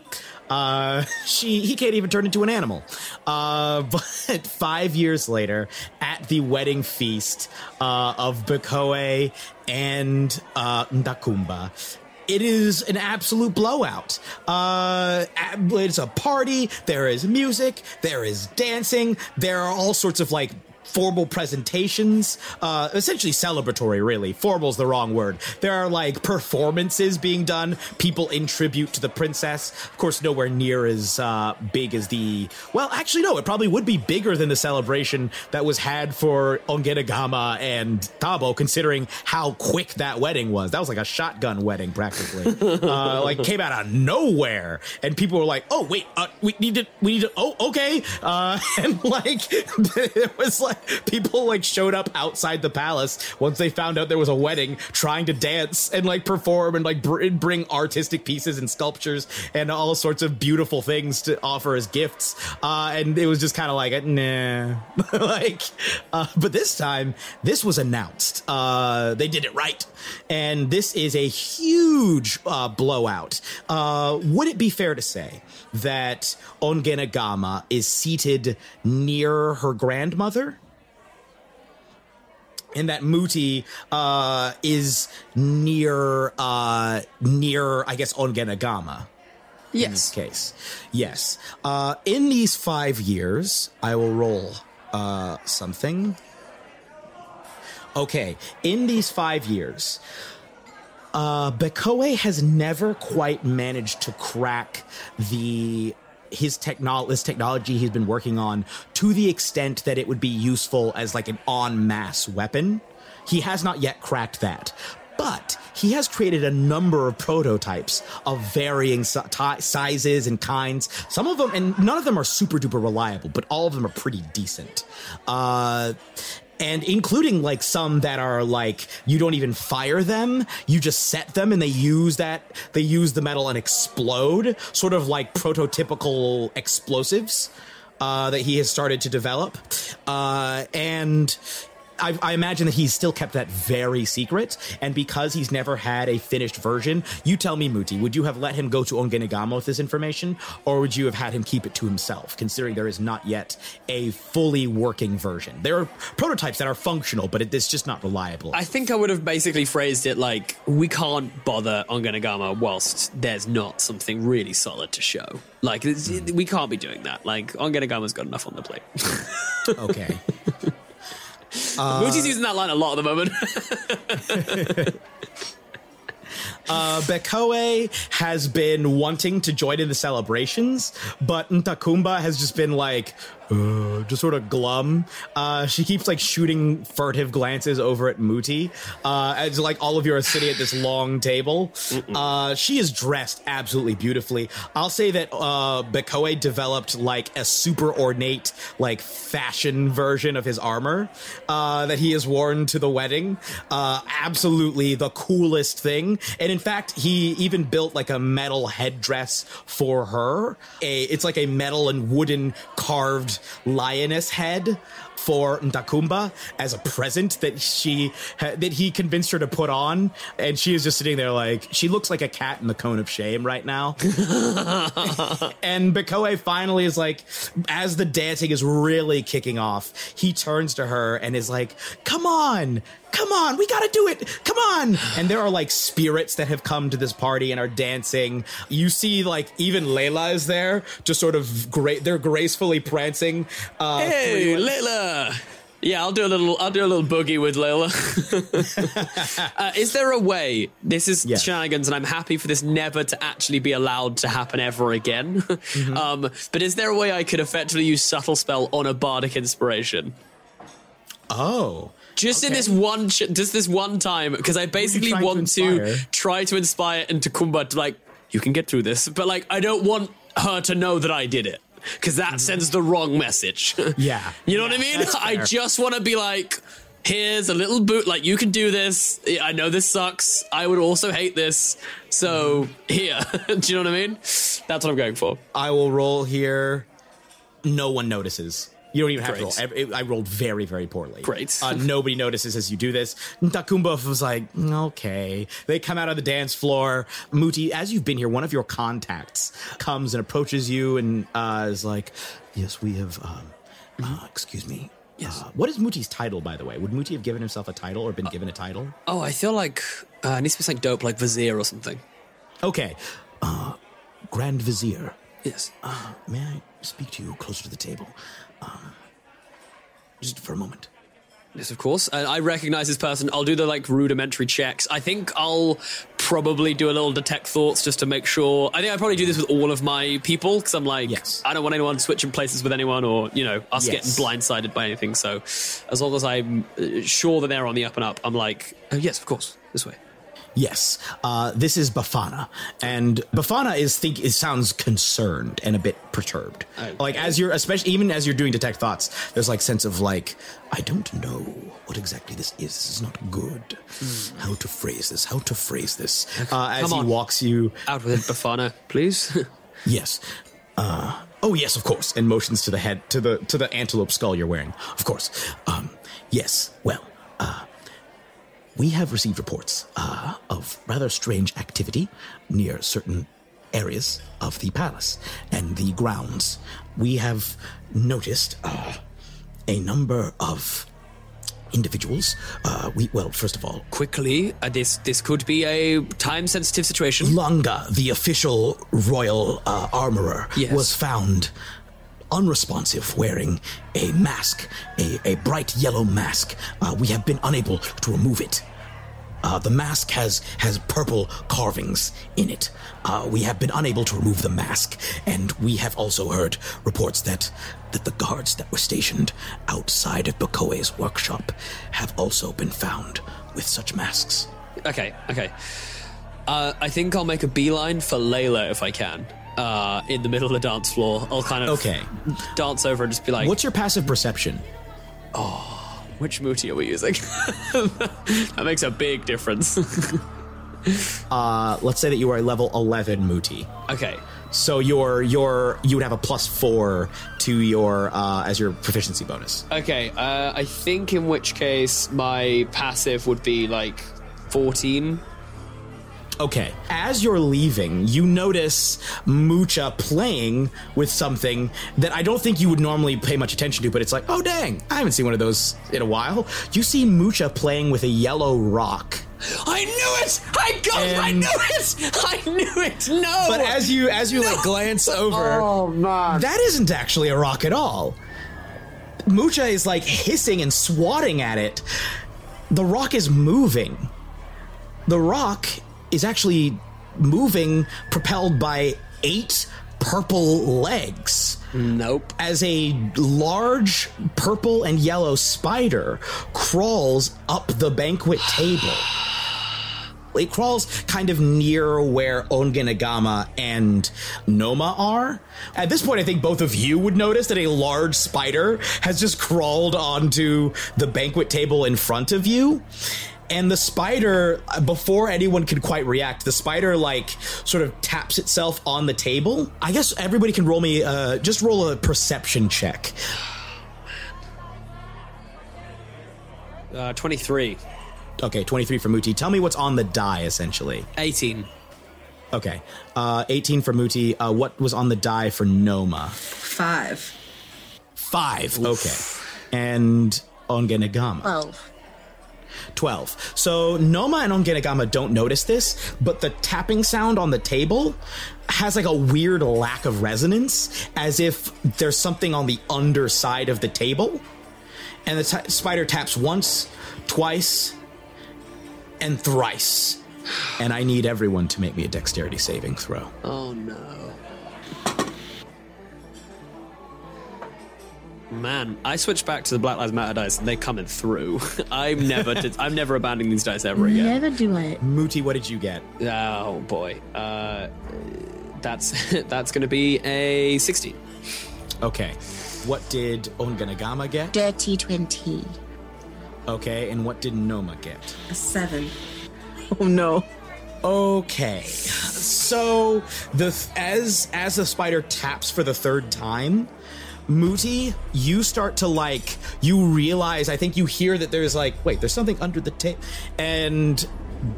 Uh, she he can't even turn into an animal. Uh, but five years later, at the wedding feast uh, of Bakoe and uh, Ntakumba. It is an absolute blowout. Uh, it's a party. There is music. There is dancing. There are all sorts of like formal presentations, uh, essentially celebratory, really. Formal's the wrong word. There are like performances being done, people in tribute to the princess. Of course, nowhere near as uh, big as the. Well, actually, no, it probably would be bigger than the celebration that was had for Ongenagama and Thabo, considering how quick that wedding was. That was like a shotgun wedding, practically. uh, like came out of nowhere, and people were like, "Oh, wait, uh, we need to, we need to, oh, okay," uh, and like it was like people like showed up outside the palace once they found out there was a wedding, trying to dance and like perform and like br- bring artistic pieces and sculptures and all sorts of beautiful things to offer as gifts. Uh, and it was just kind of like, nah, like. Uh, but this time, this was announced. Uh, they did it right, and this is a huge uh, blowout. Uh, would it be fair to say that Ongenagama is seated near her grandmother? And that Mooti uh, is near uh, near I guess Ongenagama. Yes. In this case, yes. Uh, in these five years, I will roll uh, something. Okay, in these five years, uh, Bekoe has never quite managed to crack the his technol this technology he's been working on to the extent that it would be useful as like an en masse weapon. He has not yet cracked that. But he has created a number of prototypes of varying si- ti- sizes and kinds. Some of them, and none of them are super duper reliable, but all of them are pretty decent. Uh, and including like some that are like you don't even fire them. You just set them and they use that they use the metal and explode. Sort of like prototypical explosives uh, that he has started to develop. Uh, and I, I imagine that he's still kept that very secret, and because he's never had a finished version, you tell me, Mooti, would you have let him go to Ongenagama with this information, or would you have had him keep it to himself, considering there is not yet a fully working version? There are prototypes that are functional, but it, it's just not reliable. I think I would have basically phrased it like we can't bother Ongenagama whilst there's not something really solid to show. Like it's, hmm. we can't be doing that. Like Ongenagama's got enough on the plate. okay. Mooti's using that line a lot at the moment. Uh, Bekoe has been wanting to join in the celebrations, but Ntakumba has just been like, uh, just sort of glum. Uh, she keeps like shooting furtive glances over at Mooti uh, as like all of you are sitting at this long table. Uh, she is dressed absolutely beautifully. I'll say that uh, Bekoe developed like a super ornate like fashion version of his armor uh, that he has worn to the wedding. Uh, absolutely the coolest thing, and in fact, he even built like a metal headdress for her. A it's like a metal and wooden carved lioness head for Ntakumba as a present that she that he convinced her to put on, and she is just sitting there like she looks like a cat in the cone of shame right now. and Bekoe finally is like, as the dancing is really kicking off, he turns to her and is like, "Come on." Come on, we gotta do it. Come on. And there are like spirits that have come to this party and are dancing. You see, like, even Layla is there, just sort of great. They're gracefully prancing. Uh, Hey, Layla. Yeah, I'll do a little. I'll do a little boogie with Layla. uh, is there a way? This is shenanigans, and I'm happy for this never to actually be allowed to happen ever again. um, but is there a way I could effectively use subtle spell on a bardic inspiration? Oh. Just in this one, ch- just this one time, because I basically trying to want to, try to inspire into Kumba to like, you can get through this, but like, I don't want her to know that I did it, because that mm-hmm. sends the wrong message. Yeah. you know what I mean? I just want to be like, here's a little boot, like you can do this. I know this sucks. I would also hate this. So mm-hmm. here, do you know what I mean? That's what I'm going for. I will roll here. No one notices. You don't even have Great. to roll. Ev- I rolled very, very poorly. Great. Uh, nobody notices as you do this. Ntakumba was like, okay. They come out of the dance floor. Mooti, as you've been here, one of your contacts comes and approaches you and uh, is like, yes, we have. Um, uh, excuse me. Yes. Uh, what is Mooti's title, by the way? Would Mooti have given himself a title or been given a title? Oh, I feel like uh, it needs to be something dope, like Vizier or something. Okay. Uh, Grand Vizier. Yes. Uh, may I speak to you closer to the table? Um, just for a moment. Yes, of course. And I recognize this person. I'll do the like rudimentary checks. I think I'll probably do a little detect thoughts just to make sure. I think I probably do this with all of my people because I'm like, I don't want anyone switching places with anyone or you know us Yes. getting blindsided by anything. So as long as I'm uh, sure that they're on the up and up, I'm like, oh, yes, of course, this way. Yes, uh, this is Bafana, and Bafana is think it sounds concerned and a bit perturbed. Like as you're, especially even as you're doing detect thoughts, there's like sense of like I don't know what exactly this is. This is not good. How to phrase this? How to phrase this? Uh, as Come he on. walks you out with it, Bafana, please. yes. Uh, oh yes, of course. And motions to the head to the to the antelope skull you're wearing. Of course. Um, yes. Well. Uh, we have received reports uh, of rather strange activity near certain areas of the palace and the grounds. We have noticed uh, a number of individuals. Uh, we well, first of all, quickly. Uh, this this could be a time sensitive situation. Lunga, the official royal uh, armorer, Yes. was found unresponsive, wearing a mask, a, a bright yellow mask. Uh, we have been unable to remove it. Uh, the mask has has purple carvings in it. Uh, we have been unable to remove the mask, and we have also heard reports that that the guards that were stationed outside of Bakoe's workshop have also been found with such masks. Okay, okay. Uh, I think I'll make a beeline for Layla if I can. Uh, in the middle of the dance floor, I'll kind of Okay. dance over and just be like, What's your passive perception? "Oh, which mooti are we using?" that makes a big difference. uh, let's say that you are a level 11 Mooti. Okay. So your your you would have a plus four to your uh, as your proficiency bonus. okay, uh, I think in which case my passive would be like fourteen. Okay. As you're leaving, you notice Mucha playing with something that I don't think you would normally pay much attention to, but it's like, oh dang, I haven't seen one of those in a while. You see Mucha playing with a yellow rock. I knew it! I got I knew it! I knew it! No! But as you as you like glance over, Oh, man. that isn't actually a rock at all. Mucha is like hissing and swatting at it. The rock is moving. The rock is actually moving, propelled by eight purple legs. Nope. As a large purple and yellow spider crawls up the banquet table. It crawls kind of near where Ongenagama and Noma are. At this point, I think both of you would notice that a large spider has just crawled onto the banquet table in front of you. And the spider, before anyone could quite react, the spider like sort of taps itself on the table. I guess everybody can roll me, uh, just roll a perception check. Uh, 23. Okay, 23 for Mooti. Tell me what's on the die, essentially. 18. Okay. Uh, 18 for Mooti. Uh, what was on the die for Noma? Five. Five. Okay. And Ongenagama. Twelve. 12. So Noma and Ongenagama don't notice this, but the tapping sound on the table has like a weird lack of resonance, as if there's something on the underside of the table. And the t- spider taps once, twice, and thrice. And I need everyone to make me a dexterity saving throw. Oh no. Man, I switched back to the Black Lives Matter dice and they're coming through. I'm never did, I'm never abandoning these dice ever again. Never do it. Mooti, what did you get? Oh boy. Uh that's that's gonna be a sixteen. Okay. What did Ongenagama get? Dirty twenty. Okay, and what did Noma get? A seven. Oh no. Okay. So the as as the spider taps for the third time, Mooti, you start to like you realize I think you hear that there's like wait, there's something under the tape and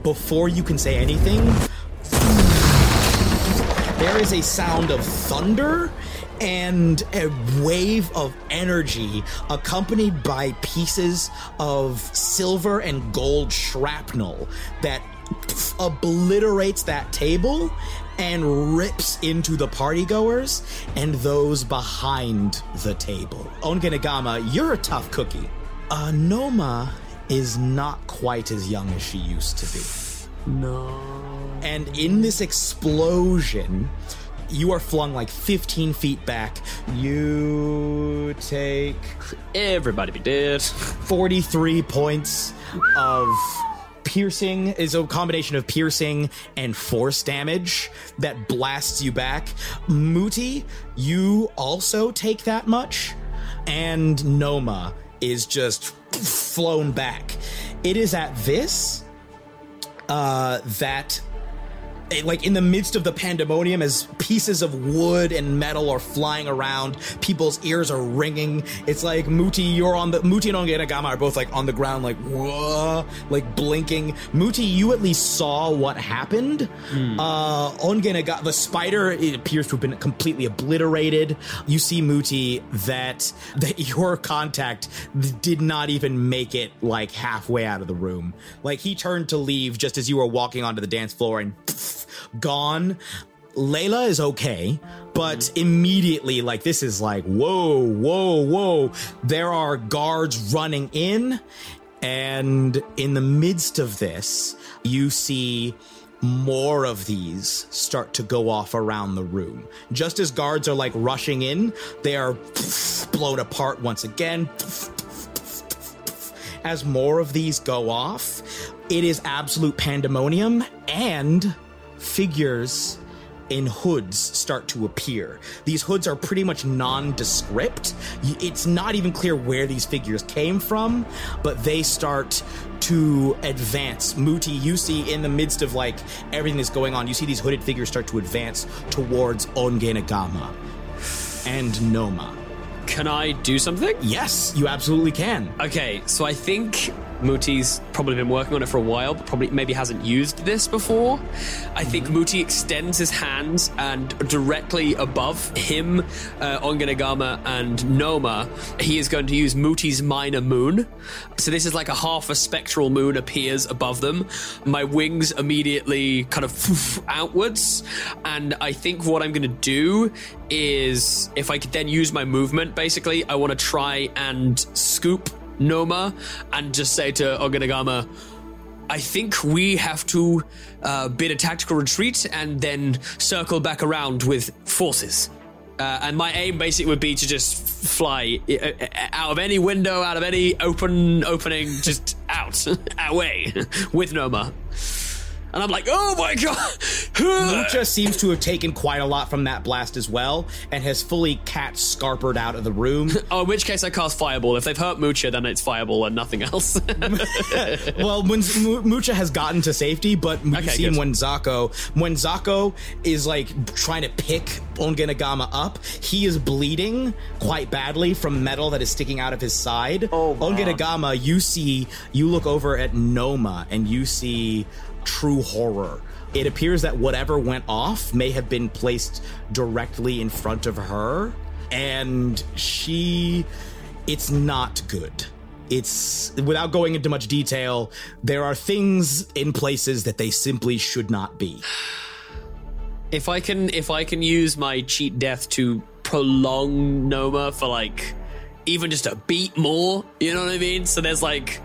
before you can say anything there is a sound of thunder and a wave of energy accompanied by pieces of silver and gold shrapnel that obliterates that table and rips into the partygoers and those behind the table. Ongenagama, you're a tough cookie. Uh, Noma is not quite as young as she used to be. No. And in this explosion, you are flung like 15 feet back. You take Everybody be dead. 43 points of piercing is a combination of piercing and force damage that blasts you back. Mooti, you also take that much, and Noma is just flown back. It is at this uh, that like in the midst of the pandemonium as pieces of wood and metal are flying around people's ears are ringing. It's like mooti you're on the mooti and ongenagama are both like on the ground like whoa like blinking. Mooti you at least saw what happened. Uh ongenagama the spider it appears to have been completely obliterated. You see mooti that that your contact did not even make it like halfway out of the room. Like he turned to leave just as you were walking onto the dance floor and gone. Layla is okay, but immediately, like, this is like, whoa, whoa, whoa. There are guards running in, and in the midst of this, you see more of these start to go off around the room. Just as guards are like rushing in, they are blown apart once again. As more of these go off, it is absolute pandemonium and figures in hoods start to appear. These hoods are pretty much nondescript. It's not even clear where these figures came from, but they start to advance. Mooti, you see in the midst of like everything that's going on, you see these hooded figures start to advance towards Ongenagama and Noma. Can I do something? Yes, you absolutely can. Okay, so I think Mooti's probably been working on it for a while, but probably maybe hasn't used this before. I think Mooti extends his hands and directly above him, uh, Ongenagama and Noma, he is going to use Mooti's minor moon. So this is like a half a spectral moon appears above them. My wings immediately kind of outwards, and I think what I'm going to do is if I could then use my movement, basically, I want to try and scoop Noma and just say to Ongenagama, I think we have to uh, bid a tactical retreat and then circle back around with forces. Uh, and my aim basically would be to just fly uh, uh, out of any window, out of any open opening, just out, away with Noma. And I'm like, oh my god! Mucha seems to have taken quite a lot from that blast as well, and has fully cat scarpered out of the room. oh, in which case I cast Fireball. If they've hurt Mucha, then it's Fireball and nothing else. well, when M- Mucha has gotten to safety, but you've Okay, seen good. when Zako, when Zako is like trying to pick Ongenagama up, he is bleeding quite badly from metal that is sticking out of his side. Oh, Ongenagama, you see, you look over at Noma and you see true horror. It appears that whatever went off may have been placed directly in front of her, and she it's not good. It's without going into much detail, there are things in places that they simply should not be. if I can, if I can use my cheat death to prolong Noma for like even just a beat more, you know what I mean? So there's like.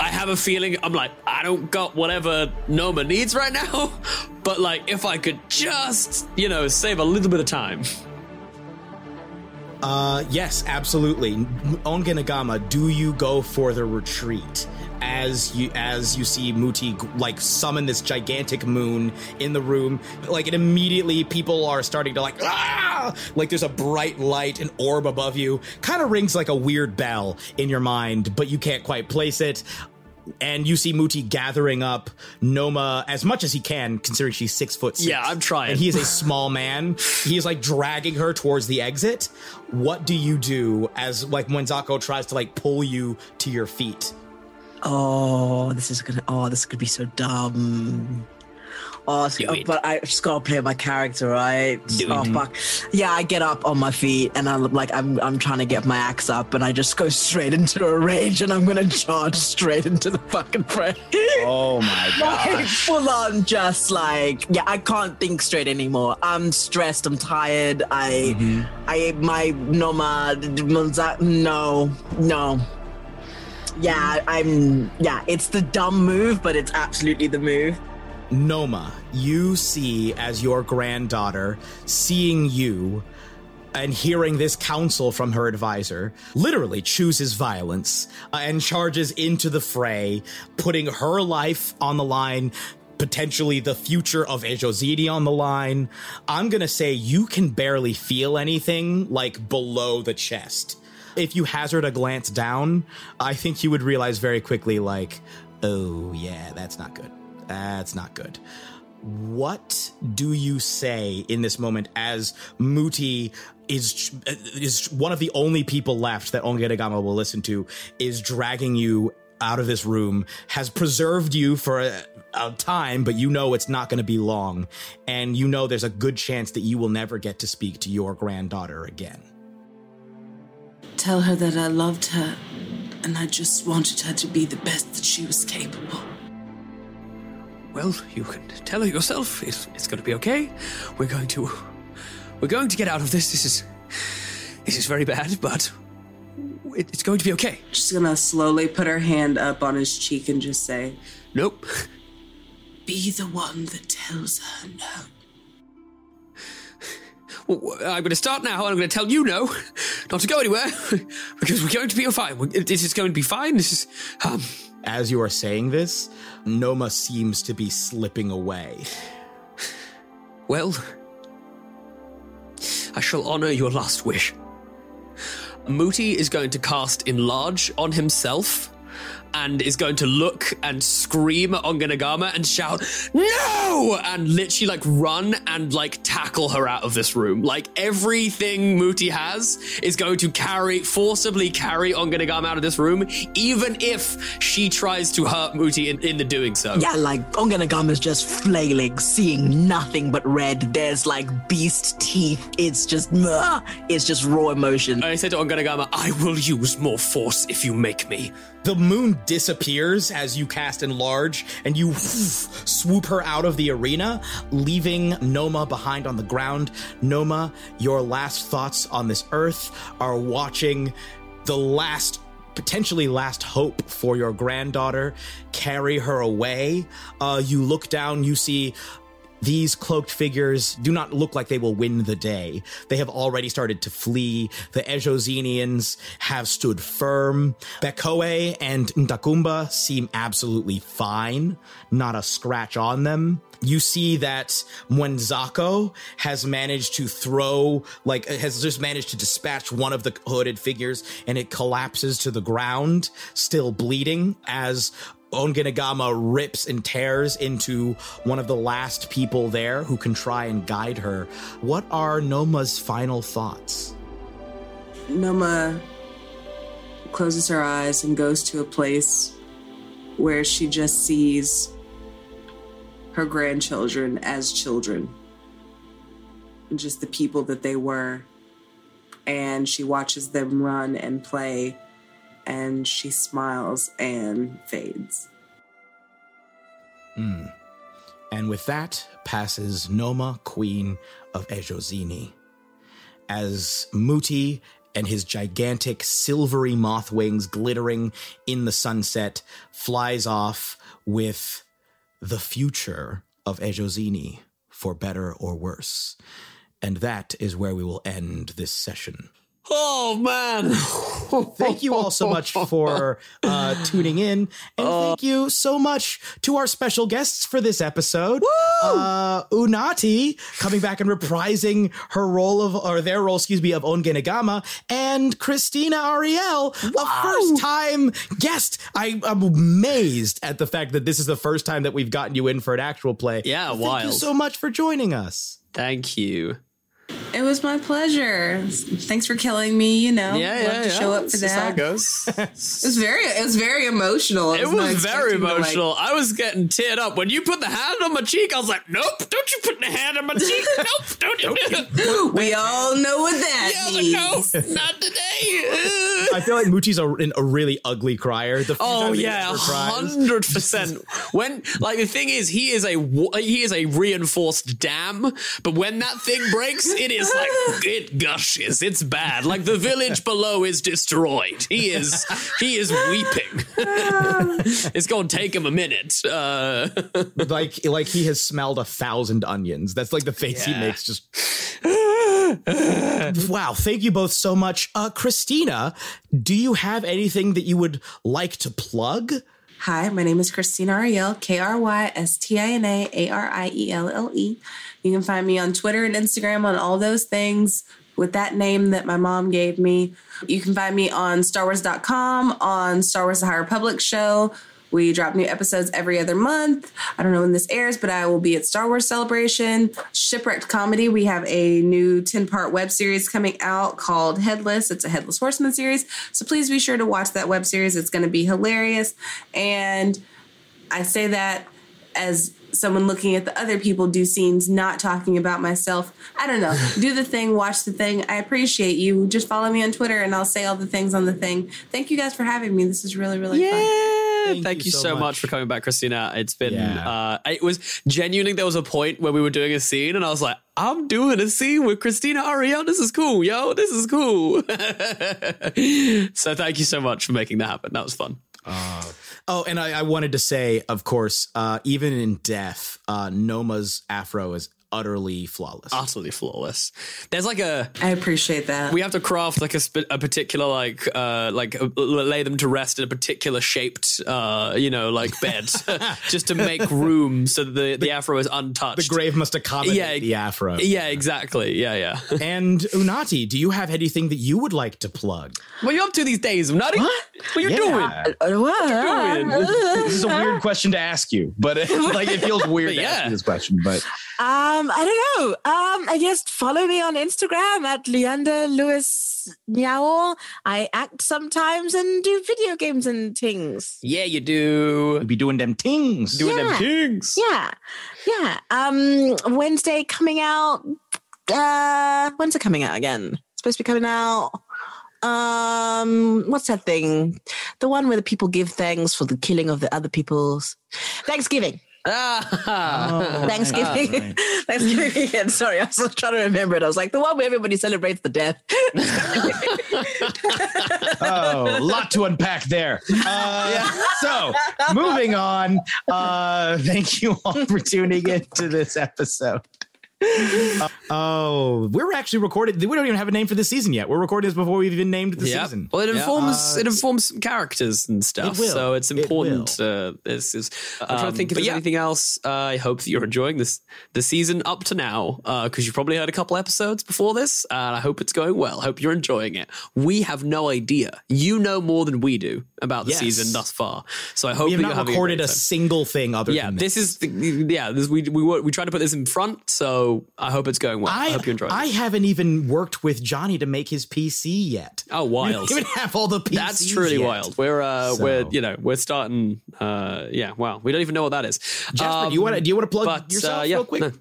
I have a feeling I'm like I don't got whatever Noma needs right now, but like if I could just you know save a little bit of time. Uh, yes, absolutely. Ongenagama, do you go for the retreat? As you as you see Mooti like summon this gigantic moon in the room, like it immediately people are starting to like ah, like there's a bright light, an orb above you, kind of rings like a weird bell in your mind, but you can't quite place it. And you see Mooti gathering up Noma as much as he can, considering she's six foot six. Yeah, I'm trying. And he is a small man. He is like dragging her towards the exit. What do you do as like when Zako tries to like pull you to your feet? Oh, this is gonna. Oh, this could be so dumb. Oh, oh, but I just gotta play my character, right? Do oh it. fuck! Yeah, I get up on my feet and I look like I'm I'm trying to get my axe up, and I just go straight into a rage, and I'm gonna charge straight into the fucking fray. Oh my Like, full on, just like yeah, I can't think straight anymore. I'm stressed. I'm tired. I, mm-hmm. I, my Noma, Monza- no, no. Yeah, I'm. Yeah, it's the dumb move, but it's absolutely the move. Noma, you see as your granddaughter seeing you and hearing this counsel from her advisor, literally chooses violence uh, and charges into the fray, putting her life on the line, potentially the future of Ejozini on the line. I'm gonna say you can barely feel anything like below the chest. If you hazard a glance down, I think you would realize very quickly, like, oh yeah, that's not good. That's not good. What do you say in this moment as Mooti is is one of the only people left that Ongenagama will listen to is dragging you out of this room, has preserved you for a, a time, but you know it's not going to be long, and you know there's a good chance that you will never get to speak to your granddaughter again. Tell her that I loved her and I just wanted her to be the best that she was capable. Well, you can tell her yourself. It's, it's going to be okay. We're going to, we're going to get out of this. This is, this is very bad, but it, it's going to be okay. She's gonna slowly put her hand up on his cheek and just say, Nope. Be the one that tells her no. Well, I'm going to start now, and I'm going to tell you no, not to go anywhere, because we're going to be fine. This is going to be fine. This is, um, As you are saying this, Noma seems to be slipping away. Well, I shall honor your last wish. Mooti is going to cast Enlarge on himself and is going to look and scream at Ongenagama and shout, No! And literally, like, run and, like, tackle her out of this room. Like, everything Mooti has is going to carry, forcibly carry Ongenagama out of this room, even if she tries to hurt Mooti in, in the doing so. Yeah, like Ongenagama's just flailing, seeing nothing but red. There's like beast teeth. It's just, it's just raw emotion. I said to Ongenagama, I will use more force if you make me. The moon disappears as you cast enlarge and you swoop her out of the arena, leaving Noma behind on the ground. Noma, your last thoughts on this earth are watching the last potentially last hope for your granddaughter carry her away. Uh, you look down, you see these cloaked figures do not look like they will win the day. They have already started to flee. The Ejozinians have stood firm. Bekoe and Ntakumba seem absolutely fine, not a scratch on them. You see that Mwenzako has managed to throw, like, has just managed to dispatch one of the hooded figures and it collapses to the ground, still bleeding, as Ongenagama rips and tears into one of the last people there who can try and guide her. What are Noma's final thoughts? Noma closes her eyes and goes to a place where she just sees her grandchildren as children, just the people that they were. And she watches them run and play, and she smiles and fades. Hmm. And with that passes Noma, Queen of Ejozini. As Mooti and his gigantic silvery moth wings glittering in the sunset flies off with the future of Ejozini, for better or worse. And that is where we will end this session. Oh man! thank you all so much for uh, tuning in, and thank you so much to our special guests for this episode. Uh, Unati coming back and reprising her role of, or their role, excuse me, of Ongenagama, and Krystina Arielle, a first-time guest. I, am amazed at the fact that this is the first time that we've gotten you in for an actual play. Yeah, Thank wild. you so much for joining us. Thank you. It was my pleasure. Thanks for killing me. You know, Yeah, Love yeah, to yeah. show up for It's just how that. it goes. it was very, it was very emotional. It not was very expecting to, like- emotional. I was getting teared up when you put the hand on my cheek. I was like, "Nope, don't you put the hand on my cheek? Nope, don't you." we all know what that yeah, I like, means. no, not today. I feel like Mooti's a, a really ugly crier. The Oh yeah, hundred percent. When like the thing is, he is a he is a reinforced dam, but when that thing breaks, it is like it gushes. It's bad. Like the village below is destroyed. He is he is weeping. it's gonna take him a minute. Uh, like like he has smelled a thousand onions. That's like the face he makes. Just wow. Thank you both so much, uh, Krystina. Do you have anything that you would like to plug? Hi, my name is Krystina Arielle, K R Y S T I N A A R I E L L E. You can find me on Twitter and Instagram on all those things with that name that my mom gave me. You can find me on StarWars.com, on Star Wars The High Republic show. We drop new episodes every other month. I don't know when this airs, but I will be at Star Wars Celebration. Shipwrecked Comedy, we have a new 10 part web series coming out called Headless. It's a Headless Horseman series. So please be sure to watch that web series. It's going to be hilarious. And I say that as someone looking at the other people do scenes, not talking about myself. I don't know. Do the thing, watch the thing. I appreciate you. Just follow me on Twitter and I'll say all the things on the thing. Thank you guys for having me. This is really, really fun. Thank, you, so, much. for coming back, Krystina. It's been Yeah. uh it was genuinely there was a point where we were doing a scene and I was like, I'm doing a scene with Krystina Arielle. This is cool, yo. This is cool. so thank you so much for making that happen. That was fun. Oh, and I, I wanted to say, of course, uh, even in death, uh, Noma's afro is utterly flawless. Utterly flawless. There's like a I appreciate that. we have to craft like a, sp- a particular like uh like uh, lay them to rest in a particular shaped uh you know like bed just to make room so that the the afro is untouched the grave must accommodate Yeah, the afro. yeah exactly yeah yeah and Unati, do you have anything that you would like to plug? what are you up to these days Nutty? what are you Yeah. doing what you doing this is a weird question to ask you, but it, like it feels weird to ask you this question. But Um, I don't know. Um, I just follow me on Instagram at Leander Lewis Niao. I act sometimes and do video games and things. yeah you do be doing them things. doing Yeah. them things Yeah, yeah. Um, Wednesday coming out. Uh, when's it coming out again? It's supposed to be coming out. Um, what's that thing? The one where the people give thanks for the killing of the other people's Thanksgiving. Ah. Thanksgiving. Thanksgiving weekend. Sorry, I was trying to remember it. I was like the one where everybody celebrates the death. oh, a lot to unpack there. Uh, So, moving on. Uh, thank you all for tuning in to this episode. oh, we're actually recorded. We don't even have a name for this season yet. We're recording this before we've even named the Yeah. season. Well, it Yeah. informs Uh, it informs characters and stuff. It. So it's It important. Uh, this is. I'm trying Um, to think if there's yeah. anything else. Uh, I hope that you're enjoying this the season up to now because you've probably heard a couple episodes before this, and I hope it's going well. Hope you're enjoying it. We have no idea. You know more than we do about the Yes. season thus far. So I hope we have that you're not recorded a, a, single thing other yeah, than this this is the, yeah. This, we we we tried to put this in front, so I hope it's going well. I, I, hope you enjoy. I it. haven't even worked with Johnny to make his PC yet. Oh, We wild! don't even have all the PCs That's truly yet. wild. We're uh, So- we're you know we're starting. Uh, yeah, wow. We don't even know what that is. Jasper, do you want to do you want to plug but, yourself uh, yeah, real quick? no.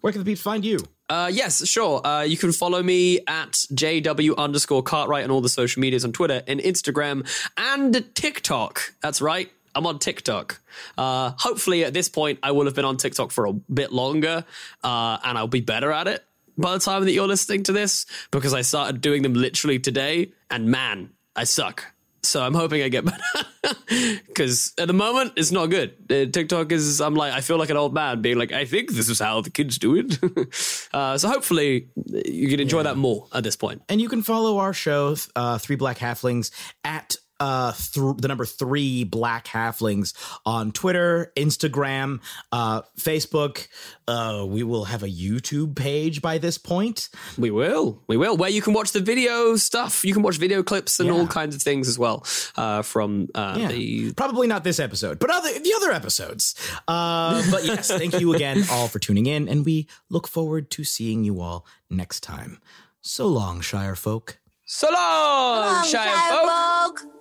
Where can the peeps find you? Uh, yes, sure. Uh, you can follow me at JW underscore Cartwright on all the social medias on Twitter and Instagram and TikTok. That's right. I'm on TikTok. Uh, hopefully, at this point, I will have been on TikTok for a bit longer uh, and I'll be better at it by the time that you're listening to this because I started doing them literally today and man, I suck. So I'm hoping I get better because at the moment it's not good. Uh, TikTok is I'm like I feel like an old man being like I think this is how the kids do it. uh, so hopefully you can enjoy that more at this point. And you can follow our show, uh, Three Black Halflings, at uh, th- the number three Black Halflings on Twitter, Instagram, uh, Facebook. Uh, we will have a YouTube page by this point. We will, we will, where you can watch the video stuff. You can watch video clips and all kinds of things as well uh, from uh, Yeah. the. Probably not this episode, but other the other episodes. Uh, but yes, thank you again all for tuning in, and we look forward to seeing you all next time. So long, Shire folk. So long, Shire folk. That